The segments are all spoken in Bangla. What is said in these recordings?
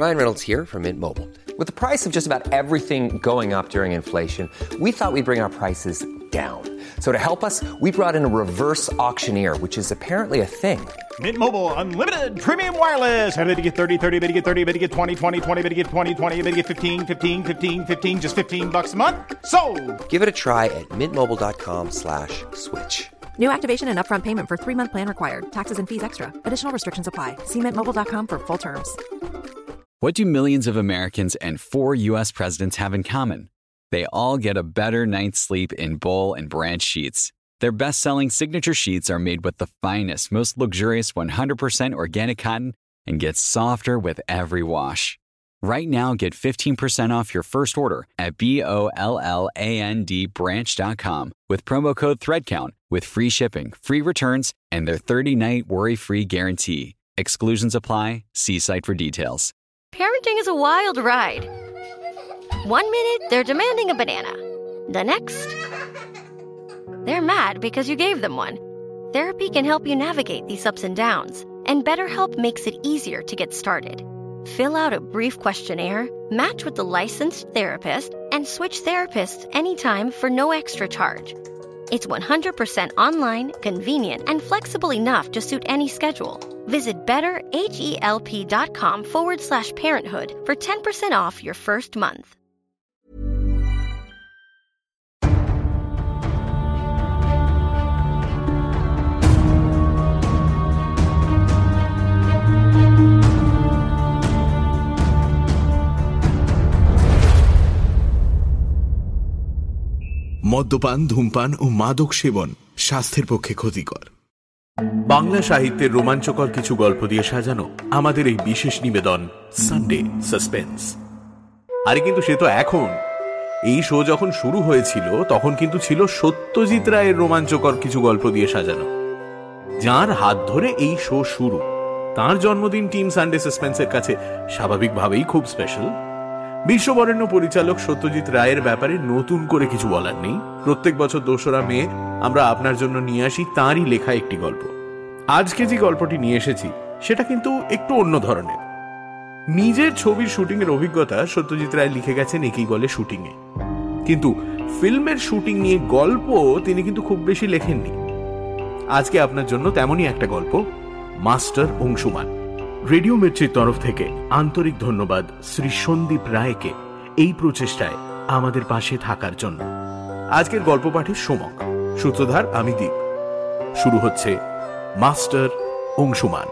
Ryan Reynolds here from Mint Mobile. With the price of just about everything going up during inflation, we thought we'd bring our prices down. So to help us, we brought in a reverse auctioneer, which is apparently a thing. Mint Mobile unlimited premium wireless. Ready to get 30, 30, bit to get 30, bit to get 20, 20, 20, bit to get 20, 20, bit to get 15, 15, 15, 15 just 15 bucks a month. So, Give it a try at mintmobile.com slash switch. New activation and upfront payment for three month plan required. Taxes and fees extra. Additional restrictions apply. See mintmobile.com for full terms. What do millions of Americans and four U.S. presidents have in common? They all get a better night's sleep in bowl and branch sheets. Their best selling signature sheets are made with the finest, most luxurious 100% organic cotton and get softer with every wash. Right now, get 15% off your first order at B O L L A N D branch.com with promo code THREADCOUNT with free shipping, free returns, and their 30 night worry free guarantee. Exclusions apply. See site for details. Parenting is a wild ride. One minute, they're demanding a banana. The next, they're mad because you gave them one. Therapy can help you navigate these ups and downs, and BetterHelp makes it easier to get started. Fill out a brief questionnaire, match with the licensed therapist, and switch therapists anytime for no extra charge. It's 100% online, convenient, and flexible enough to suit any schedule. Visit betterhelp.com forward slash parenthood for 10% off your first month. মদ্যপান, ধূমপান ও মাদক সেবন স্বাস্থ্যের পক্ষে ক্ষতিকর। বাংলা সাহিত্যের রোমাঞ্চকর কিছু গল্প দিয়ে সাজানো আমাদের এই বিশেষ নিবেদন সানডে সাসপেন্স আরে কিন্তু সে তো এখন। এই শো যখন শুরু হয়েছিল, তখন কিন্তু ছিল সত্যজিৎ রায়ের রোমাঞ্চকর কিছু গল্প দিয়ে সাজানো। যার হাত ধরে এই শো শুরু। তার জন্মদিন টিম সানডে সাসপেন্সের কাছে স্বাভাবিকভাবেই খুব স্পেশাল বিশ্ববরেণ্য পরিচালক সত্যজিৎ রায়ের ব্যাপারে নতুন করে কিছু বলার নেই। প্রত্যেক বছর দোসরা মে আমরা আপনার জন্য নিয়ে আসি তাঁরই লেখা একটি গল্প। আজকে যে গল্পটি নিয়ে এসেছি, সেটা কিন্তু একটু অন্য ধরনের। নিজের ছবির শুটিংয়ের অভিজ্ঞতা সত্যজিৎ রায় লিখে গেছেন একই বলে শুটিংয়ে। কিন্তু ফিল্মের শুটিং নিয়ে গল্প তিনি কিন্তু খুব বেশি লেখেননি। আজকে আপনার জন্য তেমনই একটা গল্প, মাস্টার অংশুমান। রেডিও মির্চির তরফ থেকে আন্তরিক ধন্যবাদ শ্রী সন্দীপ রায়কে এই প্রচেষ্টায় আমাদের পাশে থাকার জন্য আজকের গল্প পাঠের সমক সূত্রধার, আমি দ্বীপ শুরু হচ্ছে master Anshuman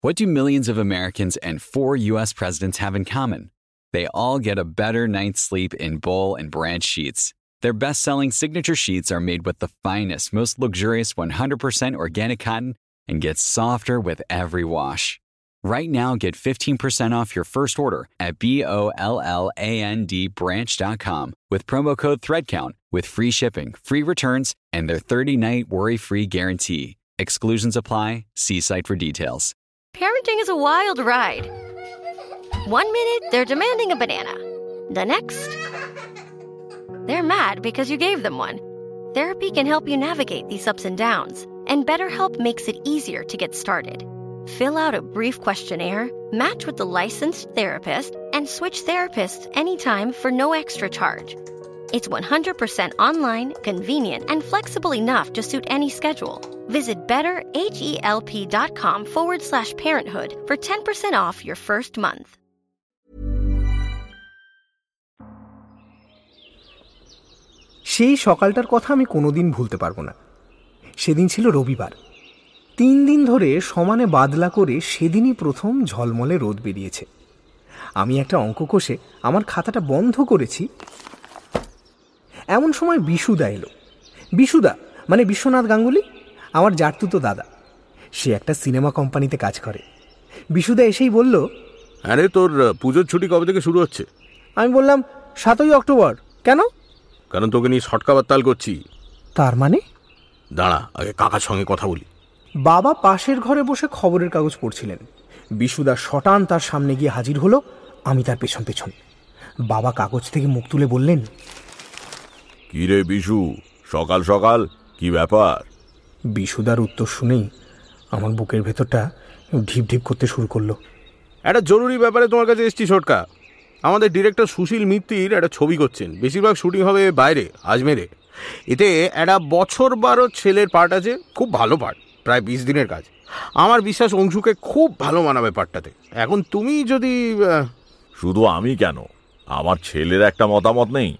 What do millions of Americans and four U.S. presidents have in common? They all get a better night's sleep in bowl and branch sheets. Their best selling signature sheets are made with the finest, most luxurious 100% organic cotton and get softer with every wash. Right now, get 15% off your first order at B O L L A N D branch.com with promo code THREADCOUNT with free shipping, free returns, and their 30 night worry free guarantee. Exclusions apply. See site for details. Parenting is a wild ride. One minute, they're demanding a banana. The next, they're mad because you gave them one. Therapy can help you navigate these ups and downs, and BetterHelp makes it easier to get started. Fill out a brief questionnaire, match with the licensed therapist, and switch therapists anytime for no extra charge. It's 100% online, convenient, and flexible enough to suit any schedule. Visit betterhelp.com forward slash parenthood for 10% off your first month. সেই সকালটার কথা আমি কোনোদিন ভুলতে পারব না। সেদিন ছিল রবিবার। তিন দিন ধরে সমানে বাদলা করে সেদিনই প্রথম ঝলমলে রোদ বেরিয়েছে। আমি একটা অঙ্ক কষে আমার খাতাটা বন্ধ করেছি। এমন সময় বিশুদা এলো। বিশুদা মানে বিশ্বনাথ গাঙ্গুলি? আমার জারতুতো দাদা। সে একটা সিনেমা কোম্পানিতে কাজ করে। বিশুদা এসেই বলল আরে তোর পুজোর ছুটি কবে থেকে শুরু হচ্ছে? আমি বললাম সাতই অক্টোবর। কেন? কারণ তোকে নিয়ে ছটকাবার তাল করছি। তার মানে? দাঁড়া আগে কাকার সঙ্গে কথা বলি। বাবা পাশের ঘরে বসে খবরের কাগজ পড়ছিলেন। বিশুদা শটান তার সামনে গিয়ে হাজির হলো আমি তার পেছন পেছন। বাবা কাগজ থেকে মুখ তুলে বললেন কি রে বিশু? সকাল সকাল? কি ব্যাপার? বিশুদার উত্তর শুনেই আমার বুকের ভেতরটা ঢিপ ঢিপ করতে শুরু করল। একটা জরুরি ব্যাপারে তোমার কাছে এসছি ছোটকা আমাদের ডিরেক্টর সুশীল মিত্তির একটা ছবি করছেন। বেশিরভাগ শুটিং হবে বাইরে আজমেরে। এতে একটা বছর বারো ছেলের পার্ট আছে খুব ভালো পার্ট প্রায় বিশ দিনের কাজ। আমার বিশ্বাস অংশুকে খুব ভালো মানাবে পার্টটাতে এখন তুমি যদি শুধু আমি কেন? আমার ছেলের একটা মতামত নেই।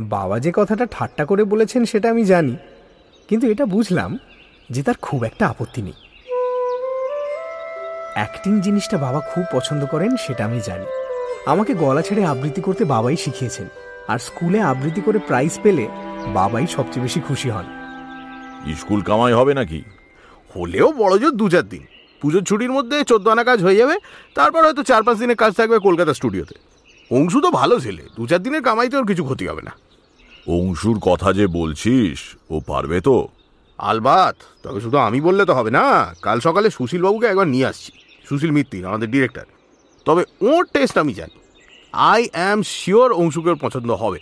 বাবা যে কথাটা ঠাট্টা করে বলেছেন সেটা আমি জানি কিন্তু এটা বুঝলাম যে তার খুব একটা আপত্তি নেই। অ্যাক্টিং জিনিসটা বাবা খুব পছন্দ করেন সেটা আমি জানি। আমাকে গলা ছেড়ে আবৃত্তি করতে বাবাই শিখিয়েছেন আর স্কুলে আবৃত্তি করে প্রাইজ পেলে বাবাই সবচেয়ে বেশি খুশি হন। স্কুল কামাই হবে নাকি? হলেও বড় জোর দু চার দিন। পুজোর ছুটির মধ্যে চোদ্দ আনা কাজ হয়ে যাবে তারপর হয়তো চার পাঁচ দিনের কাজ থাকবে কলকাতা স্টুডিওতে। অংশু তো ভালো ছেলে দু চার দিনের কামাইতে ওর কিছু ক্ষতি হবে না। অংশুর কথা যে বলছিস ও পারবে তো? আলবাত তবে শুধু আমি বললে তো হবে না কাল সকালে সুশীলবাবুকে একবার নিয়ে আসছি। সুশীল মিত্তির আমাদের ডিরেক্টর তবে ওর টেস্ট আমি জানি। আই অ্যাম শিওর অংশুকে ওর পছন্দ হবে।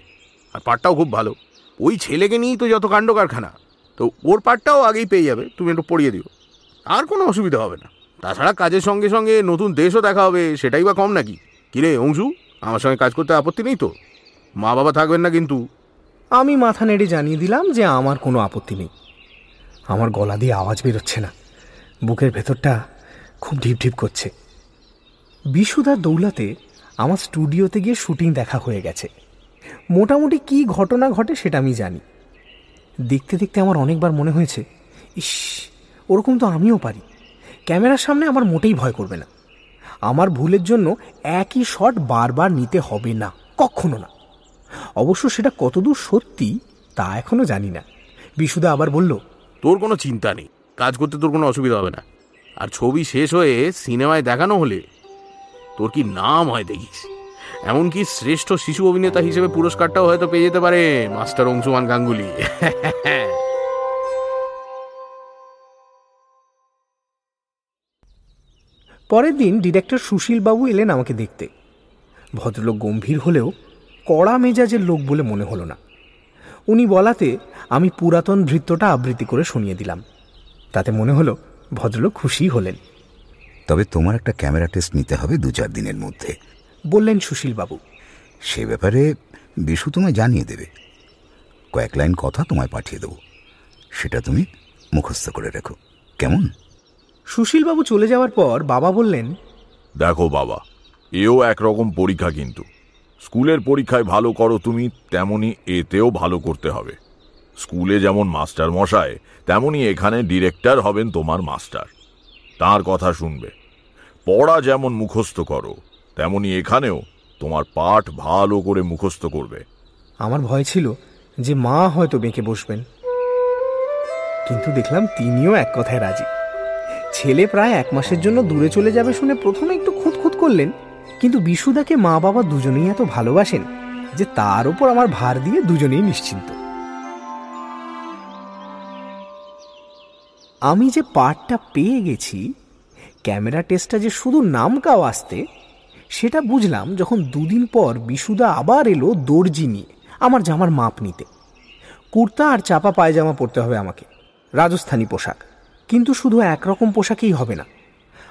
আর পার্টটাও খুব ভালো। ওই ছেলেকে নিয়েই তো যত কাণ্ড কারখানা। তো ওর পার্টটাও আগেই পেয়ে যাবে। তুমি একটু পড়িয়ে দিও। আর কোনো অসুবিধা হবে না। তাছাড়া কাজের সঙ্গে সঙ্গে নতুন দেশও দেখা হবে। সেটাই বা কম নাকি? কিরে অংশু? আমার সঙ্গে কাজ করতে আপত্তি নেই তো? মা বাবা থাকবেন না কিন্তু। আমি মাথা নেড়ে জানিয়ে দিলাম যে আমার কোনো আপত্তি নেই। আমার গলা দিয়ে আওয়াজ বেরোচ্ছে না। বুকের ভেতরটা খুব ঢিপ ঢিপ করছে। বিশুদার দৌলাতে আমার স্টুডিওতে গিয়ে শুটিং দেখা হয়ে গেছে। মোটামুটি কি ঘটনা ঘটে সেটা আমি জানি। দেখতে দেখতে আমার অনেকবার মনে হয়েছে, ইস, ওরকম তো আমিও পারি। ক্যামেরার সামনে আমার মোটেই ভয় করবে না। আমার ভুলের জন্য একই শট বারবার নিতে হবে না, কখনো না। অবশ্য সেটা কতদূর সত্যি তা এখনও জানি না। বিশুদা আবার বলল, তোর কোনো চিন্তা নেই, কাজ করতে তোর কোনো অসুবিধা হবে না। আর ছবি শেষ হয়ে সিনেমায় দেখানো হলে তোর কি নাম হয় দেখিস? এমনকি শ্রেষ্ঠ শিশু অভিনেতা হিসেবে পুরস্কারটাও হয়তো পেয়ে যেতে পারে, মাস্টার অংশুমান গাঙ্গুলি। পরের দিন ডিরেক্টর সুশীলবাবু এলেন আমাকে দেখতে। ভদ্রলোক গম্ভীর হলেও কড়া মেজাজের লোক বলে মনে হলো না। উনি বলাতে আমি পুরাতন ভৃত্যটা আবৃত্তি করে শুনিয়ে দিলাম। তাতে মনে হলো ভদ্রলোক খুশি হলেন। তবে তোমার একটা ক্যামেরা টেস্ট নিতে হবে দু চার দিনের মধ্যে। বললেন সুশীলবাবু। সে ব্যাপারে বিশু তোমায় জানিয়ে দেবে। কয়েক লাইন কথা তোমায় পাঠিয়ে দেবো। সেটা তুমি মুখস্থ করে রেখো। কেমন? সুশীলবাবু চলে যাওয়ার পর বাবা বললেন দেখো বাবা এও একরকম পরীক্ষা কিন্তু। স্কুলের পরীক্ষায় ভালো করো তুমি তেমনি এতেও ভালো করতে হবে। স্কুলে যেমন মাস্টার মশায় তেমনি এখানে ডিরেক্টর হবেন তোমার মাস্টার। তার কথা শুনবে। পড়া যেমন মুখস্থ করো, তেমনি এখানেও তোমার পাঠ ভালো করে মুখস্থ করবে। আমার ভয় ছিল যে মা হয়তো বেঁকে বসবেন। কিন্তু দেখলাম তিনিও এক কথায় রাজি। ছেলে প্রায় এক মাসের জন্য দূরে চলে যাবে শুনে প্রথমে একটু খুঁতখুত করলেন, কিন্তু বিশুদাকে মা বাবা দুজনেই এত ভালোবাসেন যে তার উপর আমার ভার দিয়ে দুজনেই নিশ্চিন্ত। আমি যে পার্টটা পেয়ে গেছি, ক্যামেরা টেস্টটা যে শুধু নাম কাও আসতে, সেটা বুঝলাম যখন দুদিন পর বিশুদা আবার এলো দর্জি নিয়ে আমার জামার মাপ নিতে। কুর্তা আর চাপা পায়জামা পরতে হবে আমাকে, রাজস্থানী পোশাক। কিন্তু শুধু একরকম পোশাকেই হবে না,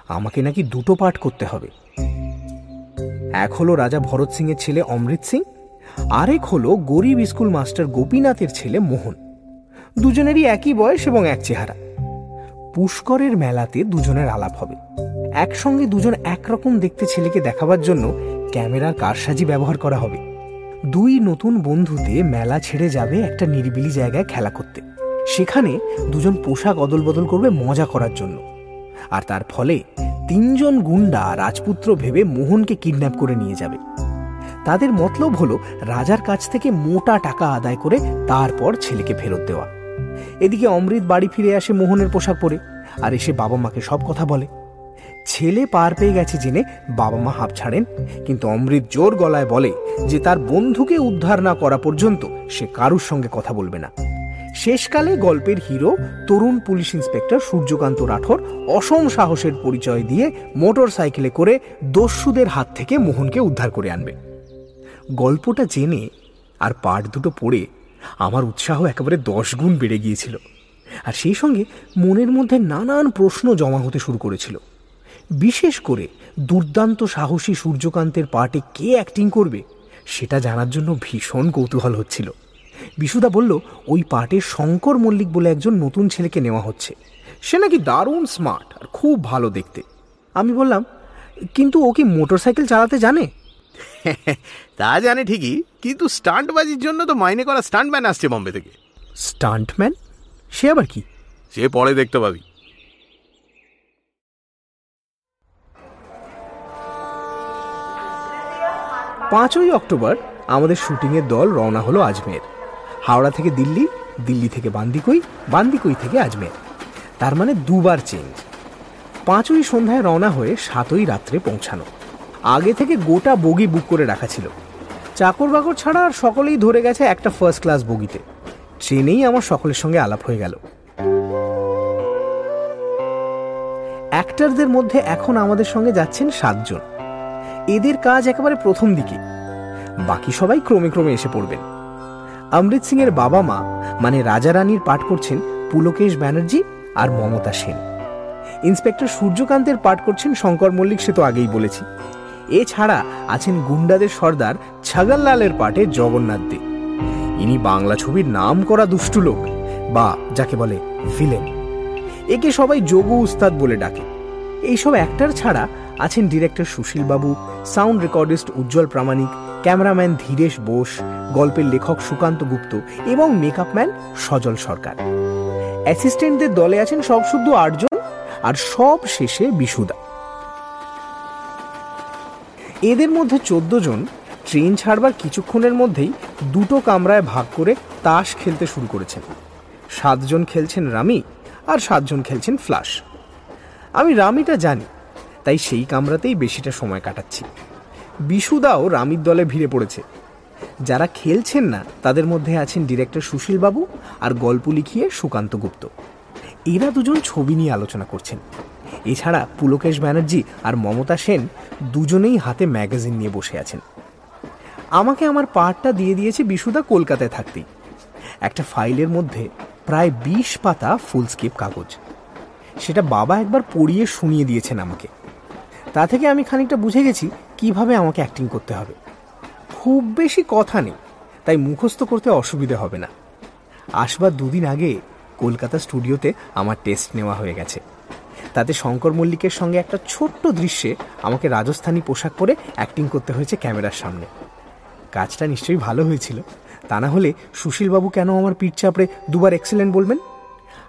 আমাকে নাকি দুটো পাঠ করতে হবে। এক হলো রাজা ভরত সিং এর ছেলে অমৃত সিং, আরেক হলো গরিব স্কুল মাস্টার গোপীনাথের ছেলে মোহন। দুজনেরই একই বয়স এবং এক চেহারা। পুষ্করের মেলাতে দুজনের আলাপ হবে। একসঙ্গে দুজন একরকম দেখতে ছেলেকে দেখাবার জন্য ক্যামেরার কারসাজি ব্যবহার করা হবে। দুই নতুন বন্ধুতে মেলা ছেড়ে যাবে একটা নিরিবিলি জায়গায় খেলা করতে। সেখানে দুজন পোশাক অদল বদল করবে মজা করার জন্য। আর তার ফলে তিনজন গুন্ডা রাজপুত্র ভেবে মোহনকে কিডন্যাপ করে নিয়ে যাবে। তাদের মতলব হলো, রাজার কাছ থেকে মোটা টাকা আদায় করে তারপর ছেলেকে ফেরত দেওয়া। এদিকে অমৃত বাড়ি ফিরে আসে মোহনের পোশাক পরে, আর এসে বাবা মাকে সব কথা বলে। ছেলে পার পেয়ে গেছে জেনে বাবা মা হাঁপ ছাড়েন, কিন্তু অমৃত জোর গলায় বলে যে তার বন্ধুকে উদ্ধার না করা পর্যন্ত সে কারুর সঙ্গে কথা বলবে না। শেষকালে গল্পের হিরো, তরুণ পুলিশ ইন্সপেক্টর সূর্যকান্ত রাঠোর অসম সাহসের পরিচয় দিয়ে মোটর সাইকেলে করে দস্যুদের হাত থেকে মোহনকে উদ্ধার করে আনবে। গল্পটা জেনে আর পার্ট দুটো পড়ে আমার উৎসাহ একেবারে দশ গুণ বেড়ে গিয়েছিল। আর সেই সঙ্গে মনের মধ্যে নানান প্রশ্ন জমা হতে শুরু করেছিল। বিশেষ করে দুর্দান্ত সাহসী সূর্যকান্তের পার্টে কে অ্যাক্টিং করবে, সেটা জানার জন্য ভীষণ কৌতূহল হচ্ছিল। বিশুদা বলল, ওই পার্টে শঙ্কর মল্লিক বলে একজন নতুন ছেলেকে নেওয়া হচ্ছে। সে নাকি দারুণ স্মার্ট আর খুব ভালো দেখতে। আমি বললাম, কিন্তু ও কি মোটরসাইকেল চালাতে জানে? তা জানে ঠিকই কিন্তু স্টান্টবাজির জন্য তো মাইনে করা স্টান্টম্যান আসছে বম্বে থেকে। স্টান্টম্যান? সে আবার কি? সে পরে দেখতে পাবি। পাঁচই অক্টোবর আমাদের শুটিংয়ের দল রওনা হলো আজমের। হাওড়া থেকে দিল্লি দিল্লি থেকে বান্দিকই বান্দিকই থেকে আজমের। তার মানে দুবার চেঞ্জ। পাঁচই সন্ধ্যায় রওনা হয়ে সাতই রাত্রে পৌঁছানো। আগে থেকে গোটা বগি বুক করে রাখা ছিল। চাকর বাকর ছাড়া আর সকলেই ধরে গেছে একটা ফার্স্ট ক্লাস বগিতে। ট্রেনেই আমার সকলের সঙ্গে আলাপ হয়ে গেল। অ্যাক্টারদের মধ্যে এখন আমাদের সঙ্গে যাচ্ছেন সাতজন। এদের কাজ একেবারে প্রথম দিকে। বাকি সবাই ক্রমে ক্রমে এসে পড়বেন। অমৃত সিং এর বাবা মা মানে রাজা রানীর পাঠ করছেন পুলকেশ ব্যানার্জি আর মমতা সেন। ইন্সপেক্টর সূর্যকান্তের পাঠ করছেন শঙ্কর মল্লিক, সে তো আগেই বলেছি। এছাড়া আছেন গুন্ডাদের সর্দার ছাগললালের পাঠে জগন্নাথ দে। ইনি বাংলা ছবির নাম করা দুষ্টু লোক, বা যাকে বলে ভিলেন একে সবাই যোগু উস্তাদ বলে ডাকে। এইসব অ্যাক্টর ছাড়া আছেন director Sushil babu sound recordist Ujjwal Pramanik cameraman Dhiresh Bose, গল্পের লেখক সুকান্ত গুপ্ত এবং মেকআপম্যান সজল সরকার। অ্যাসিস্ট্যান্টদের দলে আছেন সব শুদ্ধ আটজন, আর সব শেষে বিশুদা। এদের মধ্যে চোদ্দ জন ট্রেন ছাড়বার কিছুক্ষণের মধ্যেই দুটো কামরায় ভাগ করে তাস খেলতে শুরু করেছেন। সাতজন খেলছেন রামি আর সাতজন খেলছেন ফ্লাশ। আমি রামিটা জানি, তাই সেই কামরাতেই বেশিটা সময় কাটাচ্ছি। বিশুদাও রামির দলে ভিড়ে পড়েছে। যারা খেলছেন না, তাদের মধ্যে আছেন ডিরেক্টর সুশীল বাবু আর গল্প লিখিয়ে সুকান্ত গুপ্ত। এরা দুজন ছবি নিয়ে আলোচনা করছেন। এছাড়া পুলকেশ ব্যানার্জি আর মমতা সেন দুজনেই হাতে ম্যাগাজিন নিয়ে বসে আছেন। আমাকে আমার পার্টটা দিয়ে দিয়েছে বিশুদা কলকাতায় থাকতেই। একটা ফাইলের মধ্যে প্রায় বিশ পাতা ফুলস্কেপ কাগজ। সেটা বাবা একবার পড়িয়ে শুনিয়ে দিয়েছেন আমাকে। তা থেকে আমি খানিকটা বুঝে গেছি কীভাবে আমাকে অ্যাক্টিং করতে হবে। খুব বেশি কথা নেই, তাই মুখস্থ করতে অসুবিধে হবে না। আসবার দুদিন আগে কলকাতা স্টুডিওতে আমার টেস্ট নেওয়া হয়ে গেছে। তাতে শঙ্কর মল্লিকের সঙ্গে একটা ছোট্ট দৃশ্যে আমাকে রাজস্থানী পোশাক পরে অ্যাক্টিং করতে হয়েছে ক্যামেরার সামনে। কাজটা নিশ্চয়ই ভালো হয়েছিল। তা না হলে সুশীলবাবু কেন আমার পিঠ চাপড়ে দুবার এক্সেলেন্ট বলবেন?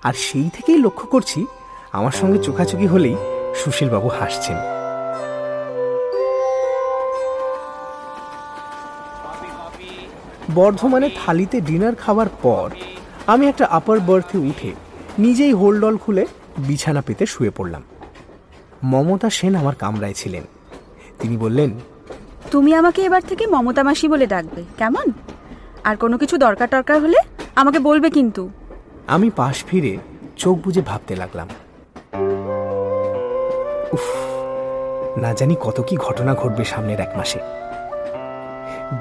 আর সেই থেকেই লক্ষ্য করছি, আমার সঙ্গে চোখাচোখি হলেই সুশীলবাবু হাসছেন। বর্ধমানে থালিতে ডিনার খাওয়ার পর আমি একটা আপার বার্থে উঠে নিজেই হোলডল খুলে বিছানা পেতে শুয়ে পড়লাম। মমতা সেন আমার কামরায় ছিলেন। তিনি বললেন তুমি আমাকে এবার থেকে মমতা মাসি বলে ডাকবে কেমন? আর কোনো কিছু দরকার টরকার হলে আমাকে বলবে কিন্তু। আমি পাশ ফিরে চোখ বুঝে ভাবতে লাগলাম। উফ না জানি কত কি ঘটনা ঘটবে সামনের এক মাসে।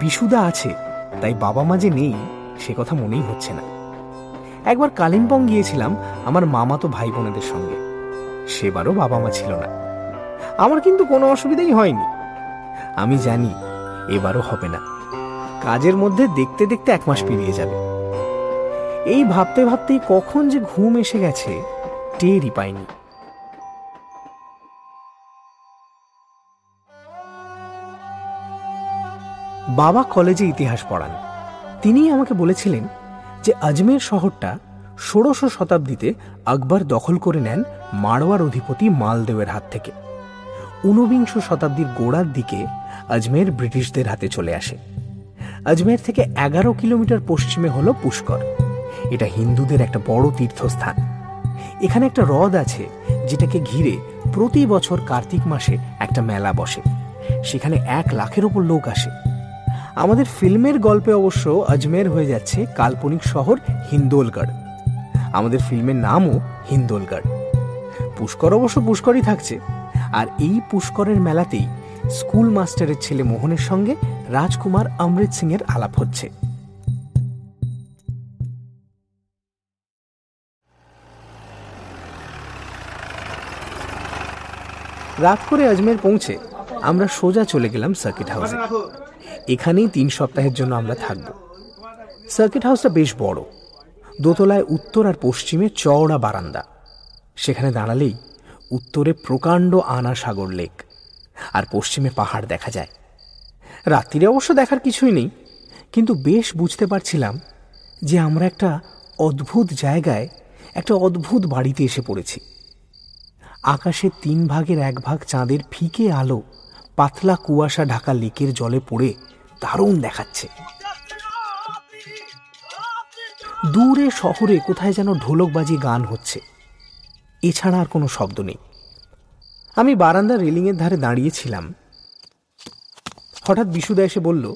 বিশুদা আছে তাই বাবা মা যে নেই সে কথা মনেই হচ্ছে না। একবার কালিম্পং গিয়েছিলাম আমার মামা তো ভাই বোনেদের সঙ্গে। সেবারও বাবা মা ছিল না। আমার কিন্তু কোনো অসুবিধাই হয়নি। আমি জানি এবারও হবে না। কাজের মধ্যে দেখতে দেখতে এক মাস পেরিয়ে যাবে। এই ভাবতে ভাবতেই কখন যে ঘুম এসে গেছে, টেরই পাইনি। বাবা কলেজে ইতিহাস পড়ান। তিনিই আমাকে বলেছিলেন যে আজমের শহরটা ষোড়শ শতাব্দীতে আকবর দখল করে নেন মারওয়ার অধিপতি মালদেবের হাত থেকে। ঊনবিংশ শতাব্দীর গোড়ার দিকে আজমের ব্রিটিশদের হাতে চলে আসে। আজমের থেকে এগারো কিলোমিটার পশ্চিমে হলো পুষ্কর। এটা হিন্দুদের একটা বড় তীর্থস্থান। এখানে একটা হ্রদ আছে যেটাকে ঘিরে প্রতি বছর কার্তিক মাসে একটা মেলা বসে। সেখানে এক লাখের ওপর লোক আসে। আমাদের ফিল্মের গল্পে অবশ্য আজমের হয়ে যাচ্ছে কাল্পনিক শহর হিন্দোলগড়। আমাদের ফিল্মের নামও হিন্দোলগড়। পুষ্কর অবশ্য পুষ্করই থাকছে। আর এই পুষ্করের মেলাতেই স্কুল মাস্টারের ছেলে মোহনের সঙ্গে রাজকুমার অমৃত সিংয়ের আলাপ হচ্ছে। রাত করে আজমের পৌঁছে আমরা সোজা চলে গেলাম সার্কিট হাউসে এখানেই তিন সপ্তাহের জন্য আমরা থাকব। সার্কিট হাউসটা বেশ বড়। দোতলায় উত্তর আর পশ্চিমে চওড়া বারান্দা। সেখানে দাঁড়ালেই উত্তরে প্রকাণ্ড আনা সাগর লেক, আর পশ্চিমে পাহাড় দেখা যায়। রাত্রিরে অবশ্য দেখার কিছুই নেই, কিন্তু বেশ বুঝতে পারছিলাম যে আমরা একটা অদ্ভুত জায়গায় একটা অদ্ভুত বাড়িতে এসে পড়েছি। আকাশে তিন ভাগের এক ভাগ চাঁদের ফিকে আলো পাতলা কুয়াশা ঢাকা লেকের জলে পড়ে দারুণ দেখাচ্ছে। দূরে শহরে কোথায় যেন ঢোলক ঢোলকবাজি গান হচ্ছে। এছাড়া আর কোনো শব্দ নেই। আমি বারান্দার রেলিংয়ের ধারে দাঁড়িয়েছিলাম। হঠাৎ বিশুদা এসে বলল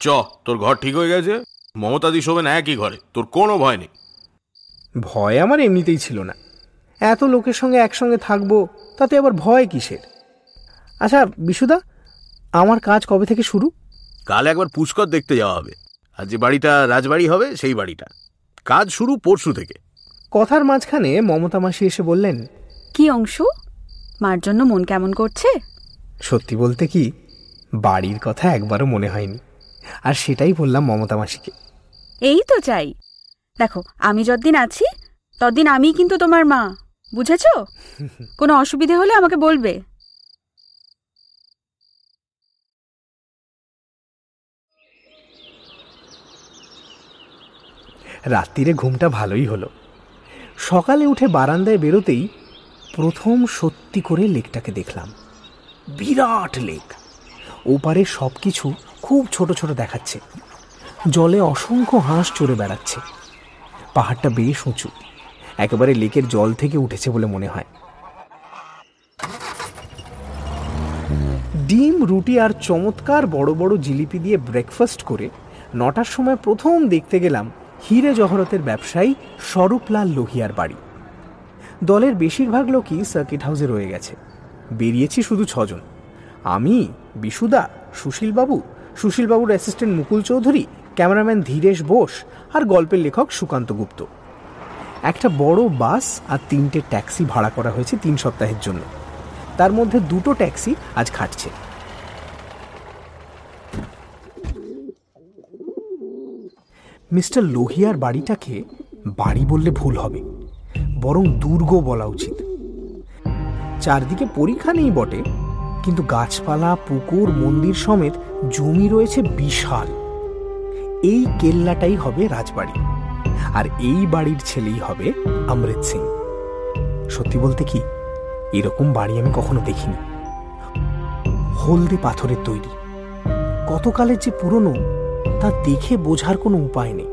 চ তোর ঘর ঠিক হয়ে গেছে? মমতাদি শোবেন একই ঘরে তোর কোনো ভয় নেই। ভয় আমার এমনিতেই ছিল না। এত লোকের সঙ্গে একসঙ্গে থাকব তাতে আবার ভয় কিসের? আচ্ছা বিশুদা আমার কাজ কবে থেকে শুরু? কাল একবার পুষ্কর দেখতে যাওয়া হবে। আর যে বাড়িটা রাজবাড়ি হবে সেই বাড়িটা। কাজ শুরু পরশু থেকে। কথার মাঝখানে মমতা মাসি এসে বললেন কি অংশ? মার জন্য মন কেমন করছে? সত্যি বলতে কি বাড়ির কথা একবারও মনে হয়নি। আর সেটাই বললাম মমতা মাসিকে। এই তো চাই দেখো আমি যতদিন আছি ততদিন আমি কিন্তু তোমার মা। বুঝেছ? কোনো অসুবিধে হলে আমাকে বলবে। রাত্রিরে ঘুমটা ভালোই হলো। সকালে উঠে বারান্দায় বেরোতেই প্রথম সত্যি করে লেকটাকে দেখলাম। বিরাট লেক। ওপারে সব কিছু খুব ছোট ছোট দেখাচ্ছে। জলে অসংখ্য হাঁস চড়ে বেড়াচ্ছে। পাহাড়টা বেশ উঁচু। একেবারে লেকের জল থেকে উঠেছে বলে মনে হয়। ডিম, রুটি আর চমৎকার বড় বড় জিলিপি দিয়ে ব্রেকফাস্ট করে নটার সময় প্রথম দেখতে গেলাম হিরে জহরতের ব্যবসায়ী স্বরূপলাল লোহিয়ার বাড়ি। দলের বেশিরভাগ লোকই সার্কিট হাউসে রয়ে গেছে। বেরিয়েছি শুধু ছজন। আমি, বিশুদা, সুশীলবাবু, সুশীলবাবুর অ্যাসিস্ট্যান্ট মুকুল চৌধুরী, ক্যামেরাম্যান ধীরেশ বোস আর গল্পের লেখক সুকান্ত গুপ্ত। একটা বড় বাস আর তিনটে ট্যাক্সি ভাড়া করা হয়েছে তিন সপ্তাহের জন্য। তার মধ্যে দুটো ট্যাক্সি আজ খাটছে। মিস্টার লোহিয়ার বাড়িটাকে বাড়ি বললে ভুল হবে, বরং দুর্গ বলা উচিত। চারদিকে পরীক্ষা নেই বটে, কিন্তু গাছপালা, পুকুর, মন্দির সমেত জমি রয়েছে বিশাল। এই কেল্লাটাই হবে রাজবাড়ি, আর এই বাড়ির ছেলেই হবে অমৃত সিং। সত্যি বলতে কি, এরকম বাড়ি আমি কখনো দেখিনি। হলদে পাথরের তৈরি। কতকালের যে পুরনো তা দেখে বোঝার কোনো উপায় নেই।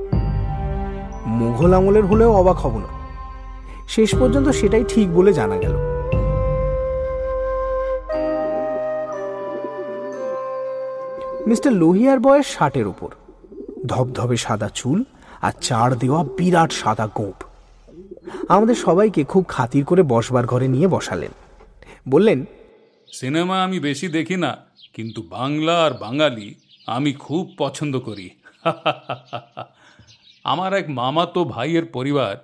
মুঘল আমলের হলেও অবাক হব না। শেষ পর্যন্ত সেটাই ঠিক বলে জানা গেল। মিস্টার লোহিয়ার বয়স ষাটের উপর। ধবধবে সাদা চুল আর চার দেওয়া বিরাট সাদা গোপ আমাদের সবাইকে খুব খাতির করে বসবার ঘরে নিয়ে বসালেন। বললেন সিনেমা আমি বেশি দেখি না, কিন্তু বাংলা আর বাঙালি আমি খুব পছন্দ করি। আমার এক মামাতো ভাইয়ের পরিবার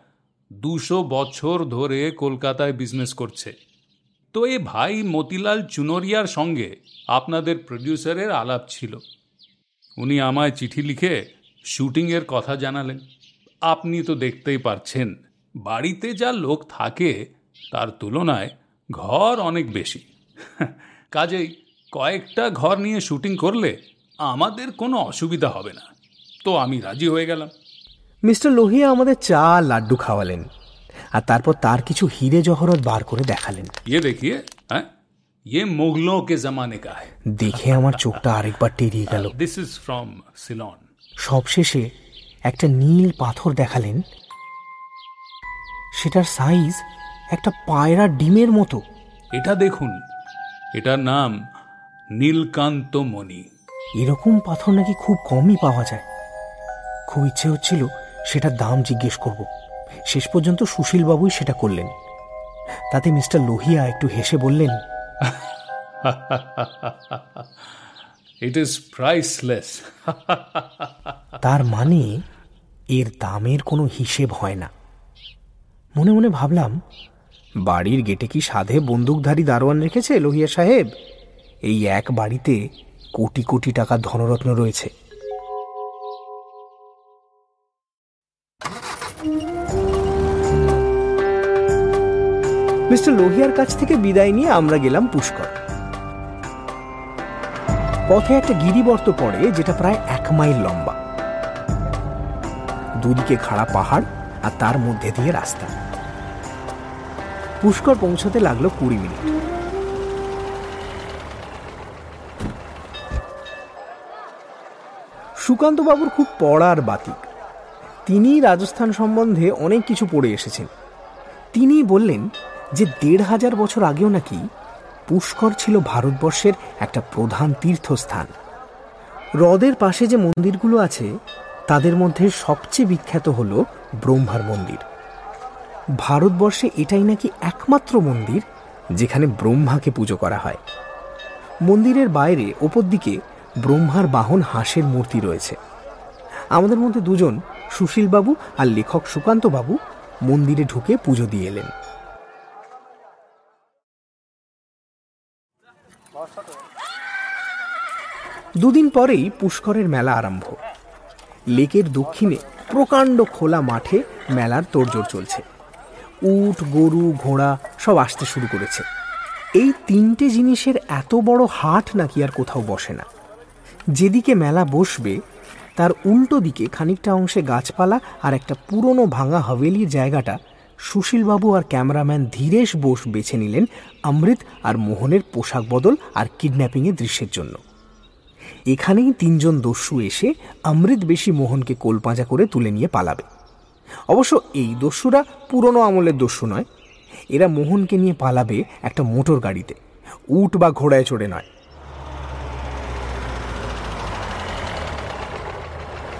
দুশো বছর ধরে কলকাতায় বিজনেস করছে। তো এ ভাই মতিলাল চুনরিয়ার সঙ্গে আপনাদের প্রডিউসারের আলাপ ছিল। উনি আমায় চিঠি লিখে শুটিংয়ের কথা জানালেন। আপনি তো দেখতেই পারছেন, বাড়িতে যা লোক থাকে তার তুলনায় ঘর অনেক বেশি। কাজেই কয়েকটা ঘর নিয়ে শুটিং করলে আমাদের কোনো অসুবিধা হবে না তো আমি রাজি হয়ে গেলাম মিস্টার লোহিয়া আমাদের চা লাড্ডু খাওয়ালেন আর তারপর তার কিছু হিরে জহরত বার করে দেখালেন ये देखिए हैं ये मुगलों के जमाने का है দেখে আমার চোখটা আরেকবার টেরিয়ে গেল दिस इज फ्रॉम सिलोन সবশেষে একটা নীল পাথর দেখালেন সেটার সাইজ একটা পায়রা ডিমের মতো এটা দেখুন এটার নাম নীলকান্ত মণি এরকম পাথর নাকি খুব কমই পাওয়া যায়। খুব ইচ্ছে হচ্ছিল সেটার দাম জিজ্ঞেস করব। শেষ পর্যন্ত সুশীলবাবুই সেটা করলেন। তাতে মিস্টার লোহিয়া একটু হেসে বললেন ইট ইজ প্রাইসলেস তার মানে এর দামের কোনো হিসেব হয় না। মনে মনে ভাবলাম বাড়ির গেটে কি সাধে বন্দুকধারী দারোয়ান রেখেছে লোহিয়া সাহেব? এই এক বাড়িতে কোটি কোটি টাকা ধনরত্ন রয়েছে। মিস্টার লোহিয়ার কাছ থেকে বিদায় নিয়ে আমরা গেলাম পুষ্কর। পথে একটা গিরিবর্ত পড়ে যেটা প্রায় এক মাইল লম্বা। দুদিকে খাড়া পাহাড় আর তার মধ্যে দিয়ে রাস্তা। পুষ্কর পৌঁছতে লাগল কুড়ি মিনিট। সুকান্ত বাবুর খুব পড়ার বাতিক। তিনি রাজস্থান সম্বন্ধে অনেক কিছু পড়ে এসেছেন। তিনি বললেন যে দেড় হাজার বছর আগেও নাকি পুষ্কর ছিল ভারতবর্ষের একটা প্রধান তীর্থস্থান। হ্রদের পাশে যে মন্দিরগুলো আছে, তাদের মধ্যে সবচেয়ে বিখ্যাত হল ব্রহ্মার মন্দির। ভারতবর্ষে এটাই নাকি একমাত্র মন্দির যেখানে ব্রহ্মাকে পুজো করা হয়। মন্দিরের বাইরে, ওপর দিকে ব্রহ্মার বাহন হাঁসের মূর্তি রয়েছে। আমাদের মধ্যে দুজন সুশীলবাবু আর লেখক সুকান্তবাবু মন্দিরে ঢুকে পুজো দিয়ে এলেন। দুদিন পরেই পুষ্করের মেলা আরম্ভ। লেকের দক্ষিণে প্রকাণ্ড খোলা মাঠে মেলার তোড়জোড় চলছে। উট, গরু, ঘোড়া সব আসতে শুরু করেছে। এই তিনটে জিনিসের এত বড় হাট নাকি আর কোথাও বসে না। যেদিকে মেলা বসবে, তার উল্টো দিকে খানিকটা অংশে গাছপালা আর একটা পুরনো ভাঙা হাভেলির জায়গাটা সুশীলবাবু আর ক্যামেরাম্যান ধীরেশ বোস বেছে নিলেন অমৃত আর মোহনের পোশাক বদল আর কিডন্যাপিংয়ের দৃশ্যের জন্য। এখানেই তিনজন দস্যু এসে অমৃত বেশি মোহনকে কোলপাঁজা করে তুলে নিয়ে পালাবে। অবশ্য এই দস্যুরা পুরনো আমলের দস্যু নয়। এরা মোহনকে নিয়ে পালাবে একটা মোটর গাড়িতে। উট বা ঘোড়ায় চড়ে নয়।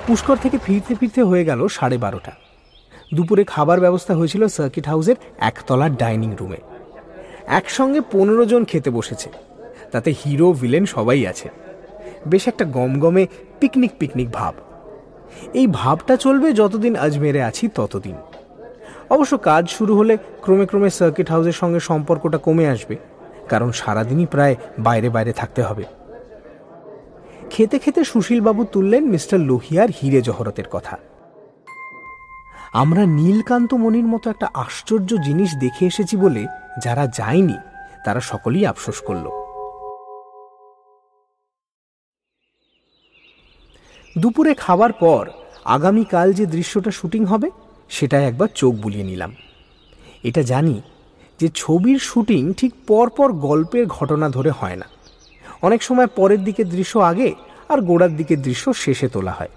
পুষ্কর থেকে ফিরতে ফিরতে হয়ে গেল সাড়ে বারোটা। দুপুরে খাবার ব্যবস্থা হয়েছিল সার্কিট হাউসের একতলার ডাইনিং রুমে। একসঙ্গে পনেরো জন খেতে বসেছে। তাতে হিরো, ভিলেন সবাই আছে। বেশ একটা গমগমে পিকনিক পিকনিক ভাব। এই ভাবটা চলবে যতদিন আজমেরে আছি ততদিন। অবশ্য কাজ শুরু হলে ক্রমে ক্রমে সার্কিট হাউসের সঙ্গে সম্পর্কটা কমে আসবে, কারণ সারাদিনই প্রায় বাইরে বাইরে থাকতে হবে। খেতে খেতে সুশীলবাবু তুললেন মিস্টার লোহিয়ার হিরে জহরতের কথা। আমরা নীলকান্ত মনির মতো একটা আশ্চর্য জিনিস দেখে এসেছি বলে যারা যায়নি, তারা সকলেই আফসোস করল। দুপুরে খাবার পর আগামীকাল যে দৃশ্যটা শুটিং হবে সেটাই একবার চোখ বুলিয়ে নিলাম। এটা জানি যে ছবির শুটিং ঠিক পরপর গল্পের ঘটনা ধরে হয় না। অনেক সময় পরের দিকে দৃশ্য আগে আর গোড়ার দিকে দৃশ্য শেষে তোলা হয়।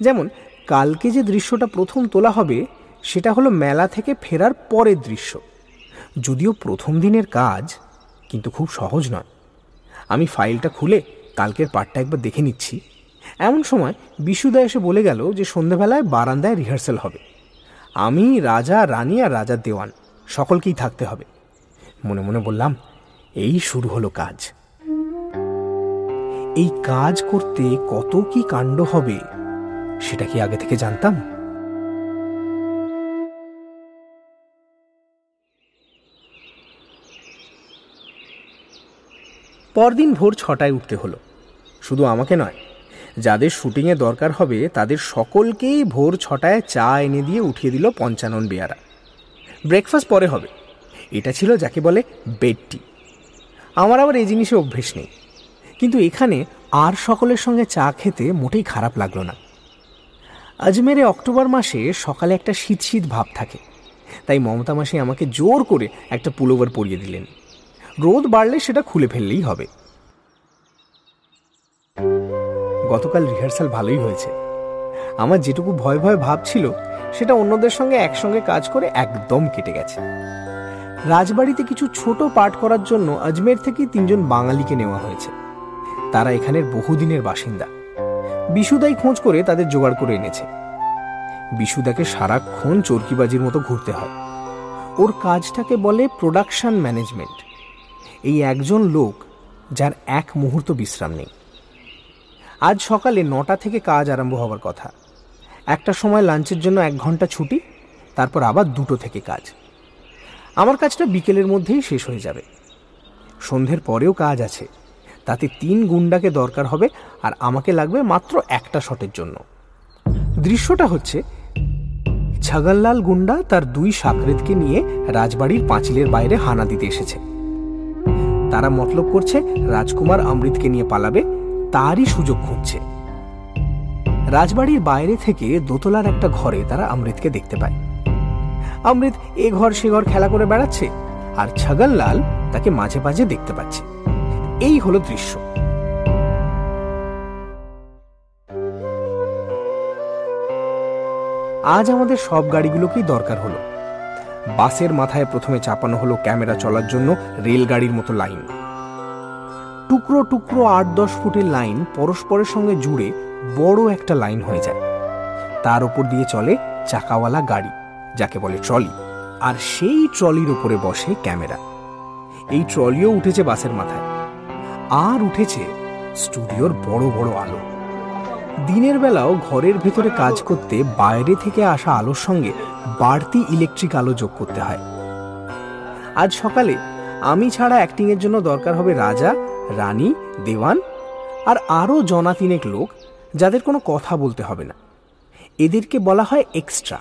যেমন, কালকে যে দৃশ্যটা প্রথম তোলা হবে, সেটা হলো মেলা থেকে ফেরার পরের দৃশ্য। যদিও প্রথম দিনের কাজ, কিন্তু খুব সহজ নয়। আমি ফাইলটা খুলে কালকের পার্টটা একবার দেখে নিচ্ছি। এমন সময় বিশুদা এসে বলে গেল যে সন্ধেবেলায় বারান্দায় রিহার্সেল হবে। আমি, রাজা, রানী আর রাজার দেওয়ান, সকলকেই থাকতে হবে। মনে মনে বললাম, এই শুরু হলো কাজ। এই কাজ করতে কত কি কাণ্ড হবে, সেটা কি আগে থেকে জানতাম? পরদিন ভোর ছটায় উঠতে হলো। শুধু আমাকে নয়, যাদের শুটিংয়ে দরকার হবে, তাদের সকলকেই ভোর ছটায় চা এনে দিয়ে উঠিয়ে দিল পঞ্চানন বেয়ারা। ব্রেকফাস্ট পরে হবে। এটা ছিল যাকে বলে বেড টি আমার আবার এই জিনিসে অভ্যেস নেই। কিন্তু এখানে আর সকলের সঙ্গে চা খেতে মোটেই খারাপ লাগল না। আজমেরে অক্টোবর মাসে সকালে একটা শীত শীত ভাব থাকে। তাই মমতা মাসি আমাকে জোর করে একটা পুলোভার পরিয়ে দিলেন। রোদ বাড়লে সেটা খুলে ফেললেই হবে। গতকাল রিহার্সাল ভালোই হয়েছে। আমার যেটুকু ভয় ভয় ভাব ছিল, সেটা অন্যদের সঙ্গে একসঙ্গে কাজ করে একদম কেটে গেছে। রাজবাড়িতে কিছু ছোট পাঠ করার জন্য আজমের থেকে তিনজন বাঙালিকে নেওয়া হয়েছে। তারা এখানের বহুদিনের বাসিন্দা। বিশুদাই খোঁজ করে তাদের জোগাড় করে এনেছে। বিশুদাকে সারাক্ষণ চরকিবাজির মতো ঘুরতে হয়। ওর কাজটাকে বলে প্রোডাকশন ম্যানেজমেন্ট। এই একজন লোক যার এক মুহূর্ত বিশ্রাম নেই। আজ সকালে নটা থেকে কাজ আরম্ভ হওয়ার কথা। একটা সময় লাঞ্চের জন্য এক ঘণ্টা ছুটি, তারপর আবার দুটো থেকে কাজ। আমার কাজটা বিকেলের মধ্যেই শেষ হয়ে যাবে। সন্ধ্যের পরেও কাজ আছে। তাতে তিন গুন্ডাকে দরকার হবে আর আমাকে লাগবে মাত্র একটা শটের জন্য। দৃশ্যটা হচ্ছে, ছাগললাল গুন্ডা তার দুই সাকরেতকে নিয়ে রাজবাড়ির পাঁচিলের বাইরে হানা দিতে এসেছে। তারা মতলব করছে, রাজকুমার অমৃতকে নিয়ে পালাবে, তারই সুযোগ খুঁজছে। রাজবাড়ির বাইরে থেকে দোতলার একটা ঘরে তারা অমৃতকে দেখতে পায়। অমৃত এ ঘর সে ঘর খেলা করে বেড়াচ্ছে, আর ছগনলাল তাকে মাঝে মাঝে দেখতে পাচ্ছে। এই হলো দৃশ্য। আজ আমাদের সব গাড়িগুলোকেই দরকার হলো। বাসের মাথায় প্রথমে চাপানো হলো ক্যামেরা চলার জন্য রেলগাড়ির মতো লাইন। টুকরো টুকরো আট দশ ফুটের লাইন পরস্পরের সঙ্গে জুড়ে বড় একটা লাইন হয়ে যায়। তার উপর দিয়ে চলে চাকাওয়ালা গাড়ি, যাকে বলে ট্রলি। আর সেই ট্রলির উপরে বসে ক্যামেরা। এই ট্রলিও উঠেছে বাসের মাথায়। আর উঠেছে স্টুডিওর বড় বড় আলো। দিনের বেলাও ঘরের ভেতরে কাজ করতে বাইরে থেকে আসা আলোর সঙ্গে বাড়তি ইলেকট্রিক আলো যোগ করতে হয়। আজ সকালে আমি ছাড়া অ্যাক্টিংয়ের জন্য দরকার হবে রাজা, রানী, দেওয়ান আর আরও জনা তিনেক লোক যাদের কোনো কথা বলতে হবে না। এদেরকে বলা হয় এক্সট্রা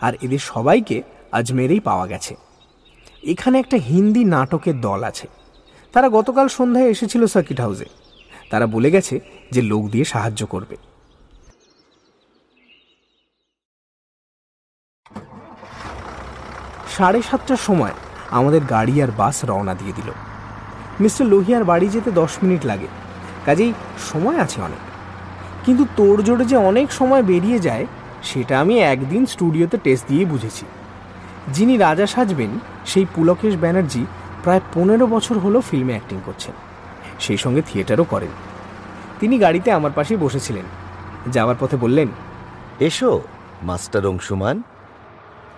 আর এদের সবাইকে আজমেরেই পাওয়া গেছে। এখানে একটা হিন্দি নাটকের দল আছে। তারা গতকাল সন্ধ্যায় এসেছিল সার্কিট হাউসে। তারা বলে গেছে যে লোক দিয়ে সাহায্য করবে। সাড়ে সাতটার সময় আমাদের গাড়ি আর বাস রওনা দিয়ে দিল। মিস্টার লোহিয়ার বাড়ি যেতে দশ মিনিট লাগে। কাজেই সময় আছে অনেক। কিন্তু তোর জোরে যে অনেক সময় বেরিয়ে যায়, সেটা আমি একদিন স্টুডিওতে টেস্ট দিয়েই বুঝেছি। যিনি রাজা সাজবেন, সেই পুলকেশ ব্যানার্জি প্রায় পনেরো বছর হলো ফিল্মে অ্যাক্টিং করছেন। সেই সঙ্গে থিয়েটারও করেন। তিনি গাড়িতে আমার পাশে বসেছিলেন। যাওয়ার পথে বললেন এসো মাস্টার অংশুমান।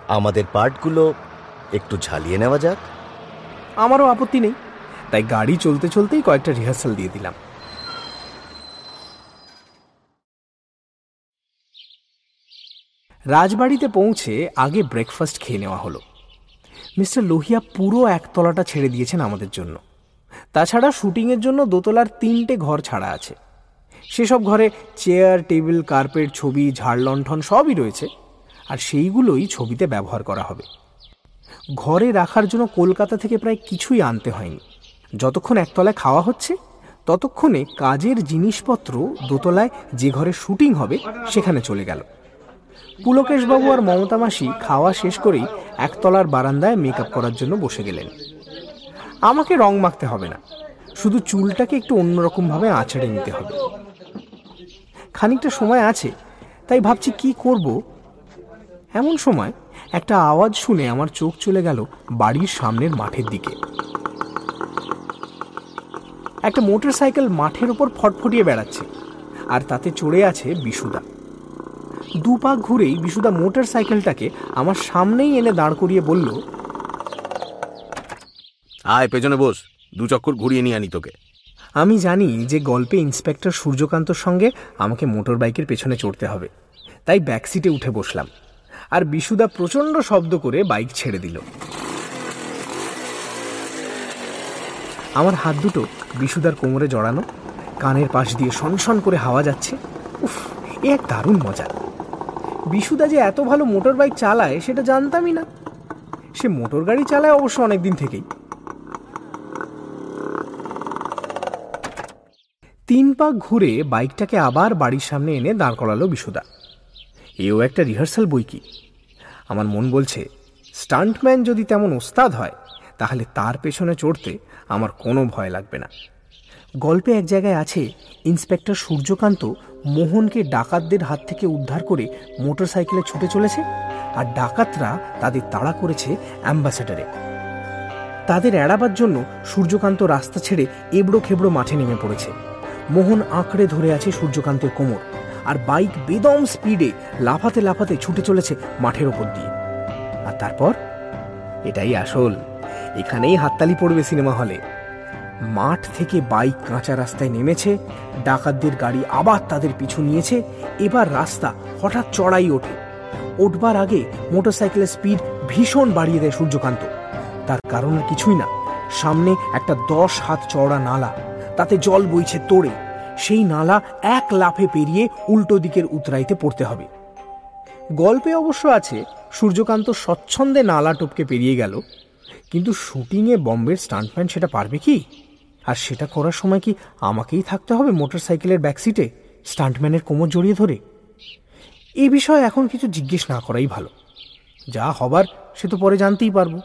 আমাদের পার্টগুলো একটু ঝালিয়ে নেওয়া যাক। আমারও আপত্তি নেই। তাই গাড়ি চলতে চলতেই কয়েকটা রিহার্সাল দিয়ে দিলাম। রাজবাড়িতে পৌঁছে আগে ব্রেকফাস্ট খেয়ে নেওয়া হলো। মিস্টার লোহিয়া পুরো একতলাটা ছেড়ে দিয়েছেন আমাদের জন্য। তাছাড়া শুটিংয়ের জন্য দোতলার তিনটে ঘর ছাড়া আছে। সেসব ঘরে চেয়ার, টেবিল, কার্পেট, ছবি, ঝাড় লণ্ঠন সবই রয়েছে, আর সেইগুলোই ছবিতে ব্যবহার করা হবে। ঘরে রাখার জন্য কলকাতা থেকে প্রায় কিছুই আনতে হয়নি। যতক্ষণ একতলায় খাওয়া হচ্ছে, ততক্ষণে কাজের জিনিসপত্র দোতলায় যে ঘরে শুটিং হবে, সেখানে চলে গেল। পুলকেশবাবু আর মমতা মাসি খাওয়া শেষ করেই একতলার বারান্দায় মেকআপ করার জন্য বসে গেলেন। আমাকে রং মাখতে হবে না। শুধু চুলটাকে একটু অন্যরকমভাবে আছড়ে নিতে হবে। খানিকটা সময় আছে, তাই ভাবছি কি করব? এমন সময় একটা আওয়াজ শুনে আমার চোখ চলে গেল বাড়ির সামনের মাঠের দিকে। একটা মোটর সাইকেল মাঠের ওপর ফটফটিয়ে বেড়াচ্ছে, আর তাতে চড়ে আছে বিশুদা। দু পাক ঘুরেই বিশুদা মোটর সাইকেলটাকে আমার সামনেই এনে দাঁড় করিয়ে বলল আয় পেছনে বস দু চক্কর ঘুরিয়ে নিয়ে আনি তোকে। আমি জানি যে গল্পে ইন্সপেক্টর সূর্যকান্তর সঙ্গে আমাকে মোটর বাইকের পেছনে চড়তে হবে তাই ব্যাক সিটে উঠে বসলাম আর বিশুদা প্রচণ্ড শব্দ করে বাইক ছেড়ে দিল। আমার হাত দুটো বিশুদার কোমরে জড়ানো কানের পাশ দিয়ে সনসন করে হাওয়া যাচ্ছে উফ এ এক দারুণ মজা। বিশুদা যে এত ভালো মোটর বাইক চালায়, সেটা জানতামই না। সে মোটর গাড়ি চালায় অবশ্য অনেকদিন থেকেই। তিন পাক ঘুরে বাইকটাকে আবার বাড়ির সামনে এনে দাঁড় করালো বিশুদা। এও একটা রিহার্সাল বই কি? আমার মন বলছে, স্টান্টম্যান যদি তেমন ওস্তাদ হয়, তাহলে তার পেছনে চড়তে আমার কোনো ভয় লাগবে না। গল্পে এক জায়গায় আছে, ইন্সপেক্টর সূর্যকান্ত মোহনকে ডাকাতদের হাত থেকে উদ্ধার করে মোটর সাইকেলে ছুটে চলেছে আর ডাকাতরা তাদের তাড়া করেছে অ্যাম্বাসেডারে। তাদের এড়াবার জন্য সূর্যকান্ত রাস্তা ছেড়ে এবড়ো খেবড়ো মাঠে নেমে পড়েছে। মোহন আঁকড়ে ধরে আছে সূর্যকান্তের কোমর আর বাইক বেদম স্পিডে লাফাতে লাফাতে ছুটে চলেছে মাঠের ওপর দিয়ে। আর তারপর? এটাই আসল। এখানেই হাততালি পড়বে সিনেমা হলে। মাঠ থেকে বাইক কাঁচা রাস্তায় নেমেছে, ডাকাতদের গাড়ি আবার তাদের পিছু নিয়েছে, এবার রাস্তা হঠাৎ চড়াই ওঠে। উঠবার আগে মোটরসাইকেলের স্পিড ভীষণ বাড়িয়ে দেয় সূর্যকান্ত। তার কারণ কিছুই না। সামনে একটা দশ হাত চওড়া নালা, তাতে জল বইছে তোড়ে। সেই নালা এক লাফে পেরিয়ে উল্টো দিকের উতরাইতে পড়তে হবে। গল্পে অবশ্য আছে, সূর্যকান্ত স্বচ্ছন্দে নালা টপকে পেরিয়ে গেল। কিন্তু শুটিংয়ে বম্বের স্টান্টম্যান সেটা পারবে কি? আর সেটা করার সময় কি আমাকেই থাকতে হবে মোটর সাইকেলের ব্যাকসিটে স্টান্টম্যানের কোমর জড়িয়ে ধরে? এ বিষয়ে এখন কিছু জিজ্ঞেস না করাই ভালো। যা হবার সে তো পরে জানতেই পারব।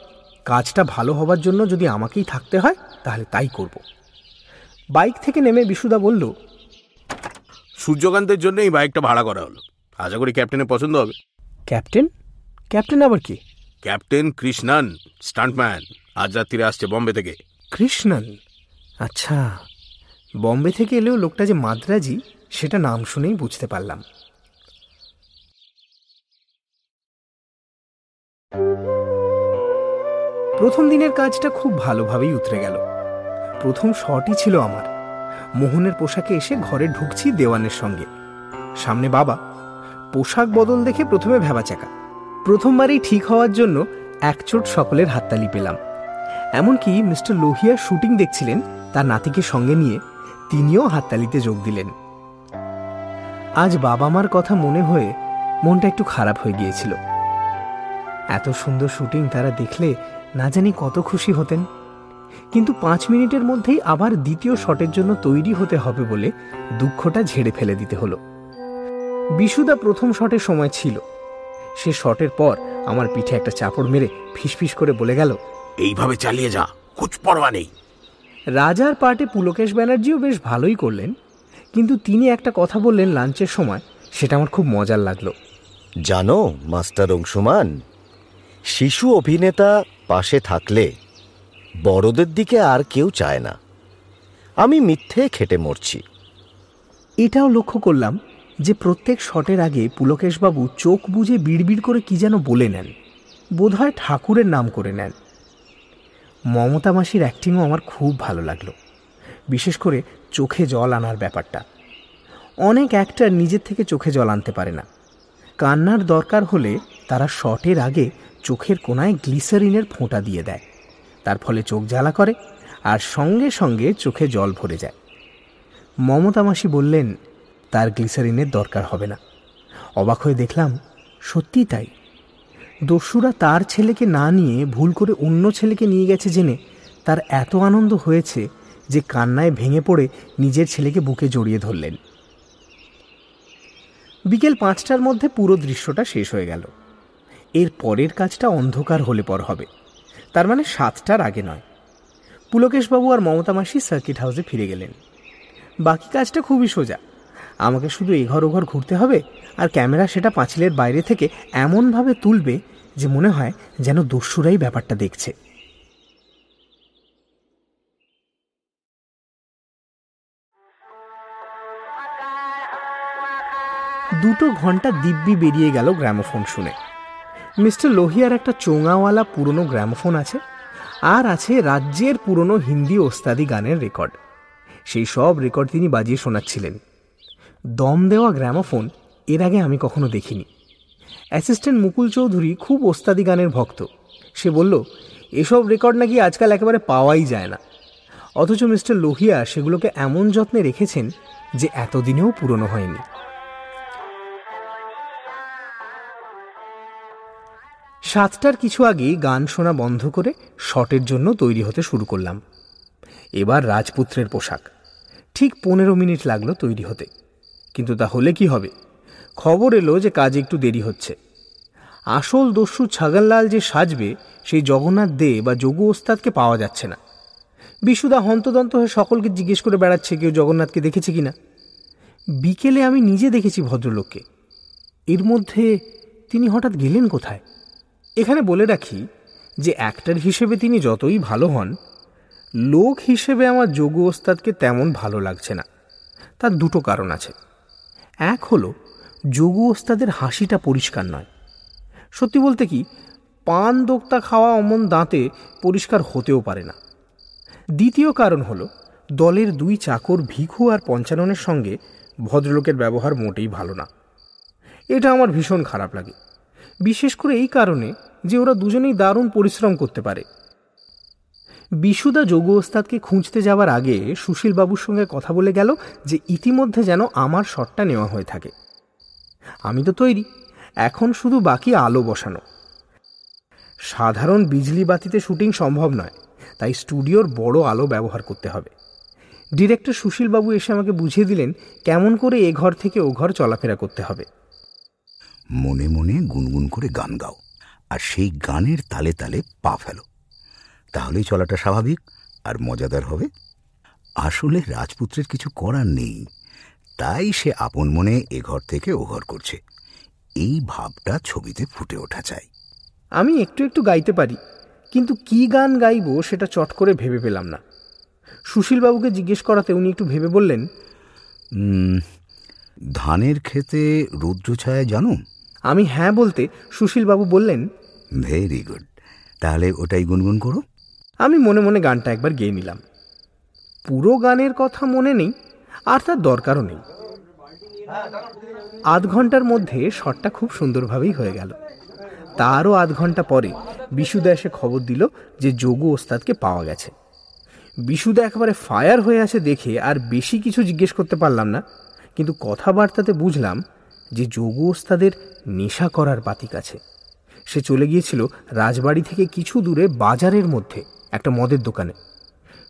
কাজটা ভালো হবার জন্য যদি আমাকেই থাকতে হয় তাহলে তাই করব। বাইক থেকে নেমে বিশুদা বলল সূর্যকান্তের জন্য এই বাইকটা ভাড়া করা হলো। আশা করি ক্যাপ্টেনের পছন্দ হবে। ক্যাপ্টেন? ক্যাপ্টেন আবার কি? ক্যাপ্টেন কৃষ্ণান স্টান্টম্যান আজ রাত্রিরে আসছে বম্বে থেকে। কৃষ্ণন? আচ্ছা বম্বে থেকে এলেও লোকটা যে মাদ্রাজি, সেটা নাম শুনেই বুঝতে পারলাম। প্রথম দিনের কাজটা খুব ভালোভাবেই উতরে গেল। প্রথম শটই ছিল আমার। মোহনের পোশাকে এসে ঘরে ঢুকছি দেওয়ানের সঙ্গে। সামনে বাবা, পোশাক বদল দেখে প্রথমে ভেবাচাকা। প্রথমবারই ঠিক হওয়ার জন্য একচোট সকলের হাততালি পেলাম। এমনকি মিস্টার লোহিয়া শুটিং দেখছিলেন তার নাতিকে সঙ্গে নিয়ে তিনিও হাততালিতে যোগ দিলেন। আজ বাবা মার কথা মনে হয়ে মনটা একটু খারাপ হয়ে গিয়েছিল। এত সুন্দর শুটিং তারা দেখলে না জানি কত খুশি হতেন। কিন্তু পাঁচ মিনিটের মধ্যেই আবার দ্বিতীয় শটের জন্য তৈরি হতে হবে বলে দুঃখটা ঝেড়ে ফেলে দিতে হলো। বিশুদা প্রথম শটের সময় ছিল। সে শটের পর আমার পিঠে একটা চাপড় মেরে ফিসফিস করে বলে গেল, এইভাবে চালিয়ে যা কুচ পরোয়া নেই। রাজার পার্টে পুলকেশ ব্যানার্জিও বেশ ভালোই করলেন কিন্তু তিনি একটা কথা বললেন লাঞ্চের সময় সেটা আমার খুব মজার লাগল। জানো মাস্টার অংশুমান শিশু অভিনেতা পাশে থাকলে বড়দের দিকে আর কেউ চায় না। আমি মিথ্যে খেটে মরছি। এটাও লক্ষ্য করলাম যে প্রত্যেক শটের আগে পুলকেশবাবু চোখ বুঝে বিড়বিড় করে কি যেন বলে নেন। বোধহয় ঠাকুরের নাম করে নেন। মমতা মাসির অ্যাক্টিংও আমার খুব ভালো লাগল। বিশেষ করে চোখে জল আনার ব্যাপারটা। অনেক অ্যাক্টার নিজের থেকে চোখে জল আনতে পারে না। কান্নার দরকার হলে তারা শটের আগে চোখের কোনায় গ্লিসারিনের ফোঁটা দিয়ে দেয়। তার ফলে চোখ জ্বালা করে আর সঙ্গে সঙ্গে চোখে জল ভরে যায়। মমতা মাসি বললেন, তার গ্লিসারিনের দরকার হবে না। অবাক হয়ে দেখলাম সত্যি তাই। দস্যুরা তার ছেলেকে না নিয়ে ভুল করে অন্য ছেলেকে নিয়ে গেছে জেনে তার এত আনন্দ হয়েছে যে কান্নায় ভেঙে পড়ে নিজের ছেলেকে বুকে জড়িয়ে ধরলেন। বিকেল পাঁচটার মধ্যে পুরো দৃশ্যটা শেষ হয়ে গেল। এর পরের কাজটা অন্ধকার হলে পর হবে। তার মানে সাতটার আগে নয়। পুলকেশবাবু আর মমতা মাসি সার্কিট হাউসে ফিরে গেলেন। বাকি কাজটা খুবই সোজা। আমাকে শুধু এঘর ওঘর ঘুরতে হবে? আর ক্যামেরা সেটা পাঁচিলের বাইরে থেকে এমনভাবে তুলবে যে মনে হয় যেন দস্যুরাই ব্যাপারটা দেখছে। দুটো ঘণ্টা দিব্যি বেরিয়ে গেল গ্রামোফোন শুনে। মিস্টার লোহিয়ার একটা চোঙাওয়ালা পুরনো গ্রামোফোন আছে, আর আছে রাজ্যের পুরনো হিন্দি ওস্তাদি গানের রেকর্ড। সেই সব রেকর্ড তিনি বাজিয়ে শোনাচ্ছিলেন। দম দেওয়া গ্রামোফোন এর আগে আমি কখনো দেখিনি। অ্যাসিস্ট্যান্ট মুকুল চৌধুরী খুব ওস্তাদি গানের ভক্ত। সে বলল, এসব রেকর্ড নাকি আজকাল একেবারে পাওয়াই যায় না। অথচ মিস্টার লোহিয়া সেগুলোকে এমন যত্নে রেখেছেন যে এতদিনেও পুরনো হয়নি। সাতটার কিছু আগেই গান শোনা বন্ধ করে শটের জন্য তৈরি হতে শুরু করলাম। এবার রাজপুত্রের পোশাক। ঠিক পনেরো মিনিট লাগল তৈরি হতে। কিন্তু তাহলে কি হবে? খবর এলো যে কাজ একটু দেরি হচ্ছে। আসল দস্যু ছাগললাল যে সাজবে, সেই জগন্নাথ দে বা যোগু ওস্তাদকে পাওয়া যাচ্ছে না। বিশুদা হন্তদন্ত হয়ে সকলকে জিজ্ঞেস করে বেড়াচ্ছে, কেউ জগন্নাথকে দেখেছে কিনা? বিকেলে আমি নিজে দেখেছি ভদ্রলোককে। এর মধ্যে তিনি হঠাৎ গেলেন কোথায়? এখানে বলে রাখি যে অ্যাক্টার হিসেবে তিনি যতই ভালো হন, লোক হিসেবে আমার যোগু ওস্তাদকে তেমন ভালো লাগছে না। তার দুটো কারণ আছে। এক হলো যোগু ওস্তাদের হাসিটা পরিষ্কার নয়। সত্যি বলতে কি, পান দোক্তা খাওয়া অমন দাঁতে পরিষ্কার হতেও পারে না। দ্বিতীয় কারণ হলো, দলের দুই চাকর ভিখু আর পঞ্চাননের সঙ্গে ভদ্রলোকের ব্যবহার মোটেই ভালো না। এটা আমার ভীষণ খারাপ লাগে। বিশেষ করে এই কারণে যে ওরা দুজনেই দারুণ পরিশ্রম করতে পারে। বিশুদা যোগ ওস্তাদকে খুঁজতে যাওয়ার আগে সুশীলবাবুর সঙ্গে কথা বলে গেল যে ইতিমধ্যে যেন আমার শটটা নেওয়া হয়ে থাকে। আমি তো তৈরি। এখন শুধু বাকি আলো বসানো। সাধারণ বিজলি বাতিতে শুটিং সম্ভব নয়, তাই স্টুডিওর বড় আলো ব্যবহার করতে হবে। ডিরেক্টর সুশীলবাবু এসে আমাকে বুঝিয়ে দিলেন কেমন করে এ ঘর থেকে ও ঘর চলাফেরা করতে হবে। মনে মনে গুনগুন করে গান গাও, আর সেই গানের তালে তালে পা ফেলো। তাহলেই চলাটা স্বাভাবিক আর মজাদার হবে। আসলে রাজপুত্রের কিছু করার নেই। তাই সে আপন মনে এ ঘর থেকে ও ঘর করছে। এই ভাবটা ছবিতে ফুটে ওঠা চাই। আমি একটু একটু গাইতে পারি কিন্তু কি গান গাইব সেটা চট করে ভেবে পেলাম না। সুশীলবাবুকে জিজ্ঞেস করাতে উনি একটু ভেবে বললেন ধানের খেতে রৌদ্র ছায়া জানো? আমি হ্যাঁ বলতে সুশীলবাবু বললেন ভেরি গুড। তাহলে ওটাই গুনগুন করো। আমি মনে মনে গানটা একবার গেয়ে নিলাম। পুরো গানের কথা মনে নেই আর তার দরকারও নেই। আধ ঘণ্টার মধ্যে শটটা খুব সুন্দরভাবেই হয়ে গেল। তারও আধ ঘণ্টা পরে বিশুদা এসে খবর দিল যে যোগু ওস্তাদকে পাওয়া গেছে। বিশুদা একেবারে ফায়ার হয়ে আছে দেখে আর বেশি কিছু জিজ্ঞেস করতে পারলাম না, কিন্তু কথাবার্তাতে বুঝলাম যে যোগু ওস্তাদের নেশা করার বাতিক আছে। সে চলে গিয়েছিল রাজবাড়ি থেকে কিছু দূরে বাজারের মধ্যে, একটা মদের দোকানে।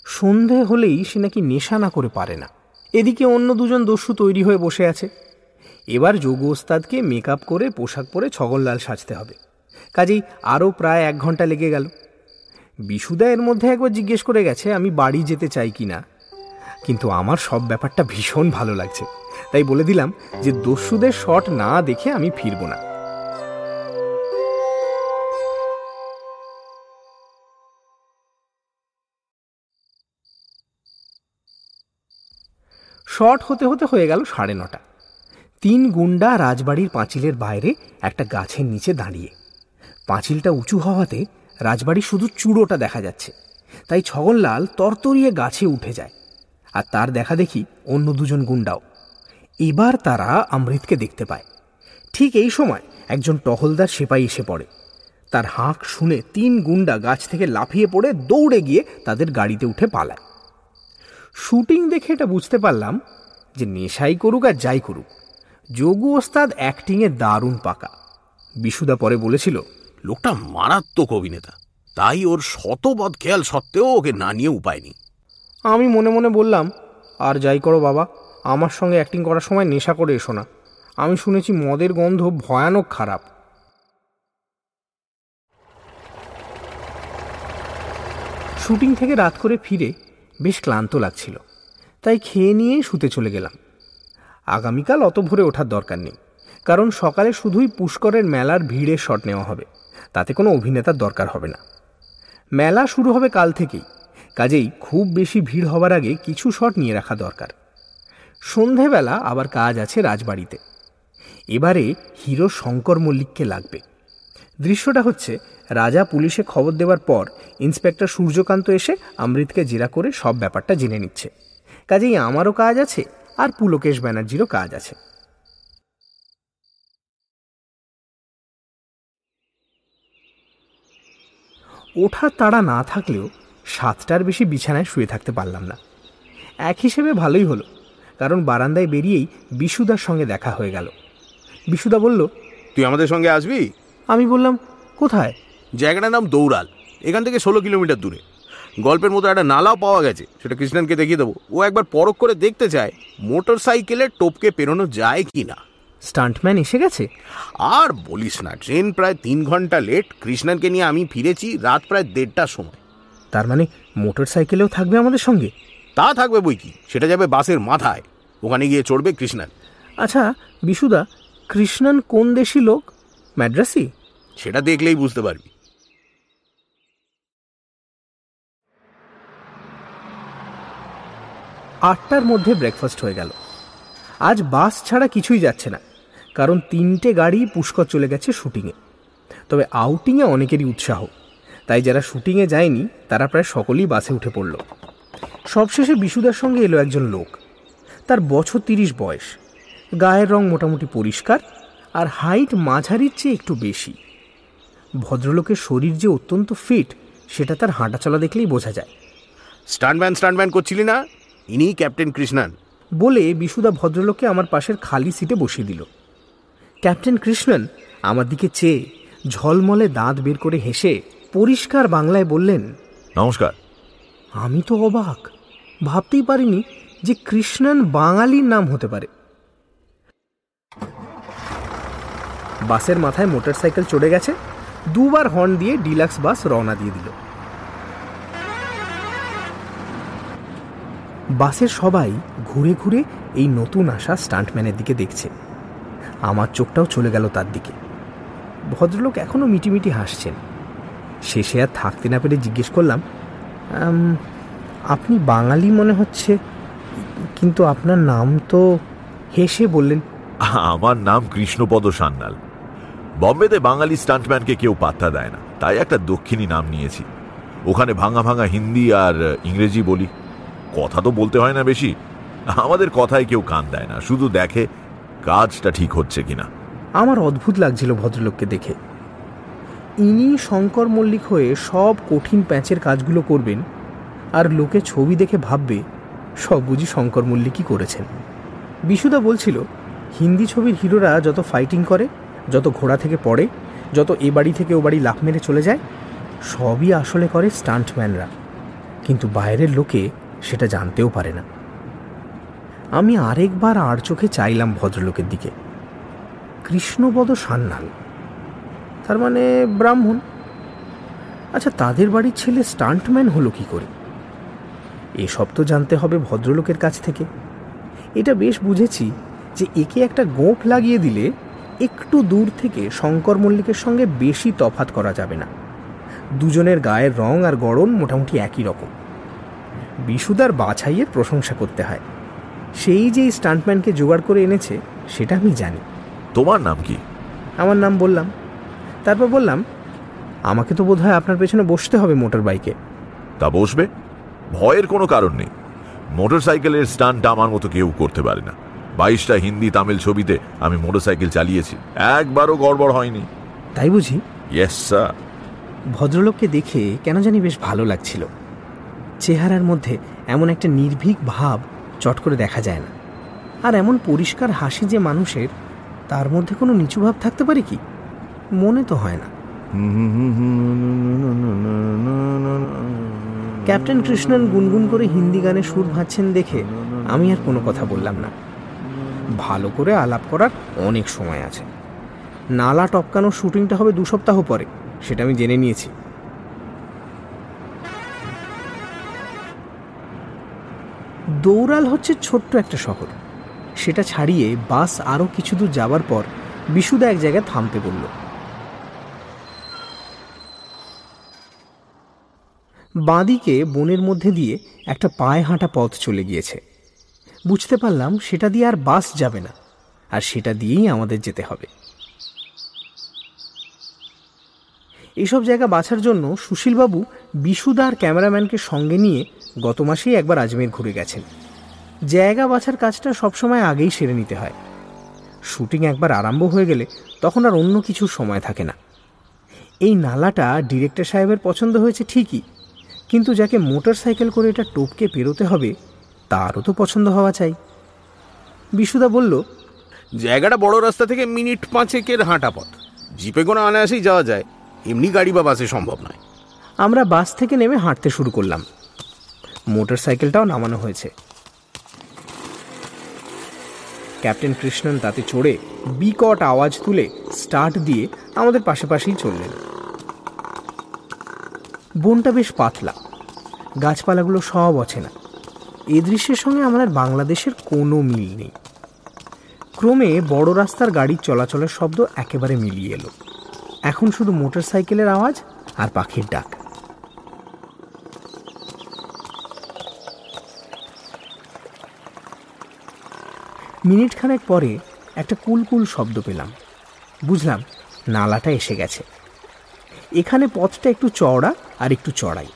সন্ধে হলেই সে নাকি নেশা না করে পারে না। এদিকে অন্য দুজন দস্যু তৈরি হয়ে বসে আছে। এবার যোগ ওস্তাদকে মেকআপ করে পোশাক পরে ছগনলাল সাজতে হবে। কাজেই আরও প্রায় এক ঘণ্টা লেগে গেল। বিশুদা এর মধ্যে একবার জিজ্ঞেস করে গেছে, আমি বাড়ি যেতে চাই কি না? কিন্তু আমার সব ব্যাপারটা ভীষণ ভালো লাগছে। তাই বলে দিলাম যে দস্যুদের শট না দেখে আমি ফিরব না। শট হতে হতে হয়ে গেল সাড়ে নটা। তিন গুন্ডা রাজবাড়ির পাঁচিলের বাইরে একটা গাছের নিচে দাঁড়িয়ে। পাঁচিলটা উঁচু হওয়াতে রাজবাড়ির শুধু চূড়োটা দেখা যাচ্ছে। তাই ছগনলাল তরতরিয়ে গাছে উঠে যায়। আর তার দেখা দেখি অন্য দুজন গুন্ডাও। এবার তারা অমৃতকে দেখতে পায়। ঠিক এই সময় একজন টহলদার সেপাই এসে পড়ে। তার হাঁক শুনে তিন গুন্ডা গাছ থেকে লাফিয়ে পড়ে দৌড়ে গিয়ে তাদের গাড়িতে উঠে পালায়। শুটিং দেখে এটা বুঝতে পারলাম যে নেশাই করুক আর যাই করুক যোগু ওস্তাদ অ্যাক্টিংয়ে দারুণ পাকা। বিশুদা পরে বলেছিল লোকটা মারাত্মক অভিনেতা তাই ওর শতবদ খেয়াল সত্ত্বেও ওকে না নিয়ে উপায় নেই। আমি মনে মনে বললাম আর যাই করো বাবা আমার সঙ্গে অ্যাক্টিং করার সময় নেশা করে এসো না। আমি শুনেছি মদের গন্ধ ভয়ানক খারাপ। শুটিং থেকে রাত করে ফিরে বেশ ক্লান্ত লাগছিল। তাই খেয়ে নিয়ে শুতে চলে গেলাম। আগামীকাল অত ভোরে ওঠার দরকার নেই, কারণ সকালে শুধুই পুষ্করের মেলার ভিড়ের শট নেওয়া হবে। তাতে কোনো অভিনেতার দরকার হবে না। মেলা শুরু হবে কাল থেকেই, কাজেই খুব বেশি ভিড় হবার আগে কিছু শট নিয়ে রাখা দরকার। সন্ধেবেলা আবার কাজ আছে রাজবাড়িতে। এবারে হিরো শঙ্কর মল্লিককে লাগবে। দৃশ্যটা হচ্ছে, রাজা পুলিশে খবর দেওয়ার পর ইন্সপেক্টর সূর্যকান্ত এসে অমৃতকে জেরা করে সব ব্যাপারটা জেনে নিচ্ছে। কাজেই আমারও কাজ আছে আর পুলকেশ ব্যানার্জিরও কাজ আছে। ওঠার তাড়া না থাকলেও সাতটার বেশি বিছানায় শুয়ে থাকতে পারলাম না। এক হিসেবে ভালোই হলো, কারণ বারান্দায় বেরিয়েই বিশুদার সঙ্গে দেখা হয়ে গেল। বিশুদা বলল, তুই আমাদের সঙ্গে আসবি? আমি বললাম কোথায়? জায়গাটার নাম দৌড়াল। এখান থেকে ষোলো কিলোমিটার দূরে। গল্পের মতো একটা নালাও পাওয়া গেছে সেটা কৃষ্ণনকে দেখিয়ে দেবো। ও একবার পরখ করে দেখতে চায় মোটর সাইকেলে টোপকে পেরোনো যায় কি না স্টান্টম্যান এসে গেছে? আর বলিস না ট্রেন প্রায় তিন ঘণ্টা লেট। কৃষ্ণনকে নিয়ে আমি ফিরেছি রাত প্রায় দেড়টার সময়। তার মানে মোটর সাইকেলেও থাকবে আমাদের সঙ্গে? তা থাকবে বই কি? সেটা যাবে বাসের মাথায়। ওখানে গিয়ে চড়বে কৃষ্ণন। আচ্ছা বিশুদা কৃষ্ণন কোন দেশি লোক? ম্যাড্রাসি সেটা দেখলেই বুঝতে পারবি। আটটার মধ্যে ব্রেকফাস্ট হয়ে গেল। আজ বাস ছাড়া কিছুই যাচ্ছে না কারণ তিনটে গাড়ি পুষ্কর চলে গেছে শুটিংয়ে। তবে আউটিংয়ে অনেকেরই উৎসাহ তাই যারা শুটিংয়ে যায়নি তারা প্রায় সকলেই বাসে উঠে পড়ল। সবশেষে বিশুদার সঙ্গে এলো একজন লোক। তার বছর তিরিশ বয়স। গায়ের রং মোটামুটি পরিষ্কার আর হাইট মাঝারির চেয়ে একটু বেশি। ভদ্রলোকের শরীর যে অত্যন্ত ফিট সেটা তার হাঁটা চলা দেখলেই বোঝা যায়। স্টান্টম্যান স্টান্টম্যান করছিলি না? ইনি ক্যাপ্টেন কৃষ্ণান। বলে বিশুদা ভদ্রলোককে আমার পাশের খালি সিটে বসিয়ে দিল। ক্যাপ্টেন কৃষ্ণন আমার দিকে চেয়ে ঝলমলে দাঁত বের করে হেসে পরিষ্কার বাংলায় বললেন নমস্কার। আমি তো অবাক ভাবতেই পারিনি যে কৃষ্ণন বাঙালির নাম হতে পারে। বাসের মাথায় মোটরসাইকেল চড়ে গেছে, দুবার হর্ন দিয়ে ডিলাক্স বাস রওনা দিয়ে দিল। বাসের সবাই ঘুরে ঘুরে এই নতুন আসা স্টান্টম্যানের দিকে দেখছে। আমার চোখটাও চলে গেল তার দিকে। ভদ্রলোক এখনও মিটিমিটি হাসছেন। শেষে আর থাকতে না পেরে জিজ্ঞেস করলাম আপনি বাঙালি মনে হচ্ছে? কিন্তু আপনার নাম তো হেসে বললেন। আমার নাম কৃষ্ণপদ সান্যাল। বম্বেতে বাঙালি স্টান্টম্যানকে কেউ পাত্তা দেয় না। তাই একটা দক্ষিণী নাম নিয়েছি। ওখানে ভাঙা ভাঙা হিন্দি আর ইংরেজি বলি। কথা তো বলতে হয় না বেশি। আমাদের কথায় কেউ কান দেয় না। শুধু দেখে কাজটা ঠিক হচ্ছে কিনা। আমার অদ্ভুত লাগছিল ভদ্রলোককে দেখে। ইনি শঙ্কর মল্লিক হয়ে সব কঠিন প্যাঁচের কাজগুলো করবেন আর লোকে ছবি দেখে ভাববে, সব বুঝি শঙ্কর মল্লিকই করেছেন। বিশুদা বলছিল, হিন্দি ছবির হিরোরা যত ফাইটিং করে যত ঘোড়া থেকে পড়ে, যত এ বাড়ি থেকে ও বাড়ি লাফ মেরে চলে যায়, সবই আসলে করে স্টান্টম্যানরা। কিন্তু বাইরের লোকে সেটা জানতেও পারে না। আমি আরেকবার আর চোখে চাইলাম ভদ্রলোকের দিকে। কৃষ্ণপদ সান্যাল। তার মানে ব্রাহ্মণ। আচ্ছা তাদের বাড়ির ছেলে স্টান্টম্যান হলো কি করে? এসব তো জানতে হবে ভদ্রলোকের কাছ থেকে। এটা বেশ বুঝেছি যে একে একটা গোঁফ লাগিয়ে দিলে একটু দূর থেকে শঙ্কর মল্লিকের সঙ্গে বেশি তফাত করা যাবে না। দুজনের গায়ের রং আর গড়ন মোটামুটি একই রকম। বিশুদার বাছাইয়ের প্রশংসা করতে হয়। সেই যে স্টান্টম্যানকে জোগাড় করে এনেছে সেটা আমি জানি। তোমার নাম কি? আমার নাম বললাম। তারপর বললাম আমাকে তো বোধ হয় আপনার পেছনে বসতে হবে মোটর বাইকে। তা বসবে? ভয়ের কোনো কারণ নেই। মোটর সাইকেলের স্টান্ট আমার মতো কেউ করতে পারে না। বাইশটা হিন্দি তামিল ছবিতে আমি মোটরসাইকেল চালিয়েছি। একবারও গড়বড় হয়নি। তাই বুঝি? ইয়েস স্যার ভদ্রলোককে দেখে কেন জানি বেশ ভালো লাগছিল। চেহারার মধ্যে এমন একটা নির্ভীক ভাব চট করে দেখা যায় না। আর এমন পরিষ্কার হাসি যে মানুষের তার মধ্যে কোনো নিচু ভাব থাকতে পারে কি? মনে তো হয় না। ক্যাপ্টেন কৃষ্ণন গুনগুন করে হিন্দি গানে সুর ভাচ্ছেন দেখে আমি আর কোনো কথা বললাম না। ভালো করে আলাপ করার অনেক সময় আছে। নালা টপকানোর শুটিংটা হবে দু সপ্তাহ পরে, সেটা আমি জেনে নিয়েছি। দৌড়াল হচ্ছে ছোট্ট একটা শহর। সেটা ছাড়িয়ে বাস আরও কিছু দূর যাবার পর বিশুদা এক জায়গায় থামতে বলল, বাঁদিকে বনের মধ্যে দিয়ে একটা পায়ে হাঁটা পথ চলে গিয়েছে। বুঝতে পারলাম সেটা দিয়ে আর বাস যাবে না, আর সেটা দিয়েই আমাদের যেতে হবে। এসব জায়গা বাছার জন্য সুশীলবাবু বিশুদার ক্যামেরাম্যানকে সঙ্গে নিয়ে গত মাসেই একবার আজমের ঘুরে গেছেন। জায়গা বাছার কাজটা সবসময় আগেই সেরে নিতে হয়। শুটিং একবার আরম্ভ হয়ে গেলে তখন আর অন্য কিছু সময় থাকে না। এই নালাটা ডিরেক্টর সাহেবের পছন্দ হয়েছে ঠিকই, কিন্তু যাকে মোটর সাইকেল করে এটা টোপকে পেরোতে হবে তারও তো পছন্দ হওয়া চাই। বিশুদা বলল জায়গাটা বড় রাস্তা থেকে মিনিট পাঁচেকের হাঁটা পথ। জিপে কোনো অনায়াসেই যাওয়া যায় এমনি গাড়ি বা বাসে সম্ভব নয়। আমরা বাস থেকে নেমে হাঁটতে শুরু করলাম। মোটর সাইকেলটাও নামানো হয়েছে। ক্যাপ্টেন কৃষ্ণন তাতে চড়ে বিকট আওয়াজ তুলে স্টার্ট দিয়ে আমাদের পাশে পাশেই চললেন। বনটা বেশ পাতলা। গাছপালাগুলো সব অচেনা। এ দৃশ্যের সঙ্গে আমাদের বাংলাদেশের কোনো মিল নেই। ক্রমে বড় রাস্তার গাড়ির চলাচলের শব্দ একেবারে মিলিয়ে এলো। এখন শুধু মোটর সাইকেলের আওয়াজ আর পাখির ডাক। মিনিট খানেক পরে একটা কুলকুল শব্দ পেলাম। বুঝলাম, নালাটা এসে গেছে। এখানে পথটা একটু চওড়া আর একটু চড়াই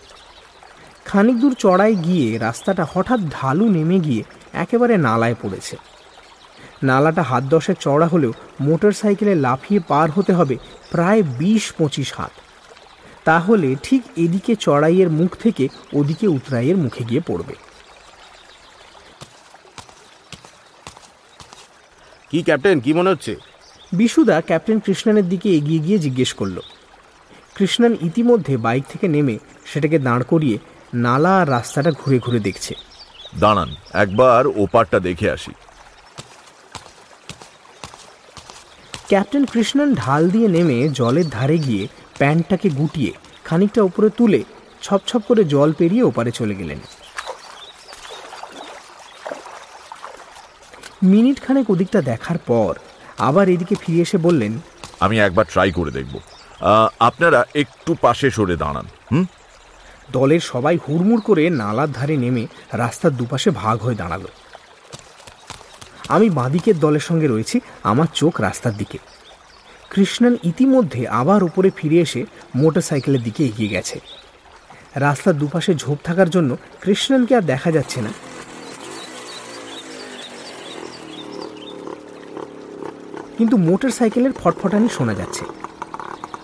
খানিক দূর চড়াই গিয়ে রাস্তাটা হঠাৎ ঢালু নেমে গিয়ে একেবারে নালায় পড়েছে। নালাটা হাত দশেক চওড়া হলেও মোটর সাইকেলে লাফিয়ে পার হতে হবে প্রায় বিশ পঁচিশ হাত। তাহলে ঠিক এদিকে চড়াইয়ের মুখ থেকে ওদিকে উতরাইয়ের মুখে গিয়ে পড়বে। কি ক্যাপ্টেন কি মনে হচ্ছে? বিশুদা ক্যাপ্টেন কৃষ্ণানের দিকে এগিয়ে গিয়ে জিজ্ঞেস করল। কৃষ্ণন ইতিমধ্যে বাইক থেকে নেমে সেটাকে দাঁড় করিয়ে নালা আর রাস্তাটা ঘুরে ঘুরে দেখছে। দাঁড়ান একবার ওপারটা দেখে আসি। ক্যাপ্টেন কৃষ্ণন ঢাল দিয়ে নেমে জলের ধারে গিয়ে প্যান্টটাকে গুটিয়ে খানিকটা উপরে তুলে ছপ ছপ করে জল পেরিয়ে ওপারে চলে গেলেন। মিনিট খানেক ওদিকটা দেখার পর আবার এদিকে ফিরে এসে বললেন আমি একবার ট্রাই করে দেখব। আপনারা একটু পাশে সরে দাঁড়ান হুম? দলের সবাই হুড়মুড় করে নালার ধারে নেমে রাস্তার দুপাশে ভাগ হয়ে দাঁড়াল। আমি বাঁদিকের দলের সঙ্গে রয়েছি, আমার চোখ রাস্তার দিকে। কৃষ্ণন ইতিমধ্যে আবার উপরে ফিরে এসে মোটর সাইকেলের দিকে এগিয়ে গেছে। রাস্তার দুপাশে ঝোপ থাকার জন্য কৃষ্ণনকে আর দেখা যাচ্ছে না। কিন্তু মোটর সাইকেলের ফটফটানি শোনা যাচ্ছে।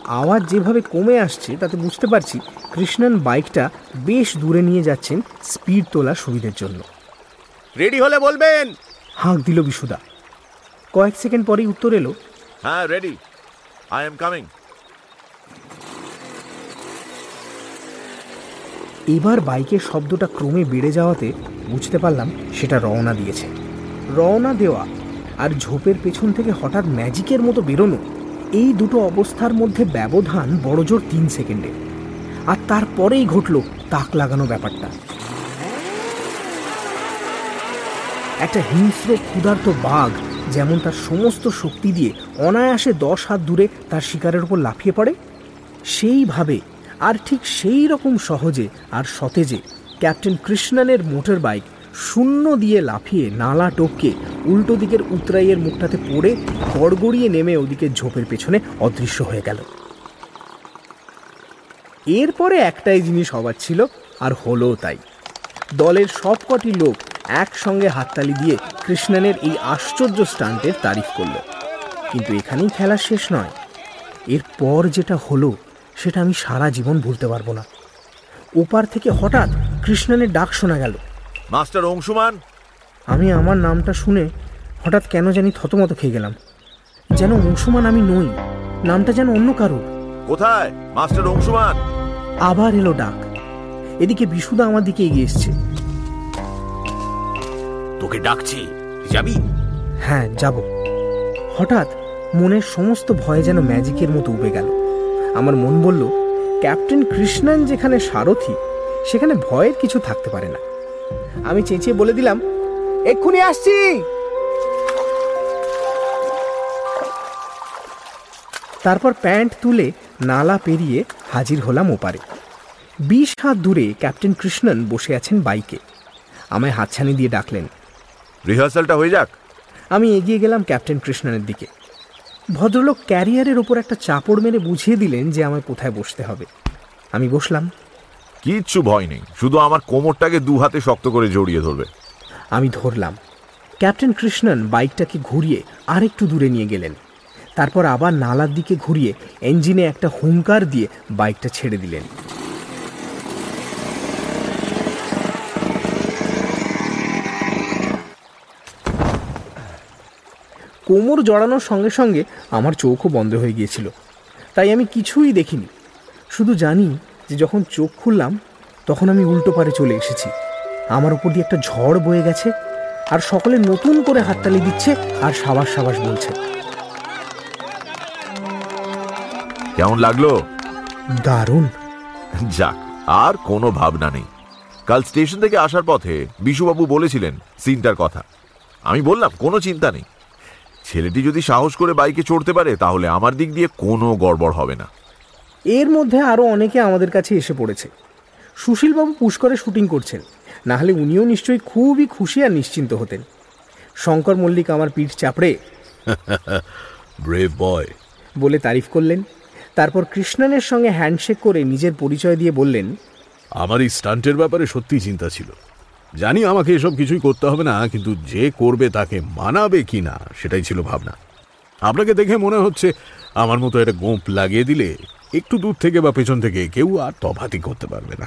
আওয়াজ যেভাবে কমে আসছে তাতে বুঝতে পারছি কৃষ্ণন বাইকটা বেশ দূরে নিয়ে যাচ্ছেন স্পিড তোলার সুবিধের জন্য। রেডি হলে বলবেন? হাঁক দিল বিশুদা। কয়েক সেকেন্ড পরেই উত্তর এলো হ্যাঁ রেডি। আই এম কামিং এবার বাইকের শব্দটা ক্রমে বেড়ে যাওয়াতে বুঝতে পারলাম সেটা রওনা দিয়েছে। রওনা দেওয়া আর ঝোপের পেছন থেকে হঠাৎ ম্যাজিকের মতো বেরোনো এই দুটো অবস্থার মধ্যে ব্যবধান বড়জোর তিন সেকেন্ডে। আর তারপরেই ঘটল তাক লাগানো ব্যাপারটা। একটা হিংস্র ক্ষুধার্ত বাঘ যেমন তার সমস্ত শক্তি দিয়ে অনায়াসে দশ হাত দূরে তার শিকারের উপর লাফিয়ে পড়ে, সেইভাবে আর ঠিক সেই রকম সহজে আর সতেজে ক্যাপ্টেন কৃষ্ণনের মোটর বাইক শূন্য দিয়ে লাফিয়ে নালা টপকে উল্টো দিকের উতরাইয়ের মুখটাতে পড়ে গড়গড়িয়ে নেমে ওদিকে ঝোপের পেছনে অদৃশ্য হয়ে গেল। এরপরে একটাই জিনিস হবার ছিল, আর হলো তাই। দলের সবকটি লোক একসঙ্গে হাততালি দিয়ে কৃষ্ণনের এই আশ্চর্য স্টান্টের তারিফ করল। কিন্তু এখানেই খেলা শেষ নয়। এরপর যেটা হলো, সেটা আমি সারা জীবন ভুলতে পারব না। ওপার থেকে হঠাৎ কৃষ্ণনের ডাক শোনা গেল। মাস্টার অংশুমান? আমি আমার নামটা শুনে হঠাৎ কেন জানি থতমত খেয়ে গেলাম। যেন অংশুমান আমি নই নামটা যেন অন্য কারও কোথায়? মাস্টার অংশুমান? আবার এলো ডাক। এদিকে বিশুদা আমার দিকে এগিয়ে এসছে। তোকে ডাকছি যাবি? হ্যাঁ যাব। হঠাৎ মনের সমস্ত ভয় যেন ম্যাজিকের মতো উবে গেল। আমার মন বলল ক্যাপ্টেন কৃষ্ণান যেখানে সারথি সেখানে ভয়ের কিছু থাকতে পারে না। আমি চেঁচিয়ে বলে দিলাম এক্ষুনি আসছি। তারপর প্যান্ট তুলে নালা পেরিয়ে হাজির হলাম ওপারে। বিশ হাত দূরে ক্যাপ্টেন কৃষ্ণন বসে আছেন বাইকে। আমায় হাতছানি দিয়ে ডাকলেন রিহার্সালটা হয়ে যাক? আমি এগিয়ে গেলাম ক্যাপ্টেন কৃষ্ণনের দিকে। ভদ্রলোক ক্যারিয়ারের ওপর একটা চাপড় মেরে বুঝিয়ে দিলেন যে আমায় কোথায় বসতে হবে। আমি বসলাম। কিচ্ছু ভয় নেই। শুধু আমার কোমরটাকে দু হাতে শক্ত করে জড়িয়ে ধরবে। আমি ধরলাম। ক্যাপ্টেন কৃষ্ণন বাইকটাকে ঘুরিয়ে আরেকটু দূরে নিয়ে গেলেন। তারপর আবার নালার দিকে ঘুরিয়ে ইঞ্জিনে একটা হুঙ্কার দিয়ে বাইকটা ছেড়ে দিলেন। কোমর জড়ানোর সঙ্গে সঙ্গে আমার চোখও বন্ধ হয়ে গিয়েছিল। তাই আমি কিছুই দেখিনি। শুধু জানি যে যখন চোখ খুললাম তখন আমি উল্টো পারে চলে এসেছি। আমার উপর দিয়ে একটা ঝড় বয়ে গেছে আর সকলে নতুন করে হাততালি দিচ্ছে আর সাবাস সাবাস বলছে। কেমন লাগল? দারুণ। যাক আর কোনো ভাবনা নেই। কাল স্টেশন থেকে আসার পথে বিশুবাবু বলেছিলেন সিনটার কথা। আমি বললাম কোনো চিন্তা নেই। ছেলেটি যদি সাহস করে বাইকে চড়তে পারে তাহলে আমার দিক দিয়ে কোনো গড়বড় হবে না। এর মধ্যে আরও অনেকে আমাদের কাছে এসে পড়েছে। সুশীলবাবু পুষ্করে শুটিং করছেন। না হলে উনিও নিশ্চয়ই খুবই খুশি আর নিশ্চিন্ত হতেন। শঙ্কর মল্লিক আমার পিঠ চাপড়ে ব্রেভ বয় বলে তারিফ করলেন। তারপর কৃষ্ণনের সঙ্গে হ্যান্ডশেক করে নিজের পরিচয় দিয়ে বললেন আমার এই স্টান্টের ব্যাপারে সত্যি চিন্তা ছিল। জানি আমাকে এসব কিছুই করতে হবে না কিন্তু যে করবে তাকে মানাবে কি না সেটাই ছিল ভাবনা। আপনাকে দেখে মনে হচ্ছে আমার মতো একটা গোঁপ লাগিয়ে দিলে একটু দূর থেকে বা পেছন থেকে কেউ আর তফাতি করতে পারবে না।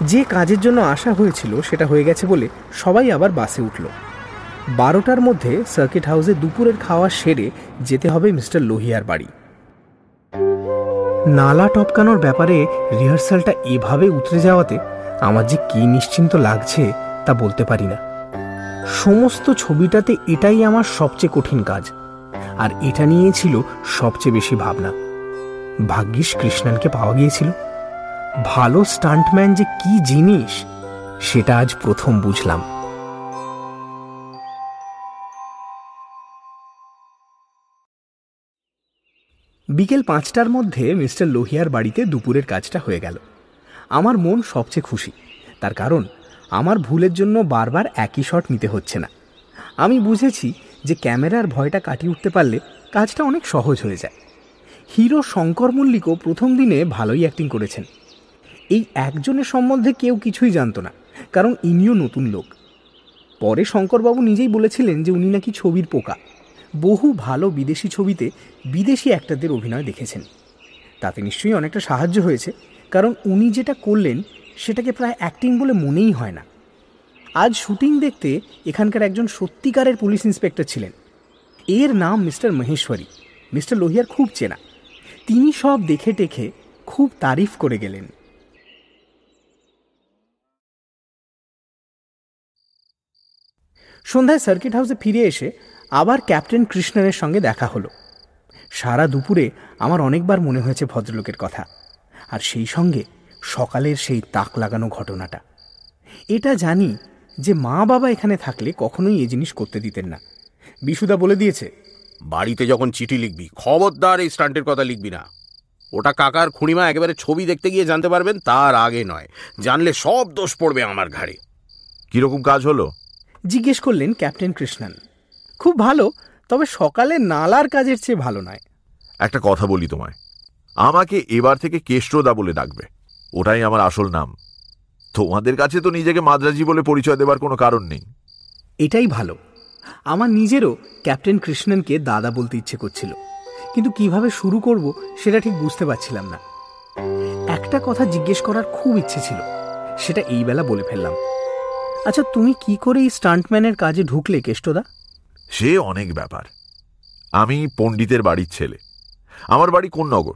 যে কাজের জন্য আসা হয়েছিল সেটা হয়ে গেছে বলে সবাই আবার বাসে উঠল। বারোটার মধ্যে সার্কিট হাউসে দুপুরের খাওয়া সেরে যেতে হবে মিস্টার লোহিয়ার বাড়ি। নালা টপকানোর ব্যাপারে রিহার্সালটা এভাবে উতরে যাওয়াতে আমার যে কি নিশ্চিন্ত লাগছে তা বলতে পারি না। সমস্ত ছবিটাতে এটাই আমার সবচেয়ে কঠিন কাজ। আর এটা নিয়ে ছিল সবচেয়ে বেশি ভাবনা। ভাগ্যিস কৃষ্ণানকে পাওয়া গিয়েছিল। ভালো স্টান্টম্যান যে কি জিনিস, সেটা আজ প্রথম বুঝলাম। বিকেল পাঁচটার মধ্যে মিস্টার লোহিয়ার বাড়িতে দুপুরের কাজটা হয়ে গেল। আমার মন সবচেয়ে খুশি। তার কারণ আমার ভুলের জন্য বারবার একই শট নিতে হচ্ছে না। আমি বুঝেছি যে ক্যামেরার ভয়টা কাটিয়ে উঠতে পারলে কাজটা অনেক সহজ হয়ে যায়। হিরো শঙ্কর মল্লিকও প্রথম দিনে ভালোই অ্যাক্টিং করেছেন। এই একজনের সম্বন্ধে কেউ কিছুই জানতো না, কারণ ইনিও নতুন লোক। পরে শঙ্করবাবু নিজেই বলেছিলেন যে উনি নাকি ছবির পোকা। বহু ভালো বিদেশি ছবিতে বিদেশি অ্যাক্টারদের অভিনয় দেখেছেন। তাতে নিশ্চয়ই অনেকটা সাহায্য হয়েছে, কারণ উনি যেটা করলেন সেটাকে প্রায় অ্যাক্টিং বলে মনেই হয় না। আজ শুটিং দেখতে এখানকার একজন সত্যিকারের পুলিশ ইন্সপেক্টর ছিলেন। এর নাম মিস্টার মহেশ্বরী। মিস্টার লোহিয়ার খুব চেনা। তিনি সব দেখে টেখে খুব তারিফ করে গেলেন। সন্ধ্যায় সার্কিট হাউসে ফিরে এসে আবার ক্যাপ্টেন কৃষ্ণনের সঙ্গে দেখা হলো। সারা দুপুরে আমার অনেকবার মনে হয়েছে ভদ্রলোকের কথা। আর সেই সঙ্গে সকালের সেই তাক লাগানো ঘটনাটা। এটা জানি যে মা বাবা এখানে থাকলে কখনোই এ জিনিস করতে দিতেন না। বিশুদা বলে দিয়েছে বাড়িতে যখন চিঠি লিখবি খবরদার এই স্টান্টের কথা লিখবি না। ওটা কাকার খুঁড়িমা একেবারে ছবি দেখতে গিয়ে জানতে পারবেন তার আগে নয়। জানলে সব দোষ পড়বে আমার ঘাড়ে। কীরকম কাজ হলো? জিজ্ঞেস করলেন ক্যাপ্টেন কৃষ্ণন। খুব ভালো তবে সকালে নালার কাজের চেয়ে ভালো নয়। একটা কথা বলি তোমায়। আমাকে এবার থেকে কেষ্টদা বলে ডাকবে। ওটাই আমার আসল নাম। তোমাদের কাছে তো নিজেকে মাদ্রাজি বলে পরিচয় দেবার কোনো কারণ নেই। এটাই ভালো। আমার নিজেরও ক্যাপ্টেন কৃষ্ণনকে দাদা বলতে ইচ্ছে করছিল। কিন্তু কীভাবে শুরু করব সেটা ঠিক বুঝতে পারছিলাম না। একটা কথা জিজ্ঞেস করার খুব ইচ্ছে ছিল সেটা এই বেলা বলে ফেললাম। আচ্ছা তুমি কি করে এই স্টান্টম্যানের কাজে ঢুকলে কেষ্টদা? সে অনেক ব্যাপার। আমি পণ্ডিতের বাড়ির ছেলে। আমার বাড়ি কোন নগর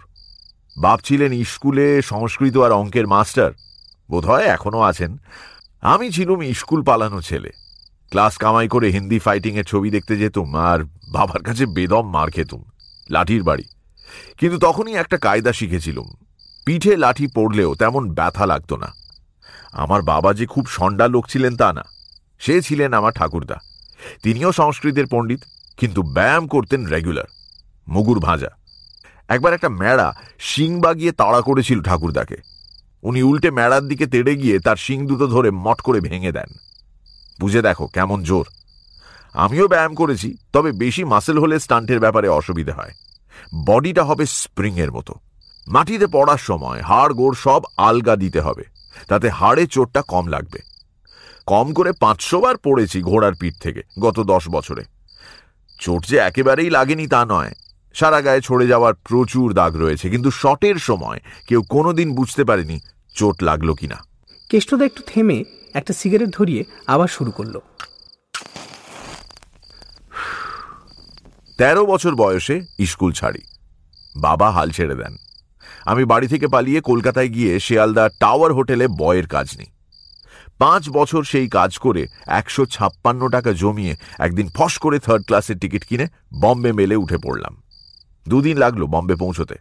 বাপ ছিলেন স্কুলে সংস্কৃত আর অঙ্কের মাস্টার। বোধহয় এখনও আছেন। আমি ছিলুম স্কুল পালানো ছেলে। ক্লাস কামাই করে হিন্দি ফাইটিং এর ছবি দেখতে যেতুম আর বাবার কাছে বেদম মার খেতুম। লাঠির বাড়ি। কিন্তু তখনই একটা কায়দা শিখেছিলুম। পিঠে লাঠি পড়লেও তেমন ব্যথা লাগতো না। আমার বাবা যে খুব সন্ডা লোক ছিলেন তা না। সে ছিলেন আমার ঠাকুরদা। তিনিও সংস্কৃতের পণ্ডিত, কিন্তু ব্যায়াম করতেন রেগুলার মুগুর ভাজা। একবার একটা মেড়া শিং বাগিয়ে তাড়া করেছিল ঠাকুরদাকে। উনি উল্টে মেড়ার দিকে তেড়ে গিয়ে তার শিং দুটো ধরে মট করে ভেঙে দেন। বুঝে দেখো কেমন জোর। আমিও ব্যায়াম করেছি, তবে বেশি মাসেল হলে স্টান্টের ব্যাপারে অসুবিধে হয়। বডিটা হবে স্প্রিংয়ের মতো। মাটিতে পড়ার সময় হাড় গোড় সব আলগা দিতে হবে, তাতে হাড়ে চোটটা কম লাগবে। কম করে পাঁচশো বার পড়েছি ঘোড়ার পিঠ থেকে গত দশ বছরে। চোট যে একেবারেই লাগেনি তা নয় সারা গায়ে ছড়ে যাওয়ার প্রচুর দাগ রয়েছে কিন্তু শটের সময় কেউ কোনোদিন বুঝতে পারেনি চোট লাগল কিনা। কেষ্টদা একটু থেমে একটা সিগারেট ধরিয়ে আবার শুরু করল। তেরো বছর বয়সে স্কুল ছাড়ি। বাবা হাল ছেড়ে দেন। আমি বাড়ি থেকে পালিয়ে কলকাতায় গিয়ে শিয়ালদা টাওয়ার হোটেলে বয়ের কাজ নিই। পাঁচ বছর সেই কাজ করে একশো ছাপ্পান্ন টাকা জমিয়ে একদিন ফস করে থার্ড ক্লাসের টিকিট কিনে বম্বে মেলে উঠে পড়লাম। দুদিন লাগল বম্বে পৌঁছতে।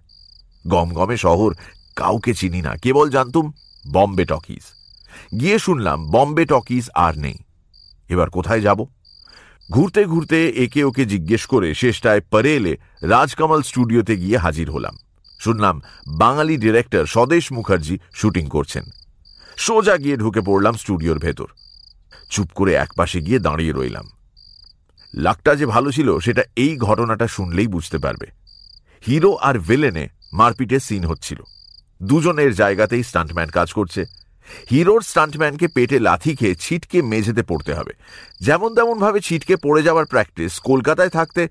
গমগমে শহর, কাউকে চিনি না, কেবল জানতুম বম্বে টকিজ। গিয়ে শুনলাম বম্বে টকিজ আর নেই। এবার কোথায় যাব? ঘুরতে ঘুরতে একে ওকে জিজ্ঞেস করে শেষটায় পরে এলে রাজকমল স্টুডিওতে গিয়ে হাজির হলাম। শুনলাম বাঙালি ডিরেক্টর স্বদেশ মুখার্জি শুটিং করছেন। সোজা গিয়ে ঢুকে পড়লাম স্টুডিওর ভেতর। চুপ করে একপাশে গিয়ে দাঁড়িয়ে রইলাম। লাকটা যে ভালো ছিল, সেটা এই ঘটনাটা শুনলেই বুঝতে পারবে। হিরো আর ভিলেনে মারপিটের সিন হচ্ছিল। দুজনের জায়গাতেই স্টান্টম্যান কাজ করছে। হিরোর স্টান্টম্যানকে পেটে লাথি খেয়ে ছিটকে মেঝেতে পড়তে হবে। যেমন তেমন ভাবে ছিটকে পড়ে যাওয়ার প্র্যাকটিস কলকাতায় থাকতে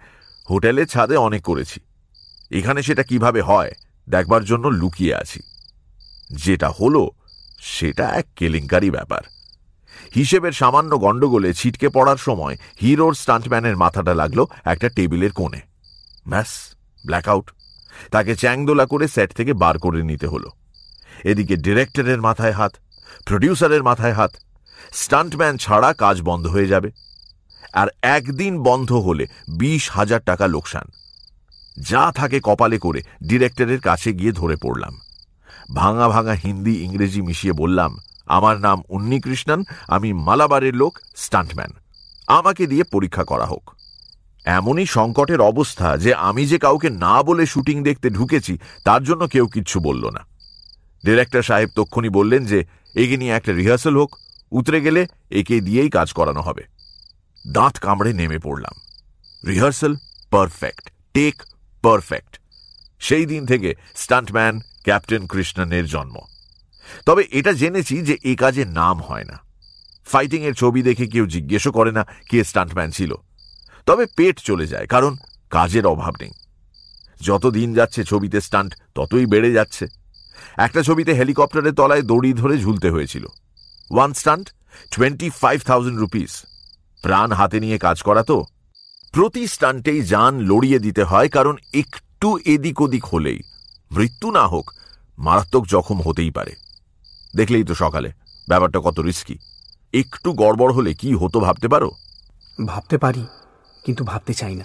হোটেলের ছাদে অনেক করেছি। এখানে সেটা কীভাবে হয়, দেখবার জন্য লুকিয়ে আছি। যেটা হলো, সেটা এক কেলেঙ্কারি ব্যাপার। হিসেবের সামান্য গণ্ডগোলে ছিটকে পড়ার সময় হিরোর স্টান্টম্যানের মাথাটা লাগল একটা টেবিলের কোণে। ব্যাস। ব্ল্যাকআউট। তাকে চ্যাংদোলা করে সেট থেকে বার করে নিতে হলো। এদিকে ডিরেক্টরের মাথায় হাত, প্রডিউসারের মাথায় হাত, স্টান্টম্যান ছাড়া কাজ বন্ধ হয়ে যাবে। আর একদিন বন্ধ হলে বিশ হাজার টাকা লোকসান। যা থাকে কপালে করে ডিরেক্টরের কাছে গিয়ে ধরে পড়লাম। ভাঙা ভাঙা হিন্দি, ইংরেজি মিশিয়ে বললাম, আমার নাম উন্নিকৃষ্ণন, আমি মালাবারের লোক, স্টান্টম্যান। আমাকে দিয়ে পরীক্ষা করা হোক। এমনই সংকটের অবস্থা যে আমি যে কাউকে না বলে শুটিং দেখতে ঢুকেছি, তার জন্য কেউ কিচ্ছু বলল না। ডিরেক্টর সাহেব তক্ষণি বললেন যে, একে নিয়ে একটা রিহার্সাল হোক, উতরে গেলে একে দিয়েই কাজ করানো হবে। দাঁত কামড়ে নেমে পড়লাম। Rehearsal perfect, take perfect. সেই দিন থেকে স্টান্টম্যান ক্যাপ্টেন কৃষ্ণনের জন্ম। তবে এটা জেনেছি যে এ কাজে নাম হয় না। ফাইটিংয়ের ছবি দেখে কেউ জিজ্ঞেসও করে না কে স্টান্টম্যান ছিল। তবে পেট চলে যায়, কারণ কাজের অভাব নেই। যত দিন যাচ্ছে ছবিতে স্টান্ট, ততই বেড়ে যাচ্ছে। একটা ছবিতে হেলিকপ্টারের তলায় দড়ি ধরে ঝুলতে হয়েছিল। One stunt twenty five rupees প্রাণ হাতে নিয়ে কাজ করা তো। প্রতি স্টান্টেই যান লড়িয়ে দিতে হয়, কারণ একটু এদিক ওদিক হলেই, মৃত্যু না হোক, মারাত্মক জখম হতেই পারে। দেখলেই তো সকালে, ব্যাপারটা কত রিস্কি একটু গড়বড় হলে কি হতো ভাবতে পারো? ভাবতে পারি। কিন্তু ভাবতে চাই না।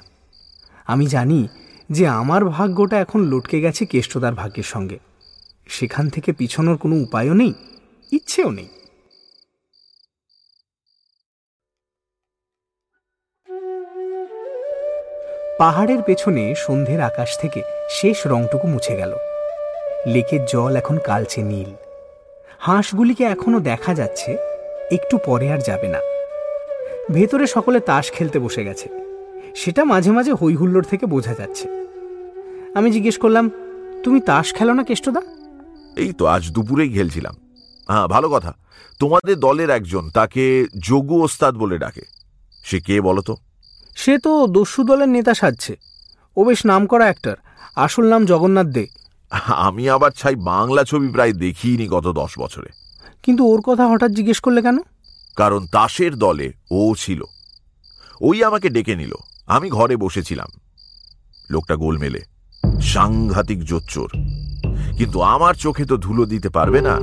আমি জানি যে আমার ভাগ্যটা এখন লটকে গেছে কেষ্টদার ভাগ্যের সঙ্গে। সেখান থেকে পিছনোর কোনো উপায়ও নেই, ইচ্ছেও নেই। পাহাড়ের পেছনে সন্ধ্যের আকাশ থেকে শেষ রংটুকু মুছে গেল। লেকের জল এখন কালচে নীল। হাঁসগুলিকে এখনও দেখা যাচ্ছে, একটু পরে আর যাবে না। ভেতরে সকলে তাস খেলতে বসে গেছে। সেটা মাঝে মাঝে হৈহুল্লোর থেকে বোঝা যাচ্ছে। আমি জিজ্ঞেস করলাম তুমি তাস খেলো না কেষ্টদা? এই তো আজ দুপুরেই খেলছিলাম। হ্যাঁ ভালো কথা। তোমাদের দলের একজন তাকে যোগু ওস্তাদ বলে ডাকে। সে কে বলো তো? সে তো দস্যু দলের নেতা সাজছে। ও বেশ নাম করা অ্যাক্টর আসল নাম জগন্নাথ দে। আমি আবার ছাই বাংলা ছবি প্রায় দেখিনি গত দশ বছরে। কিন্তু ওর কথা হঠাৎ জিজ্ঞেস করলে কেন? কারণ তাসের দলে ও ছিল। ওই আমাকে ডেকে নিল। আমি ঘরে বসেছিলাম। লোকটা গোল মেলে। সাংঘাতিক জোচ্চোর। কিন্তু আমার চোখে তো ধুলো দিতে পারবে না।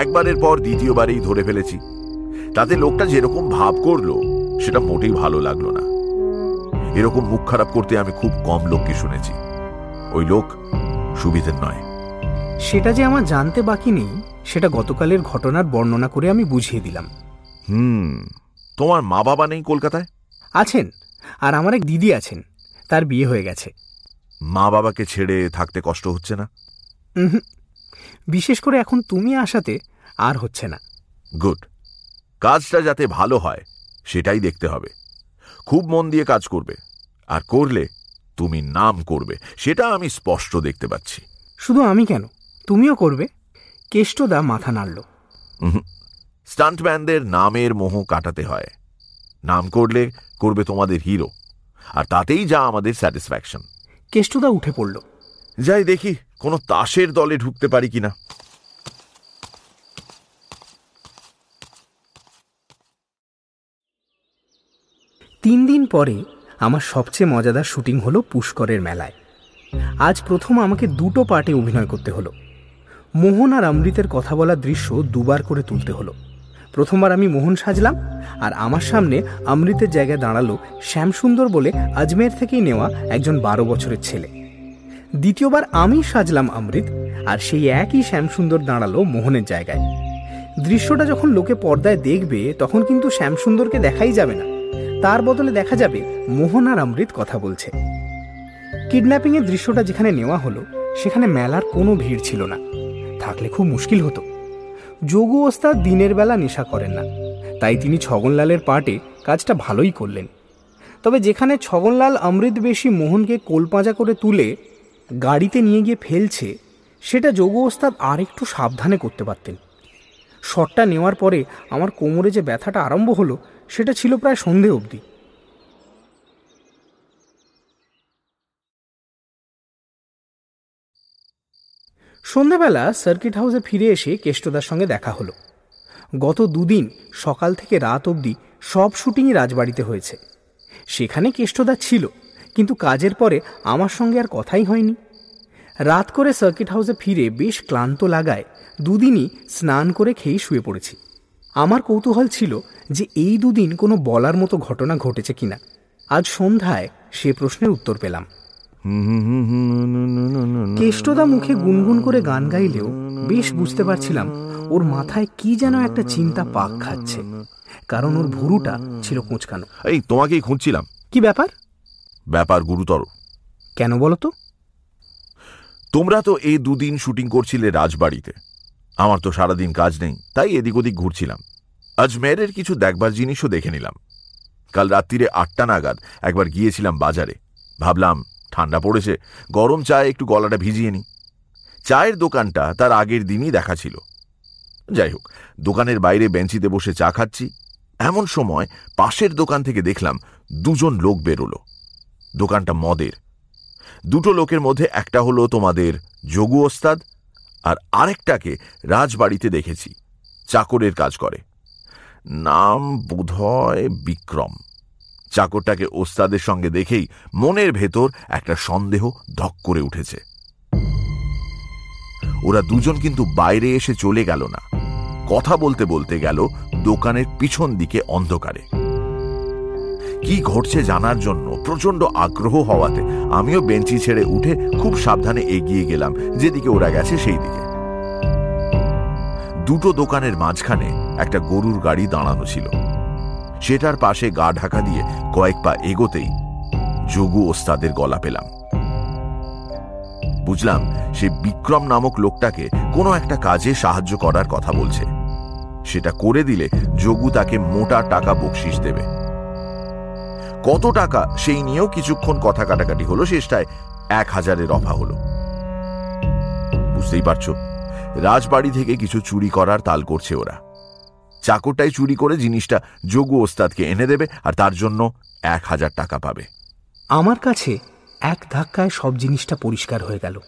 একবারের পর দ্বিতীয়বারেই ধরে ফেলেছি। তাতে লোকটা যেরকম ভাব করল সেটা মোটেই ভালো লাগল না। এরকম মুখ খারাপ করতে আমি খুব কম লোককে শুনেছি। ওই লোক সুবিধের নয়। সেটা যে আমার জানতে বাকি নেই সেটা গতকালের ঘটনার বর্ণনা করে আমি বুঝিয়ে দিলাম। হুম তোমার মা বাবা নেই কলকাতায়? আছেন। আর আমার এক দিদি আছেন তার বিয়ে হয়ে গেছে। মা বাবাকে ছেড়ে থাকতে কষ্ট হচ্ছে না? বিশেষ করে এখন তুমি আসাতে আর হচ্ছে না। গুড। কাজটা যাতে ভালো হয় সেটাই দেখতে হবে। খুব মন দিয়ে কাজ করবে আর করলে তুমি নাম করবে সেটা আমি স্পষ্ট দেখতে পাচ্ছি। শুধু আমি কেন? তুমিও করবে। কেষ্টদা মাথা নাড়ল। স্টান্টম্যানদের নামের মোহ কাটাতে হয়। নাম করলে করবে তোমাদের হিরো আর তাতেই যা আমাদের স্যাটিসফ্যাকশন কেষ্টদা উঠে পড়ল। যাই দেখি কোনো তাসের দলে ঢুকতে পারি কিনা। তিন দিন পরে আমার সবচেয়ে মজাদার শুটিং হলো পুষ্করের মেলায়। আজ প্রথম আমাকে দুটো পার্টে অভিনয় করতে হলো। মোহন আর অমৃতের কথা বলার দৃশ্য দুবার করে তুলতে হলো। প্রথমবার আমি মোহন সাজলাম, আর আমার সামনে অমৃতের জায়গায় দাঁড়াল শ্যামসুন্দর বলে আজমের থেকেই নেওয়া একজন বারো বছরের ছেলে। দ্বিতীয়বার আমি সাজলাম অমৃত, আর সেই একই শ্যামসুন্দর দাঁড়াল মোহনের জায়গায়। দৃশ্যটা যখন লোকে পর্দায় দেখবে, তখন কিন্তু শ্যামসুন্দরকে দেখাই যাবে না। তার বদলে দেখা যাবে মোহন আর অমৃত কথা বলছে। কিডন্যাপিংয়ের দৃশ্যটা যেখানে নেওয়া হলো, সেখানে মেলার কোনো ভিড় ছিল না। থাকলে খুব মুশকিল হতো। যোগু ওস্তাদ দিনের বেলা নেশা করেন না। তাই তিনি ছগনলালের পার্টে কাজটা ভালোই করলেন। তবে যেখানে ছগনলাল অমৃত বেশি মোহনকে কোলপাঁজা করে তুলে গাড়িতে নিয়ে গিয়ে ফেলছে, সেটা যোগু ওস্তাদ আর একটু সাবধানে করতে পারতেন। শটটা নেওয়ার পরে আমার কোমরে যে ব্যথাটা আরম্ভ হলো, সেটা ছিল প্রায় সন্ধে অবধি। সন্ধেবেলা সার্কিট হাউসে ফিরে এসে কেষ্টদার সঙ্গে দেখা হলো। গত দুদিন সকাল থেকে রাত অবধি সব শুটিংই রাজবাড়িতে হয়েছে। সেখানে কেষ্টদা ছিল, কিন্তু কাজের পরে আমার সঙ্গে আর কথাই হয়নি। রাত করে সার্কিট হাউসে ফিরে বেশ ক্লান্ত লাগায় দুদিনই স্নান করে খেয়েই শুয়ে পড়েছি। আমার কৌতূহল ছিল যে এই দুদিন কোনো বলার মতো ঘটনা ঘটেছে কিনা। আজ সন্ধ্যায় সে প্রশ্নের উত্তর পেলাম। কেষ্টদা মুখে গুনগুন করে গান গাইলেও বেশ বুঝতে পারছিলাম ওর মাথায় কি যেন একটা চিন্তা পাক খাচ্ছে কারণ ওর ভুরুটা ছিল কুঁচকানো। এই তোমাকেই খুঁজছিলাম। কি ব্যাপার? ব্যাপার গুরুতর। কেন বলো তো? তোমরা তো এই দুদিন শুটিং করছিলে রাজবাড়িতে। আমার তো সারাদিন কাজ নেই তাই এদিক ওদিক ঘুরছিলাম। আজমেরের কিছু দেখবার জিনিসও দেখে নিলাম। কাল রাত্রিরে আটটা নাগাদ একবার গিয়েছিলাম বাজারে। ভাবলাম ঠান্ডা পড়েছে, গরম চায়ে একটু গলাটা ভিজিয়ে নি চায়ের দোকানটা তার আগের দিনই দেখা ছিল। যাই হোক, দোকানের বাইরে বেঞ্চিতে বসে চা খাচ্ছি। এমন সময় পাশের দোকান থেকে দেখলাম দুজন লোক বেরোলো। দোকানটা মদের। দুটো লোকের মধ্যে একটা হলো তোমাদের যোগু ওস্তাদ আর আরেকটাকে রাজবাড়িতে দেখেছি। চাকরের কাজ করে। নাম বোধহয় বিক্রম। চাকরটাকে ওস্তাদের সঙ্গে দেখেই মনের ভেতর একটা সন্দেহ ধক করে উঠেছে। ওরা দুজন কিন্তু বাইরে এসে চলে গেল না। কথা বলতে বলতে গেল দোকানের পিছন দিকে অন্ধকারে। কি ঘটছে জানার জন্য প্রচণ্ড আগ্রহ হওয়াতে আমিও বেঞ্চি ছেড়ে উঠে খুব সাবধানে এগিয়ে গেলাম, যেদিকে ওরা গেছে সেই দিকে। দুটো দোকানের মাঝখানে একটা গরুর গাড়ি দাঁড়ানো ছিল। সেটার পাশে গা ঢাকা দিয়ে কয়েক পা এগোতেই যোগু ওস্তাদের গলা পেলাম। বুঝলাম সে বিক্রম নামক লোকটাকে কোনো একটা কাজে সাহায্য করার কথা বলছে। সেটা করে দিলে যোগু তাকে মোটা টাকা বকশিস দেবে। কত টাকা সেই নিয়েও কিছুক্ষণ কথা কাটাকাটি হলো, শেষটায় এক হাজারের অফা হলো। বুঝতেই পারছ, রাজবাড়ি থেকে কিছু চুরি করার তাল করছে ওরা। চাকরটাই চুরি করে জিনিসটা যোগু ওস্তাদকে এনে দেবে আর তার জন্য এক হাজার টাকা পাবে। আমার কাছে এক ধাক্কায় সব জিনিসটা পরিষ্কার হয়ে গেল।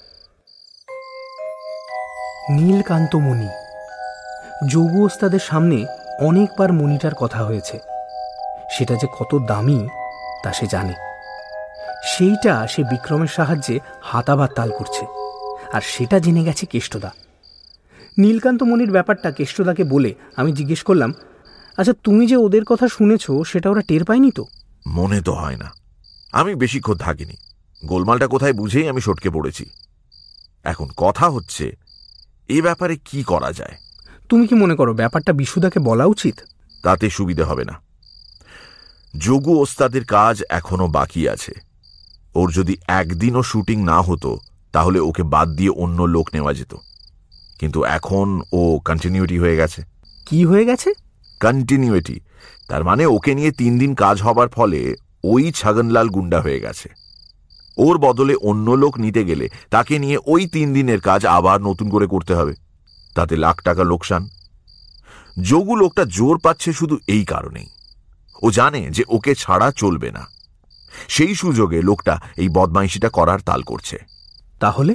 নীলকান্ত মণি যোগু ওস্তাদের সামনে অনেকবার মণিটার কথা হয়েছে। সেটা যে কত দামি তা সে জানে। সেইটা সে বিক্রমের সাহায্যে হাতাবার তাল করছে। আর সেটা জেনে গেছে কেষ্টদা। নীলকান্ত মণির ব্যাপারটা কেষ্টদাকে বলে আমি জিজ্ঞেস করলাম আচ্ছা তুমি যে ওদের কথা শুনেছ সেটা ওরা টের পায়নি তো? মনে তো হয় না। আমি বেশিক্ষণ থাকিনি। গোলমালটা কোথায় বুঝেই আমি সটকে পড়েছি। এখন কথা হচ্ছে এ ব্যাপারে কি করা যায়? তুমি কি মনে করো ব্যাপারটা বিশুদাকে বলা উচিত? তাতে সুবিধে হবে না। যোগু ওস্তাদের কাজ এখনও বাকি আছে। ওর যদি একদিনও শুটিং না হতো তাহলে ওকে বাদ দিয়ে অন্য লোক নেওয়া যেত। কিন্তু এখন ও কন্টিনিউটি হয়ে গেছে। কি হয়ে গেছে? কন্টিনিউটি তার মানে ওকে নিয়ে তিন দিন কাজ হবার ফলে ওই ছাগনলাল গুন্ডা হয়ে গেছে। ওর বদলে অন্য লোক নিতে গেলে তাকে নিয়ে ওই তিন দিনের কাজ আবার নতুন করে করতে হবে। তাতে লাখ টাকা লোকসান। যোগু লোকটা জোর পাচ্ছে শুধু এই কারণেই। ও জানে যে ওকে ছাড়া চলবে না। সেই সুযোগে লোকটা এই বদমাইশিটা করার তাল করছে। তাহলে?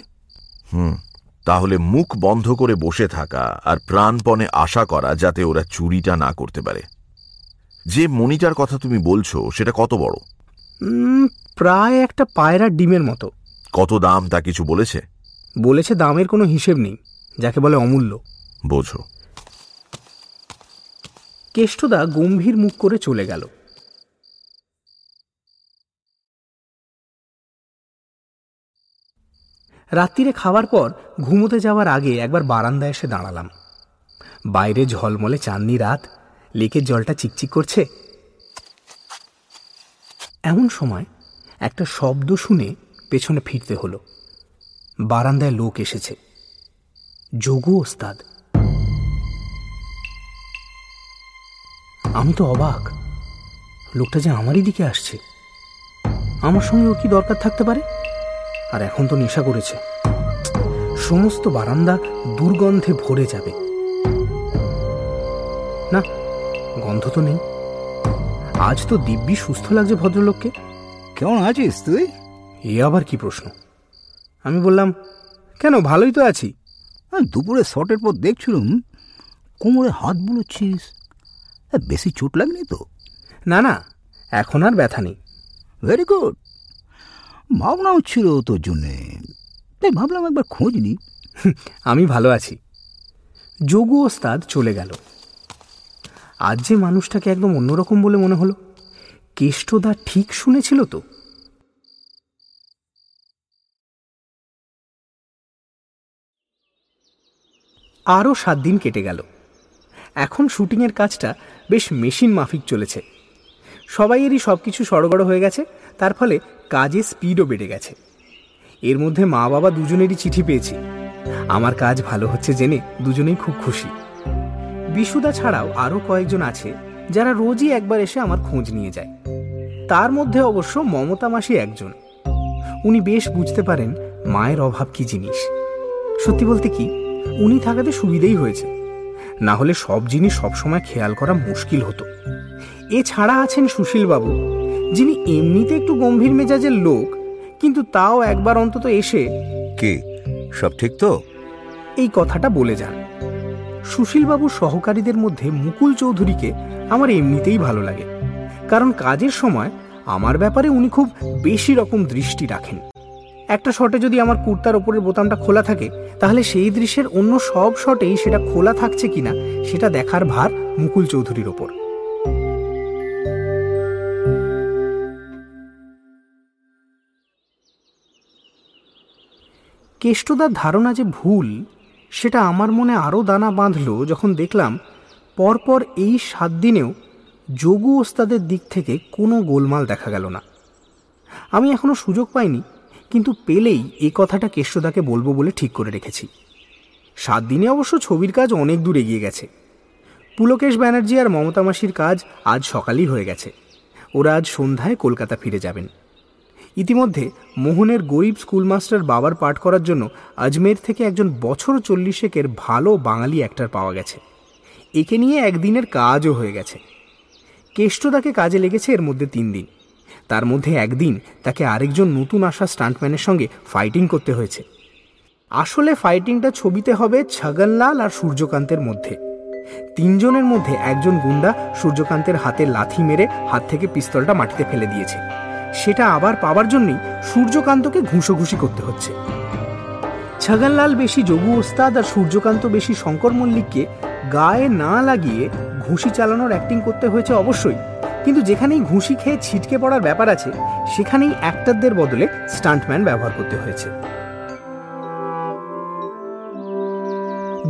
হুম। তাহলে মুখ বন্ধ করে বসে থাকা আর প্রাণপণে আশা করা যাতে ওরা চুরিটা না করতে পারে। যে মনিটার কথা তুমি বলছো সেটা কত বড়? প্রায় একটা পায়রার ডিমের মতো। কত দাম তা কিছু বলেছে? বলেছে দামের কোনো হিসেব নেই যাকে বলে অমূল্য। বোঝো। কেষ্টদা গম্ভীর মুখ করে চলে গেল। রাত্রিরে খাওয়ার পর ঘুমোতে যাওয়ার আগে একবার বারান্দায় এসে দাঁড়ালাম। বাইরে ঝলমলে চাঁদনি রাত, লেকের জলটা চিকচিক করছে। এমন সময় একটা শব্দ শুনে পেছনে ফিরতে হলো। বারান্দায় লোক এসেছে। যোগু ওস্তাদ। আমি তো অবাক। লোকটা যে আমারই দিকে আসছে। আমার সঙ্গে ও কি দরকার থাকতে পারে? আর এখন তো নেশা করেছে। সমস্ত বারান্দা দুর্গন্ধে ভরে যাবে। না গন্ধ তো নেই। আজ তো দিব্যি সুস্থ লাগছে ভদ্রলোককে। কেমন আছিস তুই? এ আবার কি প্রশ্ন? আমি বললাম কেন ভালোই তো আছি। দুপুরে শটের পর দেখছিলাম কোমরে হাত বুলোচ্ছিস। বেশি চোট লাগনি তো? না না এখন আর ব্যথা নেই। ভেরি গুড ভাবনা হচ্ছিল তোর জন্যে। তাই ভাবলাম একবার খোঁজ নি। আমি ভালো আছি। যোগু ওস্তাদ চলে গেল। আজ যে মানুষটাকে একদম অন্যরকম বলে মনে হলো কেষ্টদা ঠিক শুনেছিল তো? আরও সাত দিন কেটে গেল। এখন শুটিংয়ের কাজটা বেশ মেশিন মাফিক চলেছে। সবাইয়েরই সব কিছু সড়গড় হয়ে গেছে। তার ফলে কাজের স্পিডও বেড়ে গেছে। এর মধ্যে মা বাবা দুজনেরই চিঠি পেয়েছি। আমার কাজ ভালো হচ্ছে জেনে দুজনেই খুব খুশি। বিশুদা ছাড়াও আরও কয়েকজন আছে যারা রোজই একবার এসে আমার খোঁজ নিয়ে যায়। তার মধ্যে অবশ্য মমতা মাসি একজন। উনি বেশ বুঝতে পারেন মায়ের অভাব কি জিনিস। সত্যি বলতে কি, উনি থাকাতে সুবিধেই হয়েছে। না হলে সব জিনিস সবসময় খেয়াল করা মুশকিল হতো। এছাড়া আছেন সুশীলবাবু। যিনি এমনিতে একটু গম্ভীর মেজাজের লোক কিন্তু তাও একবার অন্তত এসে কে? সব ঠিক তো? এই কথাটা বলে যান। সুশীলবাবুর সহকারীদের মধ্যে মুকুল চৌধুরীকে আমার এমনিতেই ভালো লাগে কারণ কাজের সময় আমার ব্যাপারে উনি খুব বেশি রকম দৃষ্টি রাখেন। একটা শটে যদি আমার কুর্তার ওপরের বোতামটা খোলা থাকে তাহলে সেই দৃশ্যের অন্য সব শটেই সেটা খোলা থাকছে কিনা সেটা দেখার ভার মুকুল চৌধুরীর ওপর। কেষ্টদার ধারণা যে ভুল, সেটা আমার মনে আরও দানা বাঁধল যখন দেখলাম পরপর এই সাত দিনেও যোগু ওস্তাদের দিক থেকে কোনো গোলমাল দেখা গেল না। আমি এখনও সুযোগ পাইনি, কিন্তু পেলেই এই কথাটা কেষ্টদাকে বলব বলে ঠিক করে রেখেছি। সাত দিনে অবশ্য ছবির কাজ অনেক দূর এগিয়ে গেছে। পুলকেশ ব্যানার্জি আর মমতা মাসির কাজ আজ সকালই হয়ে গেছে। ওরা আজ সন্ধ্যায় কলকাতা ফিরে যাবেন। ইতিমধ্যে মোহনের গরিব স্কুলমাস্টার বাবার পাঠ করার জন্য আজমের থেকে একজন বছর চল্লিশেকের ভালো বাঙালি অ্যাক্টার পাওয়া গেছে। একে নিয়ে একদিনের কাজও হয়ে গেছে। কেষ্টদাকে কাজে লেগেছে এর মধ্যে তিন দিন। তার মধ্যে একদিন তাকে আরেকজন নতুন আসা স্টান্টম্যানের সঙ্গে ফাইটিং করতে হয়েছে। আসলে ফাইটিংটা ছবিতে হবে ছগনলাল আর সূর্যকান্তের মধ্যে। তিনজনের মধ্যে একজন গুন্ডা সূর্যকান্তের হাতে লাথি মেরে হাত থেকে পিস্তলটা মাটিতে ফেলে দিয়েছে। সেটা আবার পাওয়ার জন্যই সূর্যকান্তকে ঘুষোঘুষি করতে হচ্ছে। ছগনলাল বেশি যোগু ওস্তাদ আর সূর্যকান্ত বেশি শঙ্কর মল্লিককে গায়ে না লাগিয়ে ঘুষি চালানোর অ্যাক্টিং করতে হয়েছে অবশ্যই। কিন্তু যেখানেই ঘুষি খেয়ে ছিটকে পড়ার ব্যাপার আছে, সেখানেই অ্যাক্টারদের বদলে স্টান্টম্যান ব্যবহার করতে হয়েছে।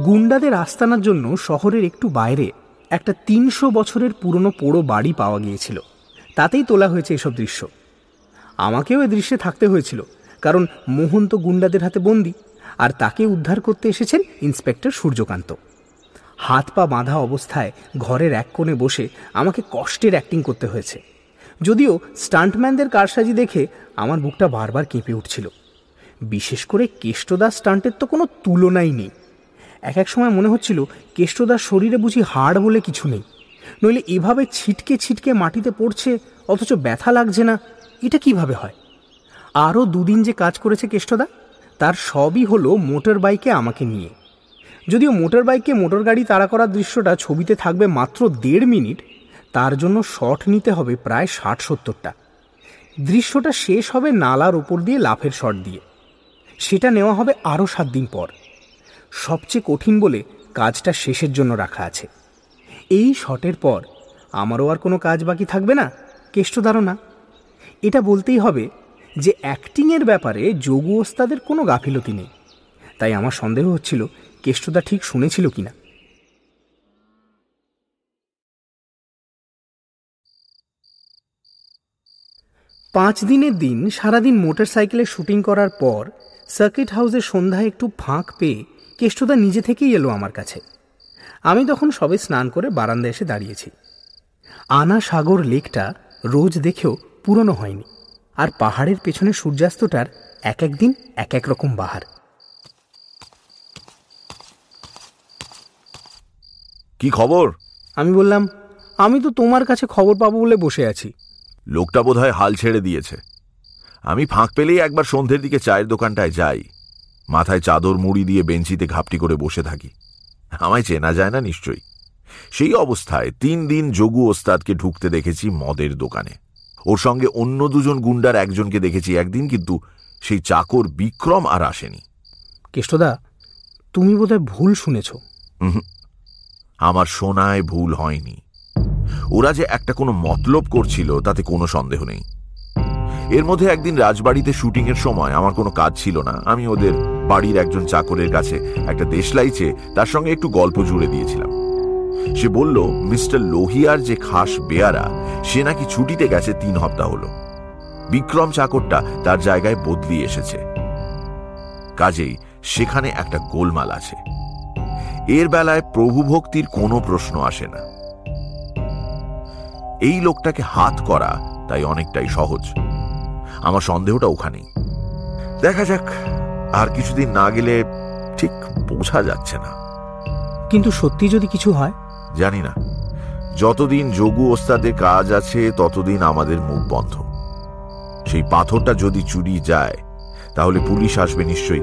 গুন্ডাদের আস্তানার জন্য শহরের একটু বাইরে একটা তিনশো বছরের পুরনো পোড়ো বাড়ি পাওয়া গিয়েছিল। তাতেই তোলা হয়েছে এসব দৃশ্য। আমাকেও এ দৃশ্যে থাকতে হয়েছিল, কারণ মোহন তো গুন্ডাদের হাতে বন্দি, আর তাকে উদ্ধার করতে এসেছেন ইন্সপেক্টর সূর্যকান্ত। হাত পা বাঁধা অবস্থায় ঘরের এক কোণে বসে আমাকে কষ্টের অ্যাক্টিং করতে হয়েছে। যদিও স্টান্টম্যানদের কারসাজি দেখে আমার বুকটা বারবার কেঁপে উঠছিল। বিশেষ করে কেষ্টদাস স্টান্টের তো কোনো তুলনাই নেই। এক এক সময় মনে হচ্ছিল কেষ্টদার শরীরে বুঝি হাড় বলে কিছু নেই। নইলে এভাবে ছিটকে ছিটকে মাটিতে পড়ছে, অথচ ব্যথা লাগছে না। এটা কীভাবে হয়? আরও দুদিন যে কাজ করেছে কেষ্টদা, তার সবই হলো মোটর বাইকে আমাকে নিয়ে। যদিও মোটর বাইকে মোটর গাড়ি তাড়া করার দৃশ্যটা ছবিতে থাকবে মাত্র দেড় মিনিট, তার জন্য শট নিতে হবে প্রায় ষাট সত্তরটা। দৃশ্যটা শেষ হবে নালার ওপর দিয়ে লাফের শট দিয়ে। সেটা নেওয়া হবে আরও সাত দিন পর। সবচেয়ে কঠিন বলে কাজটা শেষের জন্য রাখা আছে। এই শটের পর আমারও আর কোনো কাজ বাকি থাকবে না, কেষ্টদারও না। এটা বলতেই হবে যে অ্যাক্টিংয়ের ব্যাপারে যোগু ওস্তাদের কোনো গাফিলতি নেই। তাই আমার সন্দেহ হচ্ছিল কেষ্টদা ঠিক শুনেছিল কিনা। পাঁচ দিনের দিন, সারাদিন মোটর সাইকেলে শুটিং করার পর সার্কিট হাউসের সন্ধ্যায় একটু ফাঁক পেয়ে কেষ্টদা নিজে থেকেই এলো আমার কাছে। আমি তখন সবে স্নান করে বারান্দা এসে দাঁড়িয়েছি। আনা সাগর লেকটা রোজ দেখেও পুরনো হয়নি। আর পাহাড়ের পেছনে সূর্যাস্তটার এক এক দিন এক এক রকম বাহার। কি খবর? আমি বললাম আমি তো তোমার কাছে খবর পাবো বলে বসে আছি। লোকটা বোধহয় হাল ছেড়ে দিয়েছে। আমি ফাঁক পেলেই একবার সন্ধ্যের দিকে চায়ের দোকানটায় যাই। মাথায় চাদর মুড়ি দিয়ে বেঞ্চিতে ঘাপটি করে বসে থাকি। আমায় চেনা যায় না নিশ্চয়ই। সেই অবস্থায় তিন দিন যোগু ওস্তাদকে ঢুকতে দেখেছি মদের দোকানে। ওর সঙ্গে অন্য দুজন গুন্ডার একজনকে দেখেছি একদিন কিন্তু সেই চাকর বিক্রম আর আসেনি। কেষ্টদা তুমি বোধহয় ভুল শুনেছ। আমার শোনায় ভুল হয়নি। ওরা যে একটা কোনো মতলব করছিল তাতে কোনো সন্দেহ নেই। এর মধ্যে একদিন রাজবাড়িতে শুটিং এর সময় আমার কোনো কাজ ছিল না। আমি ওদের বাড়ির একজন চাকরের কাছে একটা দেশলাই চেয়ে তার সঙ্গে একটু গল্প জুড়ে দিয়েছিলাম। সে বলল, মিস্টার লোহিয়ার যে খাস বেয়ারা, সে নাকি ছুটিতে গেছে তিন হপ্তাহ হলো। বিক্রম চাকরটা তার জায়গায় বদলি এসেছে। কাজেই সেখানে একটা গোলমাল আছে। এর বেলায় প্রভু ভক্তির কোনো প্রশ্ন আসে না। এই লোকটাকে হাত করা তাই অনেকটাই সহজ। আমার সন্দেহটা ওখানেই। দেখা যাক, আর কিছুদিন না গেলে ঠিক বোঝা যাচ্ছে না। কিন্তু সত্যি যদি কিছু হয় জানি না। যতদিন যোগু ওস্তাদের কাজ আছে, ততদিন আমাদের মুখ বন্ধ। সেই পাথরটা যদি চুরি যায়, তাহলে পুলিশ আসবে নিশ্চয়ই।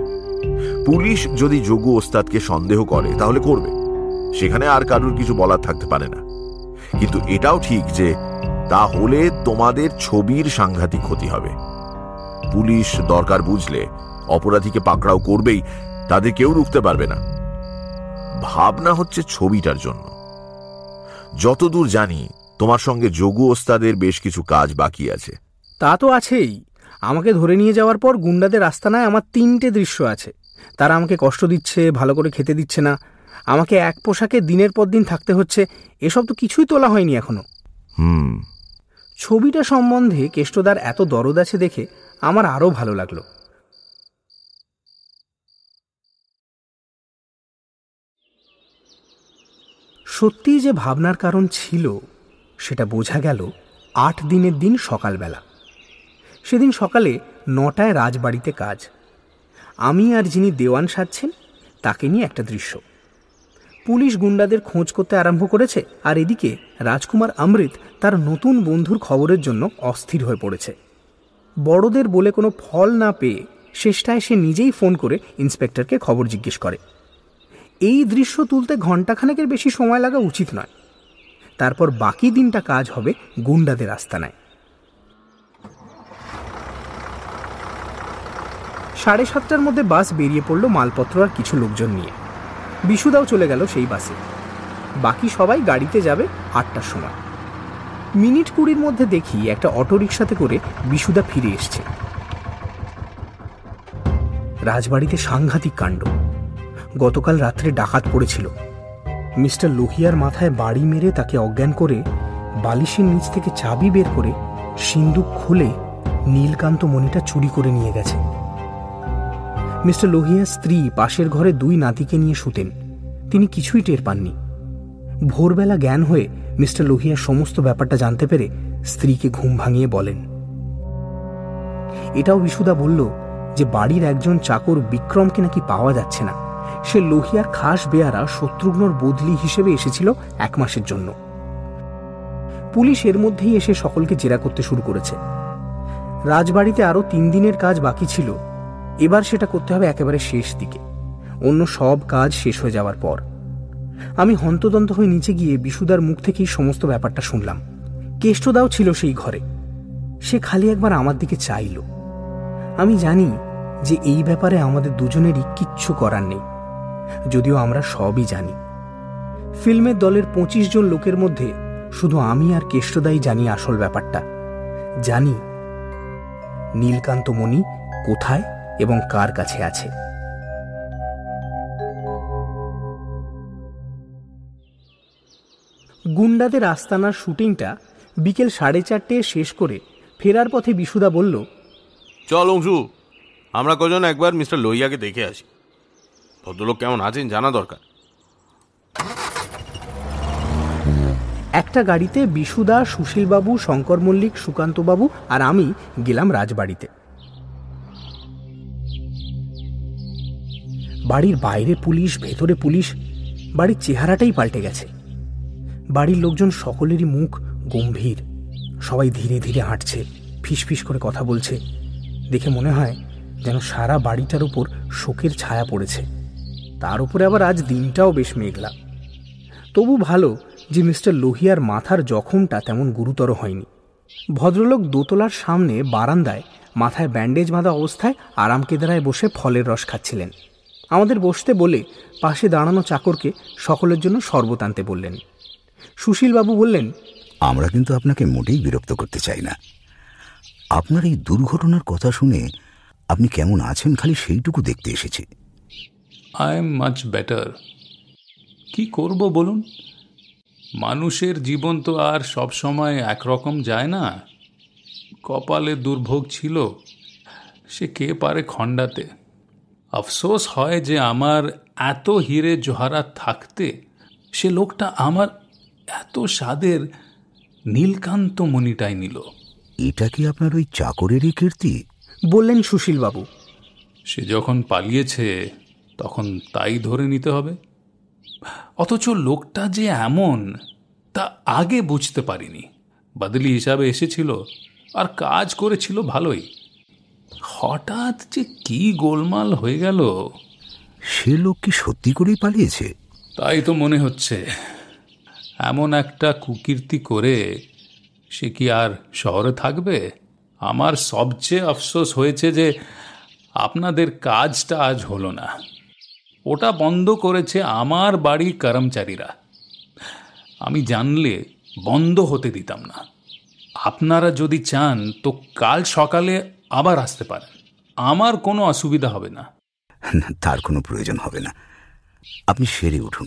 পুলিশ যদি যোগু ওস্তাদকে সন্দেহ করে, তাহলে করবে। সেখানে আর কারুর কিছু বলার থাকতে পারে না। কিন্তু এটাও ঠিক যে, তাহলে তোমাদের ছবির সাংঘাতিক ক্ষতি হবে। পুলিশ দরকার বুঝলে, অপরাধীকে পাকড়াও করবেই, তাদের কেউ রুখতে পারবে না। ভাবনা হচ্ছে ছবিটার জন্য। যতদূর জানি তোমার সঙ্গে যোগু ওস্তাদের বেশ কিছু কাজ বাকি আছে। তা তো আছেই। আমাকে ধরে নিয়ে যাওয়ার পর গুন্ডাদের আস্তানায় আমার তিনটে দৃশ্য আছে। তারা আমাকে কষ্ট দিচ্ছে ভালো করে খেতে দিচ্ছে না। আমাকে এক পোশাকে দিনের পর দিন থাকতে হচ্ছে এসব তো কিছুই তোলা হয়নি এখনও। হুম। ছবিটা সম্বন্ধে কেষ্টদার এত দরদ আছে দেখে আমার আরও ভালো লাগল। সত্যিই যে ভাবনার কারণ ছিল, সেটা বোঝা গেল আট দিনের দিন সকালবেলা। সেদিন সকালে নটায় রাজবাড়িতে কাজ। আমি আর যিনি দেওয়ান সাজছেন, তাকে নিয়ে একটা দৃশ্য। পুলিশ গুন্ডাদের খোঁজ করতে আরম্ভ করেছে, আর এদিকে রাজকুমার অমৃত তার নতুন বন্ধুর খবরের জন্য অস্থির হয়ে পড়েছে। বড়দের বলে কোনো ফল না পেয়ে শেষটায় সে নিজেই ফোন করে ইন্সপেক্টরকে খবর জিজ্ঞেস করে। এই দৃশ্য তুলতে ঘণ্টাখানেকের বেশি সময় লাগা উচিত নয়। তারপর বাকি দিনটা কাজ হবে গুন্ডাদের আস্তানায়। সাড়ে সাতটার মধ্যে বাস বেরিয়ে পড়ল মালপত্র আর কিছু লোকজন নিয়ে। বিশুদাও চলে গেল সেই বাসে। বাকি সবাই গাড়িতে যাবে আটটার সময়। মিনিট কুড়ির মধ্যে দেখি একটা অটোরিকশাতে করে বিশুদা ফিরে এসছে। রাজবাড়িতে সাংঘাতিক কাণ্ড। গতকাল রাত্রে ডাকাত পড়েছিল। মিস্টার লোহিয়ার মাথায় বাড়ি মেরে তাকে অজ্ঞান করে বালিশের নিচ থেকে চাবি বের করে সিন্দুক খুলে নীলকান্ত মণিটা চুরি করে নিয়ে গেছে। মিস্টার লোহিয়ার স্ত্রী পাশের ঘরে দুই নাতিকে নিয়ে শুতেন। তিনি কিছুই টের পাননি। ভোরবেলা জ্ঞান হয়ে মিস্টার লোহিয়ার সমস্ত ব্যাপারটা জানতে পেরে স্ত্রীকে ঘুম ভাঙিয়ে বলেন, এটাও বিশুদা বলল যে বাড়ির একজন চাকর বিক্রমকে নাকি পাওয়া যাচ্ছে না। সে লোহিয়ার খাস বেয়ারা শত্রুঘ্নর বদলি হিসেবে এসেছিল এক মাসের জন্য। পুলিশ এর মধ্যেই এসে সকলকে জেরা করতে শুরু করেছে। রাজবাড়িতে আরও তিন দিনের কাজ বাকি ছিল। এবার সেটা করতে হবে একেবারে শেষ দিকে। অন্য সব কাজ শেষ হয়ে যাওয়ার পর। আমি হন্তদন্ত হয়ে নিচে গিয়ে বিশুদার মুখ থেকেই সমস্ত ব্যাপারটা শুনলাম। কেষ্টদাও ছিল সেই ঘরে। সে খালি একবার আমার দিকে চাইল। আমি জানি যে এই ব্যাপারে আমাদের দুজনেরই কিচ্ছু করার নেই। যদিও আমরা সবই জানি। ফিল্মের দলের পঁচিশ জন লোকের মধ্যে শুধু আমি আর কেষ্টদাই জানি আসল ব্যাপারটা। জানি নীলকান্ত মণি কোথায় এবং কার কাছে আছে। গুন্ডাদের আস্তানার শুটিংটা বিকেল সাড়ে চারটে শেষ করে ফেরার পথে বিশুদা বলল, চল অংশু, আমরা কজন একবার মিস্টার লোহিয়াকে দেখে আসি। ভদ্রলোক কেমন আছেন জানা দরকার। একটা গাড়িতে বিশুদা, সুশীলবাবু, শঙ্কর মল্লিক, সুকান্তবাবু আর আমি গেলাম রাজবাড়িতে। বাড়ির বাইরে পুলিশ, ভেতরে পুলিশ, বাড়ির চেহারাটাই পাল্টে গেছে। বাড়ির লোকজন সকলেরই মুখ গম্ভীর। সবাই ধীরে ধীরে হাঁটছে, ফিসফিস করে কথা বলছে। দেখে মনে হয় যেন সারা বাড়িটার উপর শোকের ছায়া পড়েছে। তার উপরে আবার আজ দিনটাও বেশ মেঘলা। তবু ভালো যে মিস্টার লোহিয়ার মাথার জখমটা তেমন গুরুতর হয়নি। ভদ্রলোক দোতলার সামনে বারান্দায় মাথায় ব্যান্ডেজ বাঁধা অবস্থায় আরাম কেদারায় বসে ফলের রস খাচ্ছিলেন। আমাদের বসতে বলে পাশে দাঁড়ানো চাকরকে সকলের জন্য শরবত আনতে বললেন। সুশীলবাবু বললেন, আমরা কিন্তু আপনাকে মোটেই বিরক্ত করতে চাই না। আপনার এই দুর্ঘটনার কথা শুনে আপনি কেমন আছেন খালি সেইটুকু দেখতে এসেছি। আই এম মাচ বেটার কি করব বলুন? মানুষের জীবন তো আর সব সময় একরকম যায় না। কপালে দুর্ভোগ ছিল। সে কে পারে খণ্ডাতে? আফসোস হয় যে আমার এত হিরে জোহারাত থাকতে সে লোকটা আমার এত স্বাদের নীলকান্ত মণিটাই নিল। এটা কি আপনার ওই চাকরেরই কীর্তি? বললেন সুশীলবাবু। সে যখন পালিয়েছে তখন তাই ধরে নিতে হবে। অথচ লোকটা যে এমন তা আগে বুঝতে পারিনি। বাদলি হিসাবে এসেছিল আর কাজ করেছিল ভালোই। হঠাৎ যে কি গোলমাল হয়ে গেল। সে লোক কি সত্যি করেই পালিয়েছে? তাই তো মনে হচ্ছে। এমন একটা কুকীর্তি করে সে কি আর শহরে থাকবে? আমার সবচেয়ে আফসোস হয়েছে যে আপনাদের কাজটা আজ হলো না। ওটা বন্ধ করেছে আমার বাড়ির কর্মচারীরা। আমি জানলে বন্ধ হতে দিতাম না। আপনারা যদি চান তো কাল সকালে আবার আসতে পারেন। আমার কোনো অসুবিধা হবে না। তার কোনো প্রয়োজন হবে না। আপনি সেরে উঠুন।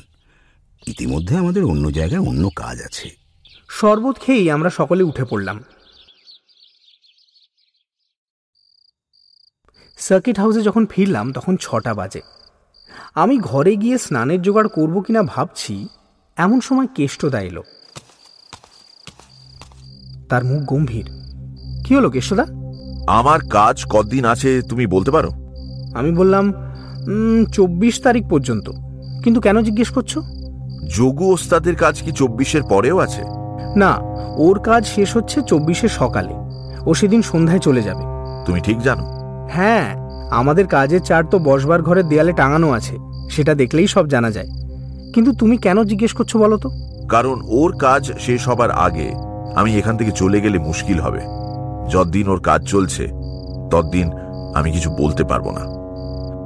ইতিমধ্যে আমাদের অন্য জায়গায় অন্য কাজ আছে। শরবত খেয়েই আমরা সকলে উঠে পড়লাম। সার্কিট হাউসে যখন ফিরলাম তখন ছটা বাজে। আমি ঘরে গিয়ে স্নানের জোগাড় করব কিনা ভাবছি এমন সময় কেষ্টদা এলো। তার মুখ গম্ভীর। কি হলো কেষ্টদা আমার কাজ কতদিন আছে তুমি বলতে পারো? আমি বললাম চব্বিশ তারিখ পর্যন্ত। কিন্তু কেন জিজ্ঞেস করছ? যোগু ওস্তাদের কাজ কি চব্বিশের পরেও আছে? না ওর কাজ শেষ হচ্ছে চব্বিশে সকালে। ও সেদিন সন্ধ্যায় চলে যাবে। তুমি ঠিক জানো। হ্যাঁ আমাদের কাজের চার তো বসবার ঘরের দেয়ালে টাঙানো আছে সেটা দেখলেই সব জানা যায়। কিন্তু তুমি কেন জিজ্ঞেস করছ বলো তো? কারণ ওর কাজ শেষ হবার আগে আমি এখান থেকে চলে গেলে মুশকিল হবে। যতদিন ওর কাজ চলছে ততদিন আমি কিছু বলতে পারব না।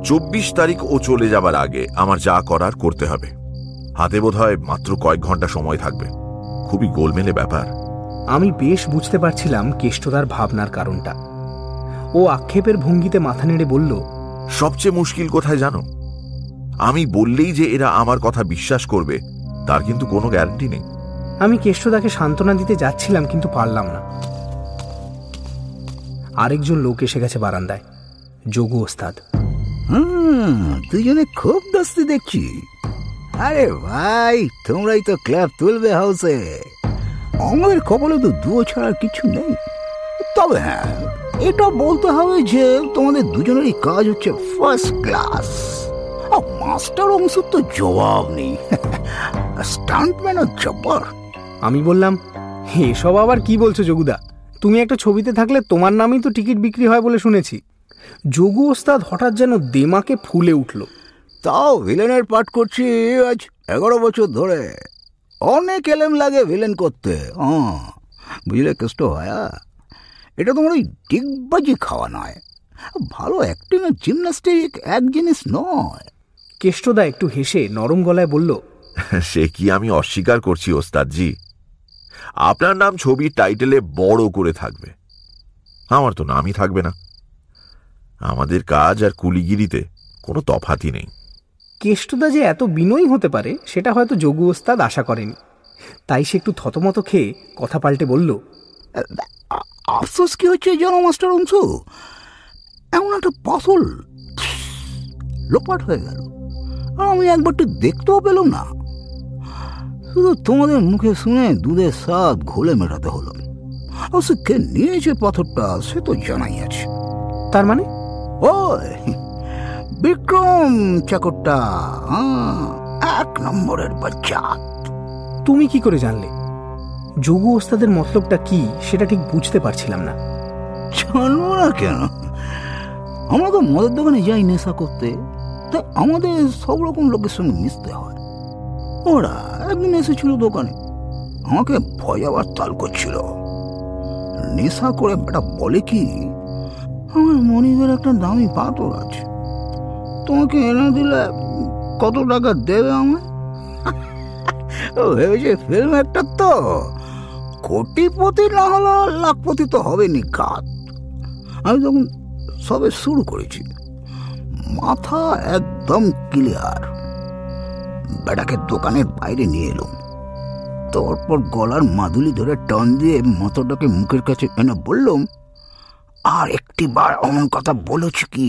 চব্বিশ তারিখ ও চলে যাবার আগে আমার যা করার করতে হবে। হাতে বোধ হয় মাত্র কয়েক ঘণ্টা সময় থাকবে। খুবই গোলমেলে ব্যাপার। আমি বেশ বুঝতে পারছিলাম কেষ্টদার ভাবনার কারণটা। ও আক্ষেপের ভঙ্গিতে মাথা নেড়ে বলল সবচেয়ে মুশকিল কোথায় জানো? আমি বললেই যে এরা আমার কথা বিশ্বাস করবে তার কিন্তু কোনো গ্যারান্টি নেই। আমি কেষ্টদাকে সান্ত্বনা দিতে যাচ্ছিলাম কিন্তু পারলাম না। আরেকজন লোক এসে গেছে বারান্দায়। যোগু ওস্তাদ। দুজনে খুব দস্তি দেখছি। আরে ভাই তোমরাই তো ক্লাব তুলবে হাউসে। আমাদের কপালে তো দুয়ো ছাড়া কিছু নেই। তবে হ্যাঁ এটা বলতে হবে যে তোমাদের দুজনেরই কাজ হচ্ছে ফার্স্ট ক্লাস মাস্টার অংশ তো জবাব নেই। স্টান্টম্যানও জব্বর। আমি বললাম এসব আবার কি বলছো যোগুদা তুমি একটা ছবিতে থাকলে তোমার নামেই তো টিকিট বিক্রি হয় বলে শুনেছি। যোগু ওস্তাদ হঠাৎ যেন দেমাকে ফুলে উঠল। তাও ভিলেনের পাঠ করছি আজ এগারো বছর ধরে। অনেক এলেম লাগে ভিলেন করতে। বুঝলে কেষ্ট ভায়া? এটা তোমার ওই ডিগবাজি খাওয়া নয়। ভালো অ্যাক্টিং আর জিমনাস্টিক এক জিনিস নয়। কেষ্টদা একটু হেসে নরম গলায় বলল সে কি আমি অস্বীকার করছি ওস্তাদজি? আপনার নাম ছবির টাইটেলে বড় করে থাকবে। আমার তো নামই থাকবে না। আমাদের কাজ আর কুলিগিরিতে কোনো তফাতি নেই। কেষ্টদা যে এত বিনয়ী হতে পারে সেটা হয়তো যোগু ওস্তাদ আশা করেনি। তাই সে একটু থতমত খেয়ে কথা পাল্টে বলল আফসোস কি হচ্ছে জানো মাস্টার অংশ? এমন একটা পাথল লোপাট হয়ে গেল। আর আমি একবারটি দেখতেও পেলাম না। শুধু তোমাদের মুখে শুনে দুধের স্বাদ ঘোলে মেটাতে হলো। অবশ্য কে নিয়েছে পাথরটা সে তো জানাই আছে। তার মানে? ও বিক্রম চাকরটা এক নম্বরের বাচ্চা। তুমি কি করে জানলে? যোগু ওস্তাদের মতলবটা কি, সেটা ঠিক বুঝতে পারছিলাম না। জানব না কেন? আমরা তো মদের দোকানে যাই নেশা করতে, তাই আমাদের সব রকম লোকের সঙ্গে মিশতে হয়। ওরা একদিন এসেছিল দোকানে, আমাকে ভয় আবার তাল করছিল। নেশা করে বেটা বলে কি, আমার মনিবের একটা দামি পাথর আছে। তোমাকে এনে দিলে কত টাকা দেবে আমায়? ও, ভেবেছে ফিল্ম একটা তো। কোটিপতি না হলো লাখপতি তো হবে নি কাত। আমি তখন সবে শুরু করেছি, মাথা একদম ক্লিয়ার বেটাকে দোকানের বাইরে নিয়ে এলো তারপর গলার মাদুলি ধরে টান দিয়ে মাথাটাকে মুখের কাছে এনে বললাম, আর একটি বার অমন কথা বলেছি কি,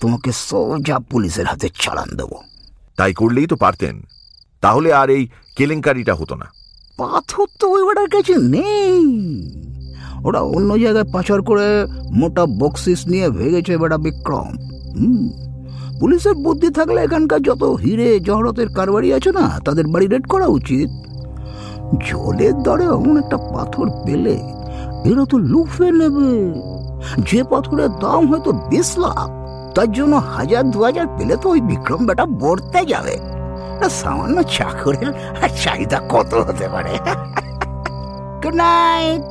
তোমাকে সোজা পুলিশের হাতে চালান দেবো। তাই করলেই তো পারতেন। তাহলে আর এই কেলেঙ্কারিটা হতো না। পাথর তো ওই বেটার কাছে নেই। ওরা অন্য জায়গায় পাচার করে মোটা বক্সিস নিয়ে ভেগেছে বেটা বিক্রম। হুম। পুলিশের বুদ্ধি থাকলে এখানকার যত হিরে জহরতের কারবারি আছে না, তাদের বাড়ি রেড করা উচিত। জলের দরে এমন একটা পাথর পেলে এরা তো লুফে নেবে। যে পাথরের দাম হয়তো বিশ লাখ, তার জন্য হাজার দু হাজার পেলে তো ওই বিক্রম বেটা বর্তে যাবে। সামান্য চাকরের আর চাহিদা কত হতে পারে? গুড নাইট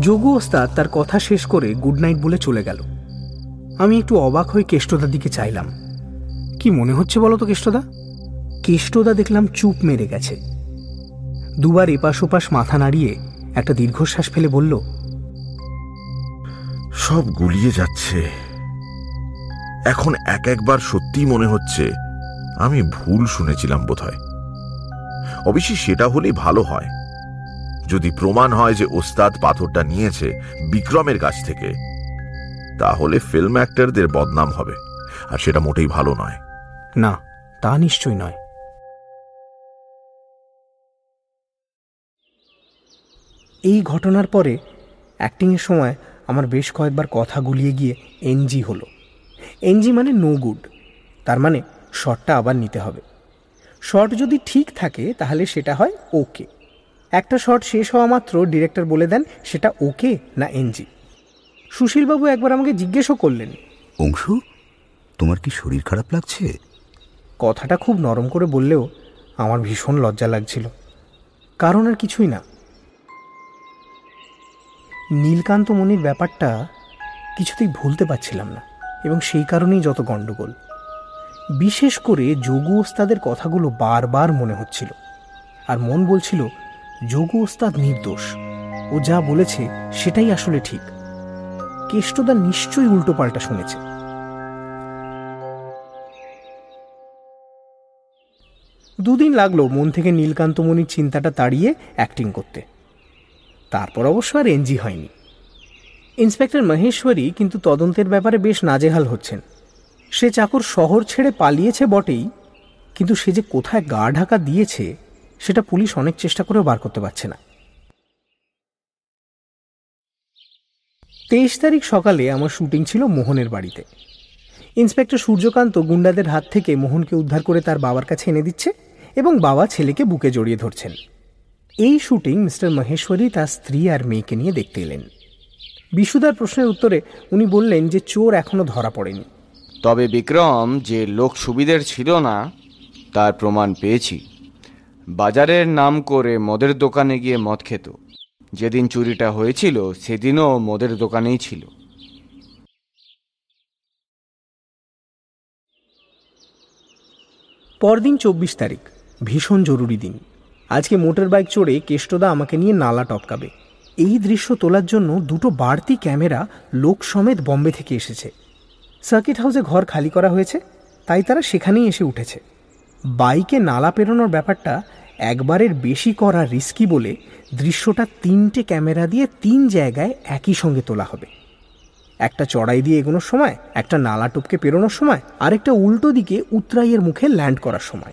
যোগু ওস্তাদ তার কথা শেষ করে গুড নাইট বলে চলে গেল। আমি একটু অবাক হয়ে কেষ্টদার দিকে চাইলাম। কি মনে হচ্ছে বলো তো কেষ্টদা? কেষ্টদা দেখলাম চুপ মেরে গেছে। দুবার এপাশ ওপাশ মাথা নাড়িয়ে একটা দীর্ঘশ্বাস ফেলে বলল সব গুলিয়ে যাচ্ছে। এখন এক একবার সত্যি মনে হচ্ছে আমি ভুল শুনেছিলাম বোধহয়। অবশ্যই সেটা হলেই ভালো হয়। যদি প্রমাণ হয় যে ওস্তাদ পাথরটা নিয়েছে বিক্রমের কাছ থেকে, তাহলে ফিল্ম অ্যাক্টরদের বদনাম হবে, আর সেটা মোটেই ভালো নয়। না, তা নিশ্চয় নয়। এই ঘটনার পরে অ্যাক্টিংয়ের সময় আমার বেশ কয়েকবার কথা গুলিয়ে গিয়ে এনজি হলো। এনজি মানে নো গুড তার মানে শটটা আবার নিতে হবে। শট যদি ঠিক থাকে তাহলে সেটা হয় ওকে একটা শট শেষ হওয়া মাত্র ডিরেক্টর বলে দেন সেটা ওকে না এনজি সুশীলবাবু একবার আমাকে জিজ্ঞেসও করলেন। অংশু তোমার কি শরীর খারাপ লাগছে? কথাটা খুব নরম করে বললেও আমার ভীষণ লজ্জা লাগছিল। কারণ আর কিছুই না। নীলকান্ত মনির ব্যাপারটা কিছুতেই ভুলতে পারছিলাম না এবং সেই কারণেই যত গণ্ডগোল। বিশেষ করে যোগু ওস্তাদের কথাগুলো বারবার মনে হচ্ছিল। আর মন বলছিল, যোগু ওস্তাদ নির্দোষ। ও যা বলেছে সেটাই আসলে ঠিক। কেষ্টদা নিশ্চয়ই উল্টো পাল্টা শুনেছে। দুদিন লাগল মন থেকে নীলকান্তমণির চিন্তাটা তাড়িয়ে অ্যাক্টিং করতে। তারপর অবশ্য আর এনজি হয়নি। ইন্সপেক্টর মহেশ্বরী কিন্তু তদন্তের ব্যাপারে বেশ নাজেহাল হচ্ছেন। সে চাকর শহর ছেড়ে পালিয়েছে বটেই, কিন্তু সে যে কোথায় গা ঢাকা দিয়েছে, সেটা পুলিশ অনেক চেষ্টা করেও বার করতে পারছে না। তেইশ তারিখ সকালে আমার শুটিং ছিল মোহনের বাড়িতে। ইন্সপেক্টর সূর্যকান্ত গুন্ডাদের হাত থেকে মোহনকে উদ্ধার করে তার বাবার কাছে এনে দিচ্ছে এবং বাবা ছেলেকে বুকে জড়িয়ে ধরছেন। এই শুটিং মিস্টার মহেশ্বরী তার স্ত্রী আর মেয়েকে নিয়ে দেখতে এলেন। বিশুদার প্রশ্নের উত্তরে উনি বললেন যে চোর এখনও ধরা পড়েনি। তবে বিক্রম যে লোক সুবিধের ছিল না, তার প্রমাণ পেয়েছি। বাজারের নাম করে মদের দোকানে গিয়ে মদ খেত। যেদিন চুরিটা হয়েছিল, সেদিনও মদের দোকানেই ছিল। পরদিন চব্বিশ তারিখ, ভীষণ জরুরি দিন। আজকে মোটর বাইক চড়ে কেষ্টদা আমাকে নিয়ে নালা টপকাবে। এই দৃশ্য তোলার জন্য দুটো বাড়তি ক্যামেরা লোক সমেত বম্বে থেকে এসেছে। সার্কিট হাউসে ঘর খালি করা হয়েছে, তাই তারা সেখানেই এসে উঠেছে। বাইকে নালা পেরোনোর ব্যাপারটা একবারের বেশি করা রিস্কি বলে দৃশ্যটা তিনটে ক্যামেরা দিয়ে তিন জায়গায় একই সঙ্গে তোলা হবে। একটা চড়াই দিয়ে এগোনোর সময়, একটা নালা টপকে পেরোনোর সময়, আরেকটা উল্টো দিকে উত্তরাইয়ের মুখে ল্যান্ড করার সময়।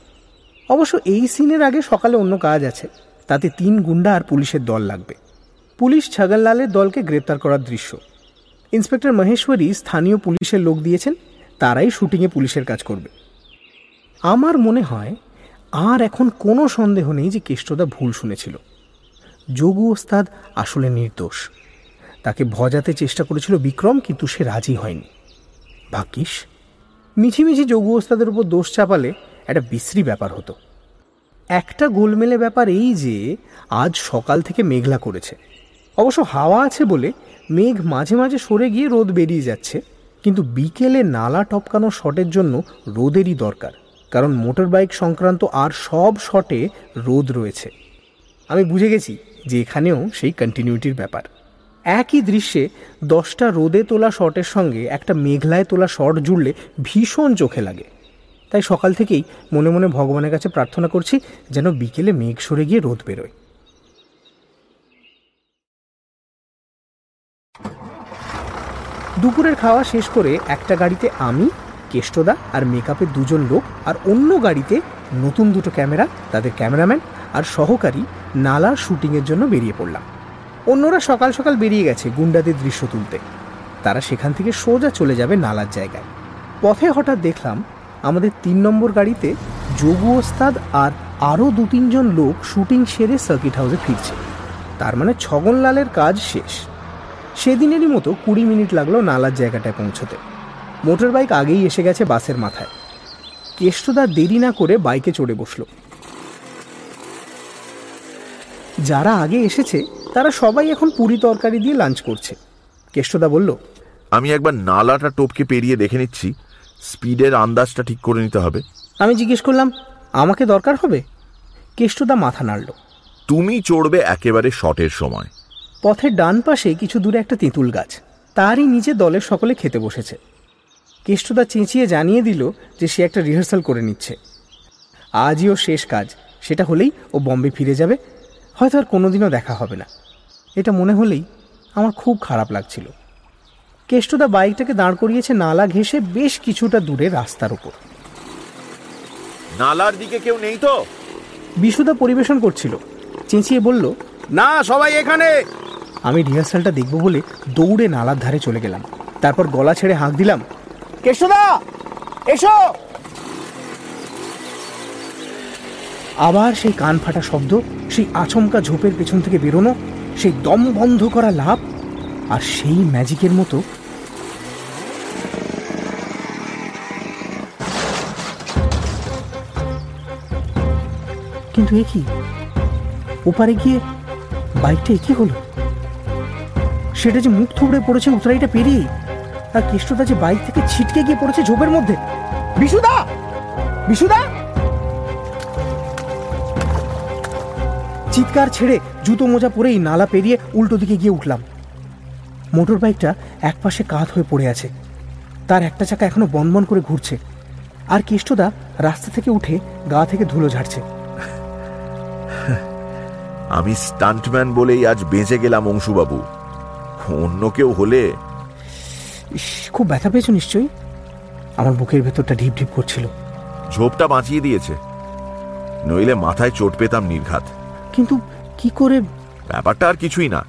অবশ্য এই সিনের আগে সকালে অন্য কাজ আছে, তাতে তিন গুন্ডা আর পুলিশের দল লাগবে। পুলিশ ছাগললালের দলকে গ্রেপ্তার করার দৃশ্য। ইন্সপেক্টর মহেশ্বরী স্থানীয় পুলিশের লোক দিয়েছেন, তারাই শুটিংয়ে পুলিশের কাজ করবে। আমার মনে হয় আর এখন কোনো সন্দেহ নেই যে কেষ্টদা ভুল শুনেছিল। যোগু ওস্তাদ আসলে নির্দোষ। তাকে ভজাতে চেষ্টা করেছিল বিক্রম, কিন্তু সে রাজি হয়নি। ভাগ্যিস, মিছিমিছি যোগু ওস্তাদের উপর দোষ চাপালে একটা বিশ্রী ব্যাপার হতো। একটা গোলমেলে ব্যাপার এই যে, আজ সকাল থেকে মেঘলা করেছে। অবশ্য হাওয়া আছে বলে মেঘ মাঝে মাঝে সরে গিয়ে রোদ বেরিয়ে যাচ্ছে, কিন্তু বিকেলে নালা টপকানো শটের জন্য রোদেরই দরকার, কারণ মোটর বাইক সংক্রান্ত আর সব শটে রোদ রয়েছে। আমি বুঝে গেছি যে এখানেও সেই কন্টিনিউটির ব্যাপার। একই দৃশ্যে দশটা রোদে তোলা শটের সঙ্গে একটা মেঘলায় তোলা শট জুড়লে ভীষণ চোখে লাগে। তাই সকাল থেকেই মনে মনে ভগবানের কাছে প্রার্থনা করছি যেন বিকেলে মেঘ সরে গিয়ে রোদ বেরোয়। দুপুরের খাওয়া শেষ করে একটা গাড়িতে আমি, কেষ্টদা আর মেকআপের দুজন লোক আর অন্য গাড়িতে নতুন দুটো ক্যামেরা, তাদের ক্যামেরাম্যান আর সহকারী নালা শুটিংয়ের জন্য বেরিয়ে পড়লাম। অন্যরা সকাল সকাল বেরিয়ে গেছে গুন্ডাদের দৃশ্য তুলতে। তারা সেখান থেকে সোজা চলে যাবে নালার জায়গায়। পথে হঠাৎ দেখলাম আমাদের তিন নম্বর গাড়িতে যোগু ওস্তাদ আর আরও দু তিনজন লোক শুটিং সেরে সার্কিট হাউসে ফিরছে। তার মানে ছগনলালের কাজ শেষ। সেদিনেরই মতো কুড়ি মিনিট লাগল নালার জায়গাটায় পৌঁছতে। মোটর বাইক আগেই এসে গেছে বাসের মাথায়। কেষ্টদা দেরি না করে বাইকে চড়ে বসল। যারা আগে এসেছে তারা সবাই এখন পুরি তরকারি দিয়ে লাঞ্চ করছে। কেষ্টদা বলল আমি একবার নালাটা টপকে পেরিয়ে দেখে নিচ্ছি। স্পিডের আন্দাজটা ঠিক করে নিতে হবে। আমি জিজ্ঞেস করলাম আমাকে দরকার হবে? কেষ্টদা মাথা নাড়ল। তুমি চড়বে একেবারে শটের সময়। পথের ডান পাশে কিছু দূরে একটা তেঁতুল গাছ। তারই নিচে দলের সকলে খেতে বসেছে। কেষ্টদা চেঁচিয়ে জানিয়ে দিল যে সে একটা রিহার্সাল করে নিচ্ছে। আজই ও শেষ কাজ। সেটা হলেই ও বম্বে ফিরে যাবে। হয়তো আর কোনোদিনও দেখা হবে না। এটা মনে হলেই আমার খুব খারাপ লাগছিল। কেষ্টদা বাইকটাকে দাঁড় করিয়েছে নালা ঘেঁষে বেশ কিছুটা দূরে রাস্তার উপর নালার দিকে কেউ নেই তো? বিশুদা পরিবেশন করছিল। চেঁচিয়ে বলল না সবাই এখানে! আমি রিহার্সালটা দেখব বলে দৌড়ে নালার ধারে চলে গেলাম। তারপর গলা ছেড়ে হাঁক দিলাম কেষ্টদা এসো! আবার সেই কান ফাটা শব্দ, সেই আচমকা ঝোপের পেছন থেকে বেরোনো, সেই দম বন্ধ করা লাভ আর সেই ম্যাজিকের মতো কিন্তু এ কি? ওপারে গিয়ে বাইকটা কি হলো? সেটা যে মুখ থুবড়ে পড়েছে উতরাইটা পেরিয়ে। আর কেষ্টদা যে বাইক থেকে ছিটকে গিয়ে পড়েছে ঝোপের মধ্যে। বিশুদা! বিশুদা! চিৎকার ছেড়ে জুতো মোজা পরেই নালা পেরিয়ে উল্টো দিকে গিয়ে উঠলাম। মোটর বাইকটা একপাশে কাত হয়ে পড়ে আছে। তার একটা চাকা এখনও বনবন করে ঘুরছে। আর কেষ্টদা রাস্তা থেকে উঠে গা থেকে ধুলো ঝাড়ছে। আমি স্টান্টম্যান বলেই আজ বেঁচে গেলাম অংশুবাবু। অন্য কেউ হলে। ইস, খুব ব্যথা পেয়েছ নিশ্চয়ই? আমার বুকের ভেতরটা ঢিপ ঢিপ করছিল। ঝোপটা বাঁচিয়ে দিয়েছে। নইলে মাথায় চোট পেতাম নির্ঘাত। কিন্তু কি করে? ব্যাপারটা আর কিছুই না।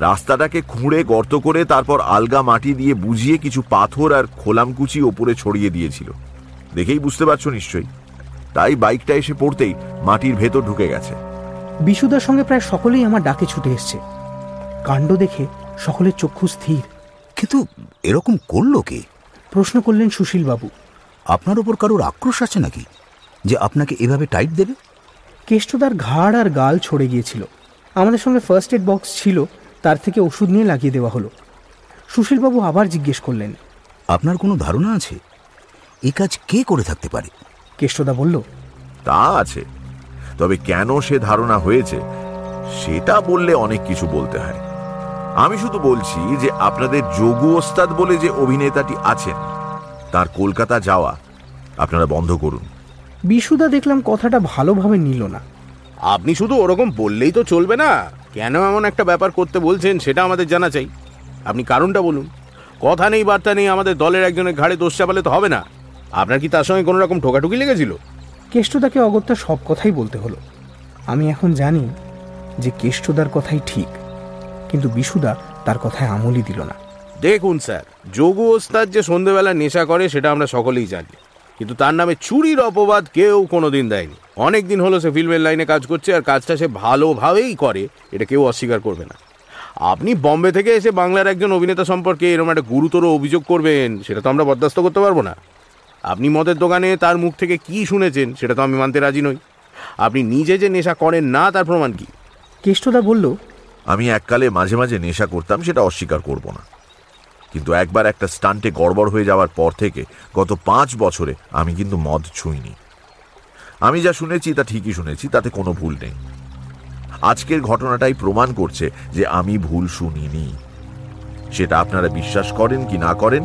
রাস্তাটাকে খুঁড়ে গর্ত করে তারপর আলগা মাটি দিয়ে বুঝিয়ে কিছু পাথর আর খোলামকুচি ওপরে ছড়িয়ে দিয়েছিল। দেখেই বুঝতে পারছ নিশ্চয়ই। তাই বাইকটা এসে পড়তেই মাটির ভেতর ঢুকে গেছে। বিশুদার সঙ্গে প্রায় সকলেই আমার ডাকে ছুটে এসছে। কাণ্ড দেখে সকলের চক্ষু স্থির। কিন্তু এরকম করল কে? প্রশ্ন করলেন সুশীল বাবু আপনার ওপর কারোর আক্রোশ আছে নাকি? যে আপনাকে এভাবে টাইট দেবে? কেষ্টদার ঘাড় আর গাল ছড়ে গিয়েছিল। আমাদের সঙ্গে ফার্স্ট এড বক্স ছিল তার থেকে ওষুধ নিয়ে লাগিয়ে দেওয়া হলো। সুশীলবাবু আবার জিজ্ঞেস করলেন আপনার কোনো ধারণা আছে? এ কাজ কে করে থাকতে পারে? কেষ্টদা বলল তা আছে। তবে কেন সে ধারণা হয়েছে সেটা বললে অনেক কিছু বলতে হয়। আমি শুধু বলছি যে আপনাদের যোগু ওস্তাদ বলে যে অভিনেতাটি আছেন তার কলকাতা যাওয়া আপনারা বন্ধ করুন। বিশুদা দেখলাম কথাটা ভালোভাবে নিল না। আপনি শুধু ওরকম বললেই তো চলবে না। কেন এমন একটা ব্যাপার করতে বলছেন সেটা আমাদের জানা চাই। আপনি কারণটা বলুন। কথা নেই বার্তা নেই আমাদের দলের একজনের ঘাড়ে দোষ চাপালে তো হবে না। আপনার কি তার সঙ্গে কোনো রকম ঠোকাঠুকি লেগেছিল? কেষ্টদাকে অগত্যা সব কথাই বলতে হলো। আমি এখন জানি যে কেষ্টদার কথাই ঠিক। কিন্তু বিশুদা তার কথায় আমলই দিল না। দেখুন স্যার যোগু ওস্তাদ যে সন্ধেবেলা নেশা করে সেটা আমরা সকলেই জানি। কিন্তু তার নামে চুরির অপবাদ কেউ কোনো দিন দেয়নি। অনেক দিন হলো সে ফিল্মের লাইনে কাজ করছে আর কাজটা সে ভালোভাবেই করে এটা কেউ অস্বীকার করবে না। আপনি বম্বে থেকে এসে বাংলার একজন অভিনেতা সম্পর্কে এরকম একটা গুরুতর অভিযোগ করবেন সেটা তো আমরা বরদাস্ত করতে পারব না। আপনি মদের দোকানে তার মুখ থেকে কি শুনেছেন সেটা তো আমি মানতে রাজি নই। আপনি নিজে যে নেশা করেন না তার প্রমাণ কি? কেষ্টদা বলল আমি এককালে মাঝে মাঝে নেশা করতাম, সেটা অস্বীকার করব না। কিন্তু একবার একটা স্টান্টে গড়বড় হয়ে যাওয়ার পর থেকে গত পাঁচ বছরে আমি কিন্তু মদ ছুঁইনি। আমি যা শুনেছি তা ঠিকই শুনেছি, তাতে কোনো ভুল নেই। আজকের ঘটনাটাই প্রমাণ করছে যে আমি ভুল শুনিনি। সেটা আপনারা বিশ্বাস করেন কি না করেন,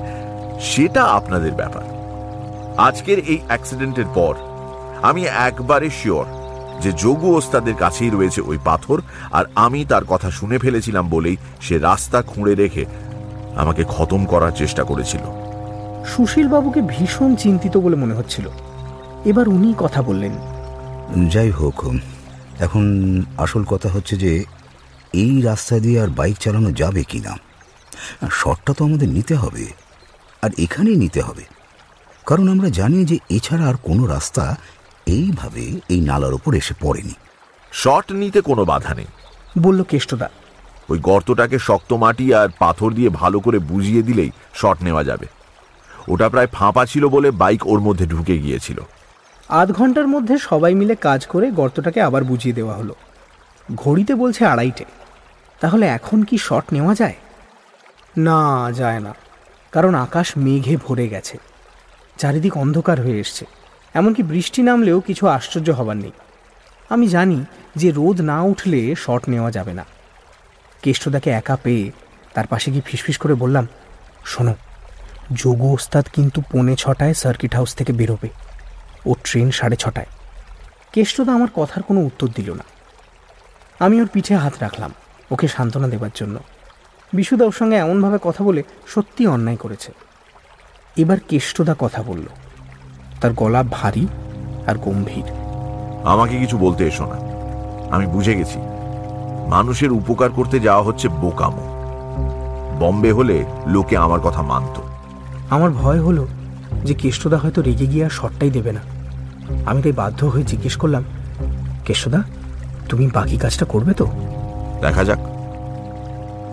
সেটা আপনাদের ব্যাপার। আজকের এই অ্যাক্সিডেন্টের পর আমি একবারে শিওর যে যোগু ওস্তাদের কাছেই রয়েছে ওই পাথর আর আমি তার কথা শুনে ফেলেছিলাম বলেই সে রাস্তা খুঁড়ে রেখে আমাকে খতম করার চেষ্টা করেছিল। সুশীল বাবুকে ভীষণ চিন্তিত বলে মনে হচ্ছিল। এবার উনি কথা বললেন। যাই হোক এখন আসল কথা হচ্ছে যে এই রাস্তা দিয়ে আর বাইক চালানো যাবে কি না? শটটা তো আমাদের নিতে হবে আর এখানেই নিতে হবে। কারণ আমরা জানি যে এছাড়া আর কোনো রাস্তা এইভাবে এই নালার ওপর এসে পড়েনি। শট নিতে কোনো বাধা নেই। বলল কেষ্টদা। ওই গর্তটাকে শক্ত মাটি আর পাথর দিয়ে ভালো করে বুঝিয়ে দিলেই শট নেওয়া যাবে। ওটা প্রায় ফাঁপা ছিল বলে বাইক ওর মধ্যে ঢুকে গিয়েছিল। আধ ঘণ্টার মধ্যে সবাই মিলে কাজ করে গর্তটাকে আবার বুঝিয়ে দেওয়া হলো। ঘড়িতে বলছে আড়াইটে। তাহলে এখন কি শট নেওয়া যায়? না যায় না। কারণ আকাশ মেঘে ভরে গেছে। চারিদিক অন্ধকার হয়ে এসছে। এমনকি বৃষ্টি নামলেও কিছু আশ্চর্য হবার নেই। আমি জানি যে রোদ না উঠলে শট নেওয়া যাবে না। কেষ্টদাকে একা পেয়ে তার পাশে গিয়ে ফিসফিস করে বললাম, শোনো, যোগ ওস্তাদ কিন্তু পৌনে ছটায় সার্কিট হাউস থেকে বেরোবে। ও ট্রেন সাড়ে ছটায়। কেষ্টদা আমার কথার কোনো উত্তর দিল না। আমি ওর পিঠে হাত রাখলাম ওকে সান্ত্বনা দেবার জন্য। বিশুদা ওর সঙ্গে এমনভাবে কথা বলে সত্যি অন্যায় করেছে। এবার কেষ্টদা কথা বলল। তার গলা ভারী আর গম্ভীর। আমাকে কিছু বলতে এসো না। আমি বুঝে গেছি। মানুষের উপকার করতে যাওয়া হচ্ছে বোকামো। বম্বে হলে লোকে আমার কথা মানত। আমার ভয় হলো যে কেষ্টদা হয়তো রেগে গিয়ে আর শটটাই দেবে না। আমি তাই বাধ্য হয়ে জিজ্ঞেস করলাম কেষ্টদা তুমি বাকি কাজটা করবে তো? দেখা যাক।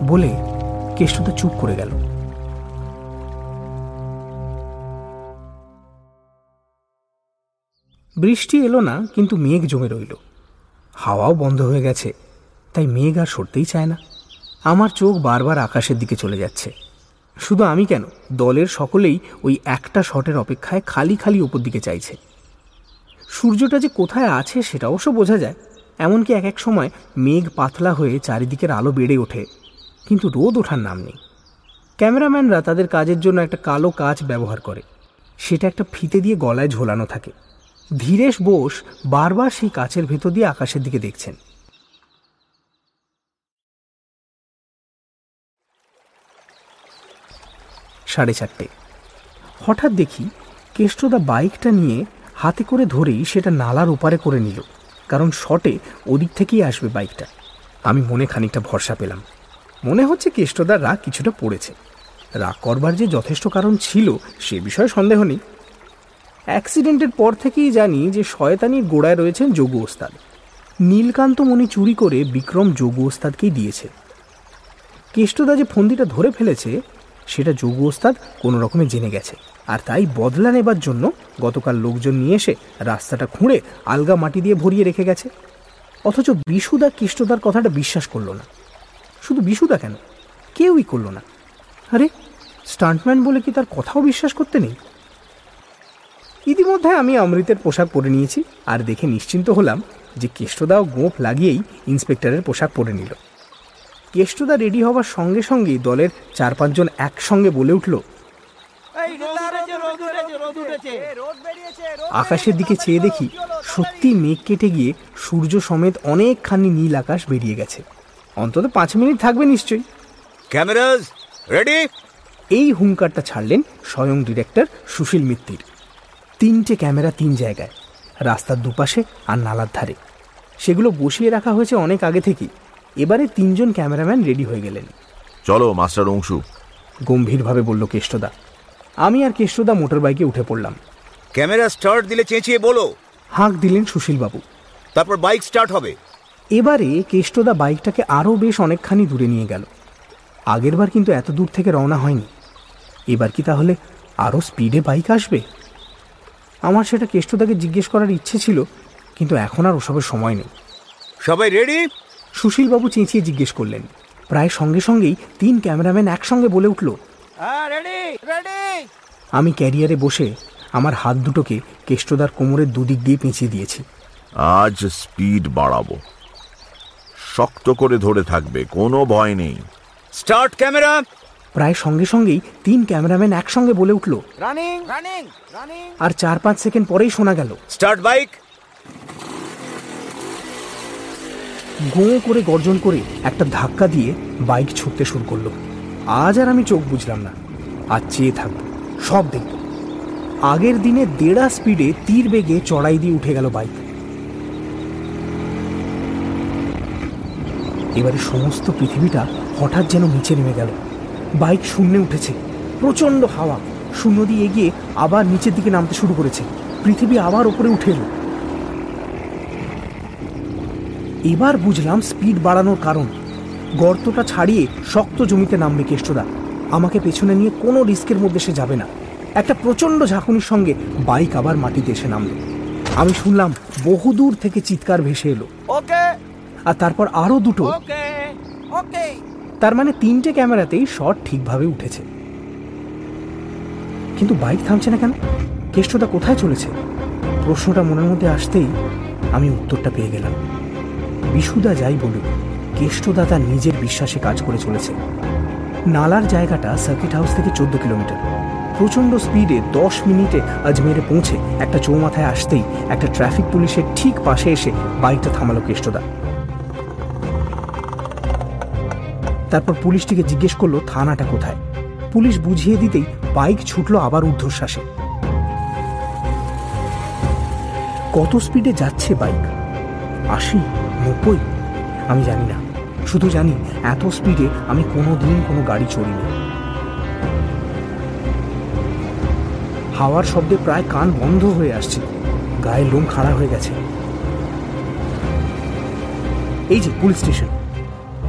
বলে কেষ্টদা চুপ করে গেল। বৃষ্টি এলো না, কিন্তু মেঘ জমে রইল। হাওয়াও বন্ধ হয়ে গেছে, তাই মেঘ আর সরতেই চায় না। আমার চোখ বারবার আকাশের দিকে চলে যাচ্ছে। শুধু আমি কেন, দলের সকলেই ওই একটা শটের অপেক্ষায় খালি খালি ওপর দিকে চাইছে। সূর্যটা যে কোথায় আছে সেটা অবশ্য বোঝা যায়, এমনকি এক এক সময় মেঘ পাতলা হয়ে চারিদিকের আলো বেড়ে ওঠে, কিন্তু রোদ ওঠার নাম নেই। ক্যামেরাম্যানরা তাদের কাজের জন্য একটা কালো কাজ ব্যবহার করে। সেটা একটা ফিতে দিয়ে গলায় ঝোলানো থাকে। ধীরেশ বোস বারবার সেই কাছের ভেতর দিয়ে আকাশের দিকে দেখছেন। সাড়ে চারটে। হঠাৎ দেখি কেষ্টদা বাইকটা নিয়ে হাতে করে ধরেই সেটা নালার ওপারে করে নিল, কারণ শটে ওদিক থেকেই আসবে বাইকটা। আমি মনে খানিকটা ভরসা পেলাম। মনে হচ্ছে কেষ্টদার রাগ কিছুটা পড়েছে। রাগ করবার যে যথেষ্ট কারণ ছিল সে বিষয়ে সন্দেহ নেই। অ্যাক্সিডেন্টের পর থেকেই জানি যে শয়তানির গোড়ায় রয়েছেন যোগু ওস্তাদ। নীলকান্ত মণি চুরি করে বিক্রম যোগু ওস্তাদকেই দিয়েছে। কেষ্টদা যে ফন্দিটা ধরে ফেলেছে, সেটা যোগু ওস্তাদ কোনো রকমে জেনে গেছে। আর তাই বদলা নেবার জন্য গতকাল লোকজন নিয়ে এসে রাস্তাটা খুঁড়ে আলগা মাটি দিয়ে ভরিয়ে রেখে গেছে। অথচ বিশুদা কেষ্টদার কথাটা বিশ্বাস করল না। শুধু বিশুদা কেন? কেউই করল না। আরে, স্টান্টম্যান বলে কি তার কথাও বিশ্বাস করতে নেই? ইতিমধ্যে আমি অমৃতের পোশাক পরে নিয়েছি আর দেখে নিশ্চিন্ত হলাম যে কেষ্টদাও গোঁফ লাগিয়েই ইন্সপেক্টরের পোশাক পরে নিল। কেষ্টদা রেডি হওয়ার সঙ্গে সঙ্গেই দলের চার পাঁচজন একসঙ্গে বলে উঠল আকাশের দিকে চেয়ে দেখি সত্যি মেঘ কেটে গিয়ে সূর্য সমেত অনেকখানি নীল আকাশ বেরিয়ে গেছে। অন্তত পাঁচ মিনিট থাকবে নিশ্চয়ই। Cameras ready? এই হুঙ্কারটা ছাড়লেন স্বয়ং ডিরেক্টর সুশীল মিত্তির। তিনটে ক্যামেরা তিন জায়গায় রাস্তার দুপাশে আর নালার ধারে। সেগুলো বসিয়ে রাখা হয়েছে অনেক আগে থেকেই। এবারে তিনজন ক্যামেরাম্যান রেডি হয়ে গেলেন। চলো মাস্টার অংশু। গম্ভীরভাবে বলল কেষ্টদা। আমি আর কেষ্টদা মোটর বাইকে উঠে পড়লাম। ক্যামেরা স্টার্ট দিলে চেঁচিয়ে বলো। হাঁক দিলেন সুশীলবাবু। তারপর বাইক স্টার্ট হবে। এবারে কেষ্টদা বাইকটাকে আরও বেশ অনেকখানি দূরে নিয়ে গেল। আগেরবার কিন্তু এত দূর থেকে রওনা হয়নি। এবার কি তাহলে আরও স্পিডে বাইক আসবে? আমার সেটা কেষ্টদাকে জিজ্ঞেস করার ইচ্ছে ছিল কিন্তু এখন আর ওসবের সময় নেই। সবাই রেডি? সুশীলবাবু চেঁচিয়ে জিজ্ঞেস করলেন। প্রায় সঙ্গে সঙ্গেই তিন ক্যামেরাম্যান একসঙ্গে বলে উঠল আমি ক্যারিয়ারে বসে আমার হাত দুটোকে কেষ্টদার কোমরের দুদিক দিয়ে পেঁচিয়ে দিয়েছি। আজ স্পিড বাড়াবো। শক্ত করে ধরে থাকবে কোনো ভয় নেই। Start camera. প্রায় সঙ্গে সঙ্গেই তিন ক্যামেরাম্যান একসঙ্গে বলে উঠল রানিং রানিং রানিং। আর চার পাঁচ সেকেন্ড পরেই শোনা গেল। Start bike. গোঁ করে গর্জন করে একটা ধাক্কা দিয়ে বাইক ছুটতে শুরু করল। আজ আর আমি চোখ বুঝলাম না। আর চেয়ে থাকব সব দেখব। আগের দিনে দেড়া স্পিডে তীর বেগে চড়াই দিয়ে উঠে গেল বাইক। এবারে সমস্ত পৃথিবীটা হঠাৎ যেন নিচে নেমে গেল। বাইক শূন্যে উঠেছে। প্রচণ্ড হাওয়া। শূন্য দিয়ে এগিয়ে আবার নিচের দিকে নামতে শুরু করেছে। পৃথিবী আবার ওপরে উঠে এলো। এবার বুঝলাম স্পিড বাড়ানোর কারণ। গর্তটা ছাড়িয়ে শক্ত জমিতে নামবে কেষ্টরা আমাকে পেছনে নিয়ে কোনো রিস্কের মধ্যে সে যাবে না। একটা প্রচণ্ড ঝাঁকুনির সঙ্গে বাইক আবার মাটিতে এসে নামলো। আমি শুনলাম বহুদূর থেকে চিৎকার ভেসে এলো। ওকে। আর তারপর আরও দুটো। ওকে। ওকে। তার মানে তিনটে ক্যামেরাতেই শট ঠিকভাবে উঠেছে। কিন্তু বাইক থামছে না কেন? কেষ্টদা কোথায় চলেছে? প্রশ্নটা মনের মধ্যে আসতেই আমি উত্তরটা পেয়ে গেলাম। বিশুদা যাই বলুক, কেষ্টদা তার নিজের বিশ্বাসে কাজ করে চলেছে। নালার জায়গাটা সার্কিট হাউস থেকে চোদ্দ কিলোমিটার। প্রচণ্ড স্পিডে দশ মিনিটে আজমেরে পৌঁছে একটা চৌমাথায় আসতেই একটা ট্রাফিক পুলিশের ঠিক পাশে এসে বাইকটা থামালো কেষ্টদা। তারপর পুলিশটিকে জিজ্ঞেস করল, থানাটা কোথায়? পুলিশ বুঝিয়ে দিতেই বাইক ছুটলো আবার ঊর্ধ্বশ্বাসে। কত স্পিডে যাচ্ছে বাইক? আশি, নব্বই? আমি জানি না। শুধু জানি, এত স্পিডে আমি কোনো দিন কোনো গাড়ি চড়িনি। হাওয়ার শব্দে প্রায় কান বন্ধ হয়ে আসছে। গায়ে লোম খাড়া হয়ে গেছে। এই যে, পুলিশ স্টেশন।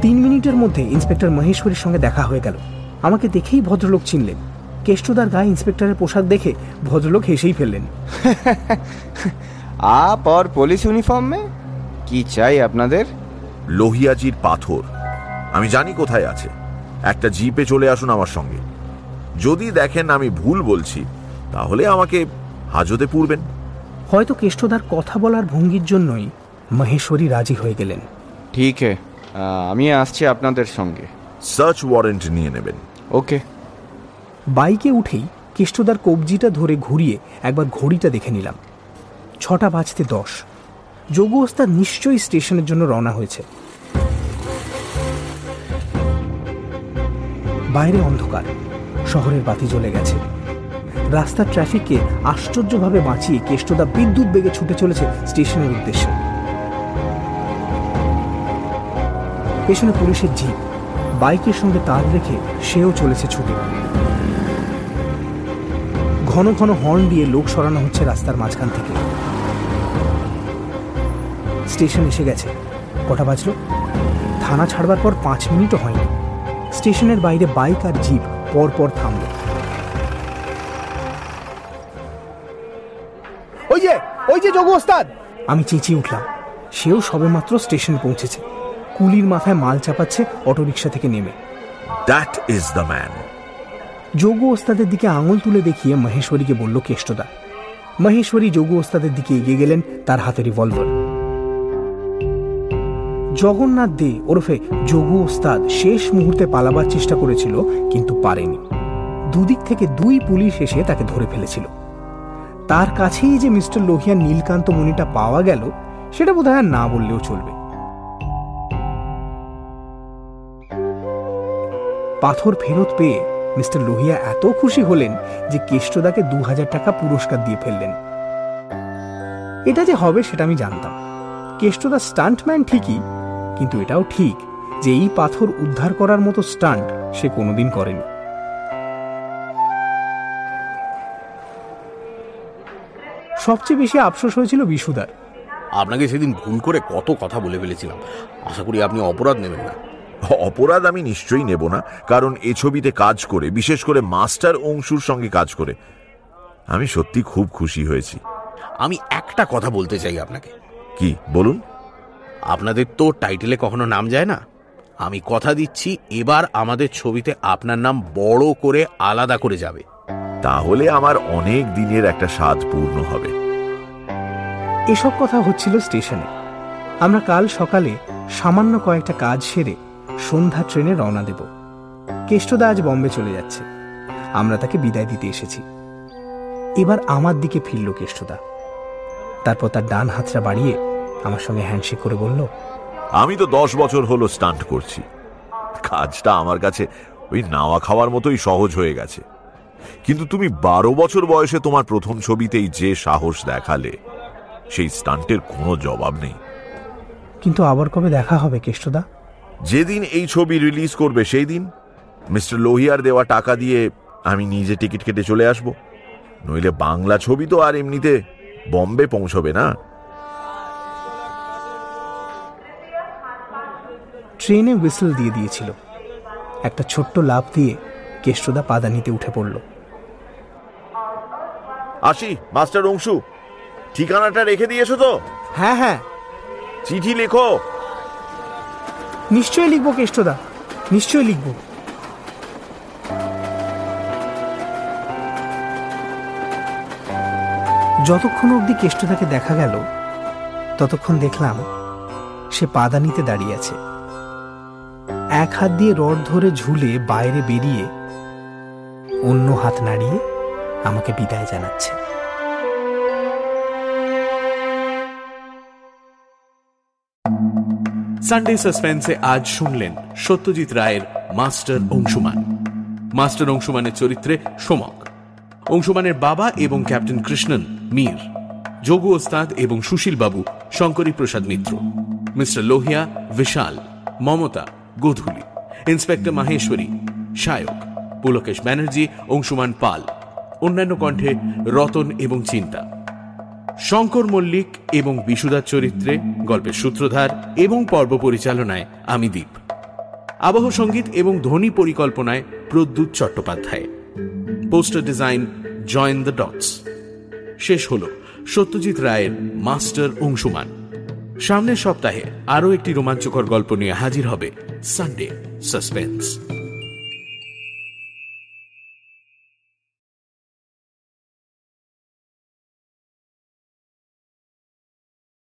তিন মিনিটের মধ্যে ইন্সপেক্টর মহেশ্বরীর সঙ্গে দেখা হয়ে গেল। আমাকে দেখেই ভদ্রলোক চিনলেন। কেষ্টদার গায়ে ইন্সপেক্টরের পোশাক দেখে ভদ্রলোক হেসেই ফেললেন। আপ আর পুলিশ ইউনিফর্মে কি চাই আপনাদের? লোহিয়াজির পাথর। আমি জানি কোথায় আছে। একটা জিপে চলে আসুন আমার সঙ্গে। যদি দেখেন আমি ভুল বলছি তাহলে আমাকে হাজতে পুরবেন হয়তো কেষ্টদার কথা বলার ভঙ্গির জন্যই মহেশ্বরী রাজি হয়ে গেলেন। ঠিক হ্যাঁ আমি আসছি আপনাদের সঙ্গে। সার্চ ওয়ারেন্ট নিয়ে নেবেন। ওকে। বাইকে উঠেই কেষ্টদার কবজিটা ধরে ঘুরিয়ে একবার ঘড়িটা দেখে নিলাম। ছটা বাজতে দশ। যোগু ওস্তাদ নিশ্চয়ই স্টেশনের জন্য রওনা হয়েছে। বাইরে অন্ধকার। শহরের বাতি জ্বলে গেছে। রাস্তার ট্রাফিককে আশ্চর্যভাবে বাঁচিয়ে কেষ্টদা বিদ্যুৎ বেগে ছুটে চলেছে স্টেশনের উদ্দেশ্যে। পেছনে পুলিশের জিপ। বাইকের সঙ্গে তার রেখে সেও চলেছে ছুটে। ঘন ঘন হর্ন দিয়ে লোক সরানো হচ্ছে রাস্তার মাঝখান থেকে। স্টেশন এসে গেছে। কটা বাজলো? থানা ছাড়বার পর পাঁচ মিনিটও হয়নি। স্টেশনের বাইরে বাইক আর জিপ পর পর থামল। ওই যে ওই যে যোগু ওস্তাদ! আমি চেঁচিয়ে উঠলাম। সেও সবেমাত্র স্টেশনে পৌঁছেছে। কুলির মাথায় মাল চাপাচ্ছে অটোরিকশা থেকে নেমে। That is the man Jogu ওস্তাদের দিকে আঙুল তুলে দেখিয়ে মহেশ্বরীকে বলল কেষ্টদা। মহেশ্বরী যোগু ওস্তাদের দিকে এগিয়ে গেলেন তার হাতে রিভলভার। জগন্নাথ দে ওরফে যোগু ওস্তাদ শেষ মুহূর্তে পালাবার চেষ্টা করেছিল কিন্তু পারেনি। দুদিক থেকে দুই পুলিশ এসে তাকে ধরে ফেলেছিল। তার কাছেই যে মিস্টার লোহিয়া নীলকান্ত মণিটা পাওয়া গেল সেটা বোধহয় না বললেও চলবে। পাথর ফেরত পেয়ে মিস্টার লোহিয়া এত খুশি হলেন যে কেষ্টদাকে দু হাজার টাকা পুরস্কার দিয়ে ফেললেন। এটা যে হবে সেটা আমি জানতাম। কেষ্টদা স্টান্টম্যান ঠিকই, কিন্তু এটাও ঠিক যে এই পাথর উদ্ধার করার মতো স্টান্ট সে কোনোদিন করেনি। সবচেয়ে বেশি আফসোস হয়েছিল বিশুদার। আপনাকে সেদিন ভুল করে কত কথা বলে ফেলেছিলাম। আশা করি আপনি অপরাধ নেবেন না। অপরাধ আমি নিশ্চয়ই নেব না কারণ এ ছবিতে কাজ করে বিশেষ করে মাস্টার অংশুর সঙ্গে কাজ করে। আমি সত্যি খুব খুশি হয়েছি। আমি একটা কথা বলতে চাই আপনাকে। কি বলুন? আপনাদের তো টাইটেলে কখনো নাম যায় না? আমি কথা দিচ্ছি এবার আমাদের ছবিতে আপনার নাম বড় করে আলাদা করে যাবে। তাহলে আমার অনেক দিনের একটা স্বাদ পূর্ণ হবে। এসব কথা হচ্ছিল স্টেশনে। আমরা কাল সকালে সামান্য কয়েকটা কাজ সেরে সন্ধ্যা ট্রেনে রওনা দেব। কেষ্টদা আজ বম্বে চলে যাচ্ছে। আমরা তাকে বিদায় দিতে এসেছি। এবার আমার দিকে ফিরল কেষ্টদা। তারপর তার ডান হাতটা বাড়িয়ে আমার সঙ্গে হ্যান্ডশেক করে বলল আমি তো দশ বছর হলো স্টান্ট করছি। কাজটা আমার কাছে ওই নাওয়া খাওয়ার মতোই সহজ হয়ে গেছে। কিন্তু তুমি বারো বছর বয়সে তোমার প্রথম ছবিতেই যে সাহস দেখালে সেই স্টান্টের কোনো জবাব নেই। কিন্তু আবার কবে দেখা হবে কেষ্টদা? যেদিন এই ছবি রিলিজ করবে সেই দিন মিস্টার লোহিয়ার দেওয়া টাকা দিয়ে আমি নিজে টিকিট কেটে চলে আসব। নইলে বাংলা ছবি তো আর এমনিতে বম্বে পৌঁছবে না। ট্রেনে হুইসেল দিয়ে দিয়েছিল। একটা ছোট্ট লাভ দিয়ে কেষ্টদা পাদানিতে উঠে পড়ল। আসি মাস্টার অংশু ঠিকানাটা রেখে দিয়েছ তো? হ্যাঁ হ্যাঁ। চিঠি লেখো। নিশ্চয়ই লিখব কেষ্টদা, নিশ্চয়ই লিখব। যতক্ষণ অবধি কেষ্টদাকে দেখা গেল, ততক্ষণ দেখলাম সে পাদানিতে দাঁড়িয়ে আছে। এক হাত দিয়ে রড ধরে ঝুলে বাইরে বেরিয়ে অন্য হাত নাড়িয়ে আমাকে বিদায় জানাচ্ছে। সানডে সাসপেন্সে আজ শুনলেন সত্যজিৎ রায়ের মাস্টার অংশুমান। মাস্টার অংশুমানের চরিত্রে সোমক। অংশুমানের বাবা এবং ক্যাপ্টেন কৃষ্ণন মীর। যোগু ওস্তাদ এবং সুশীল বাবু শঙ্করী প্রসাদ মিত্র। মিস্টার লোহিয়া, বিশাল, মমতা, গোধূলি। ইন্সপেক্টর মাহেশ্বরী, শায়ক। পুলকেশ ব্যানার্জি, অংশুমান পাল। অন্যান্য কণ্ঠে রতন এবং চিন্তা। শঙ্কর মল্লিক এবং বিশুদার চরিত্রে গল্পের সূত্রধার এবং পর্ব পরিচালনায় আমি দীপ। আবহ সংগীত এবং ধ্বনি পরিকল্পনায় Pradyot Chattopadhyay. Poster design join the dots. শেষ হল সত্যজিৎ রায়ের মাস্টার অংশুমান। সামনের সপ্তাহে আরও একটি রোমাঞ্চকর গল্প নিয়ে হাজির হবে সানডে সাসপেন্স।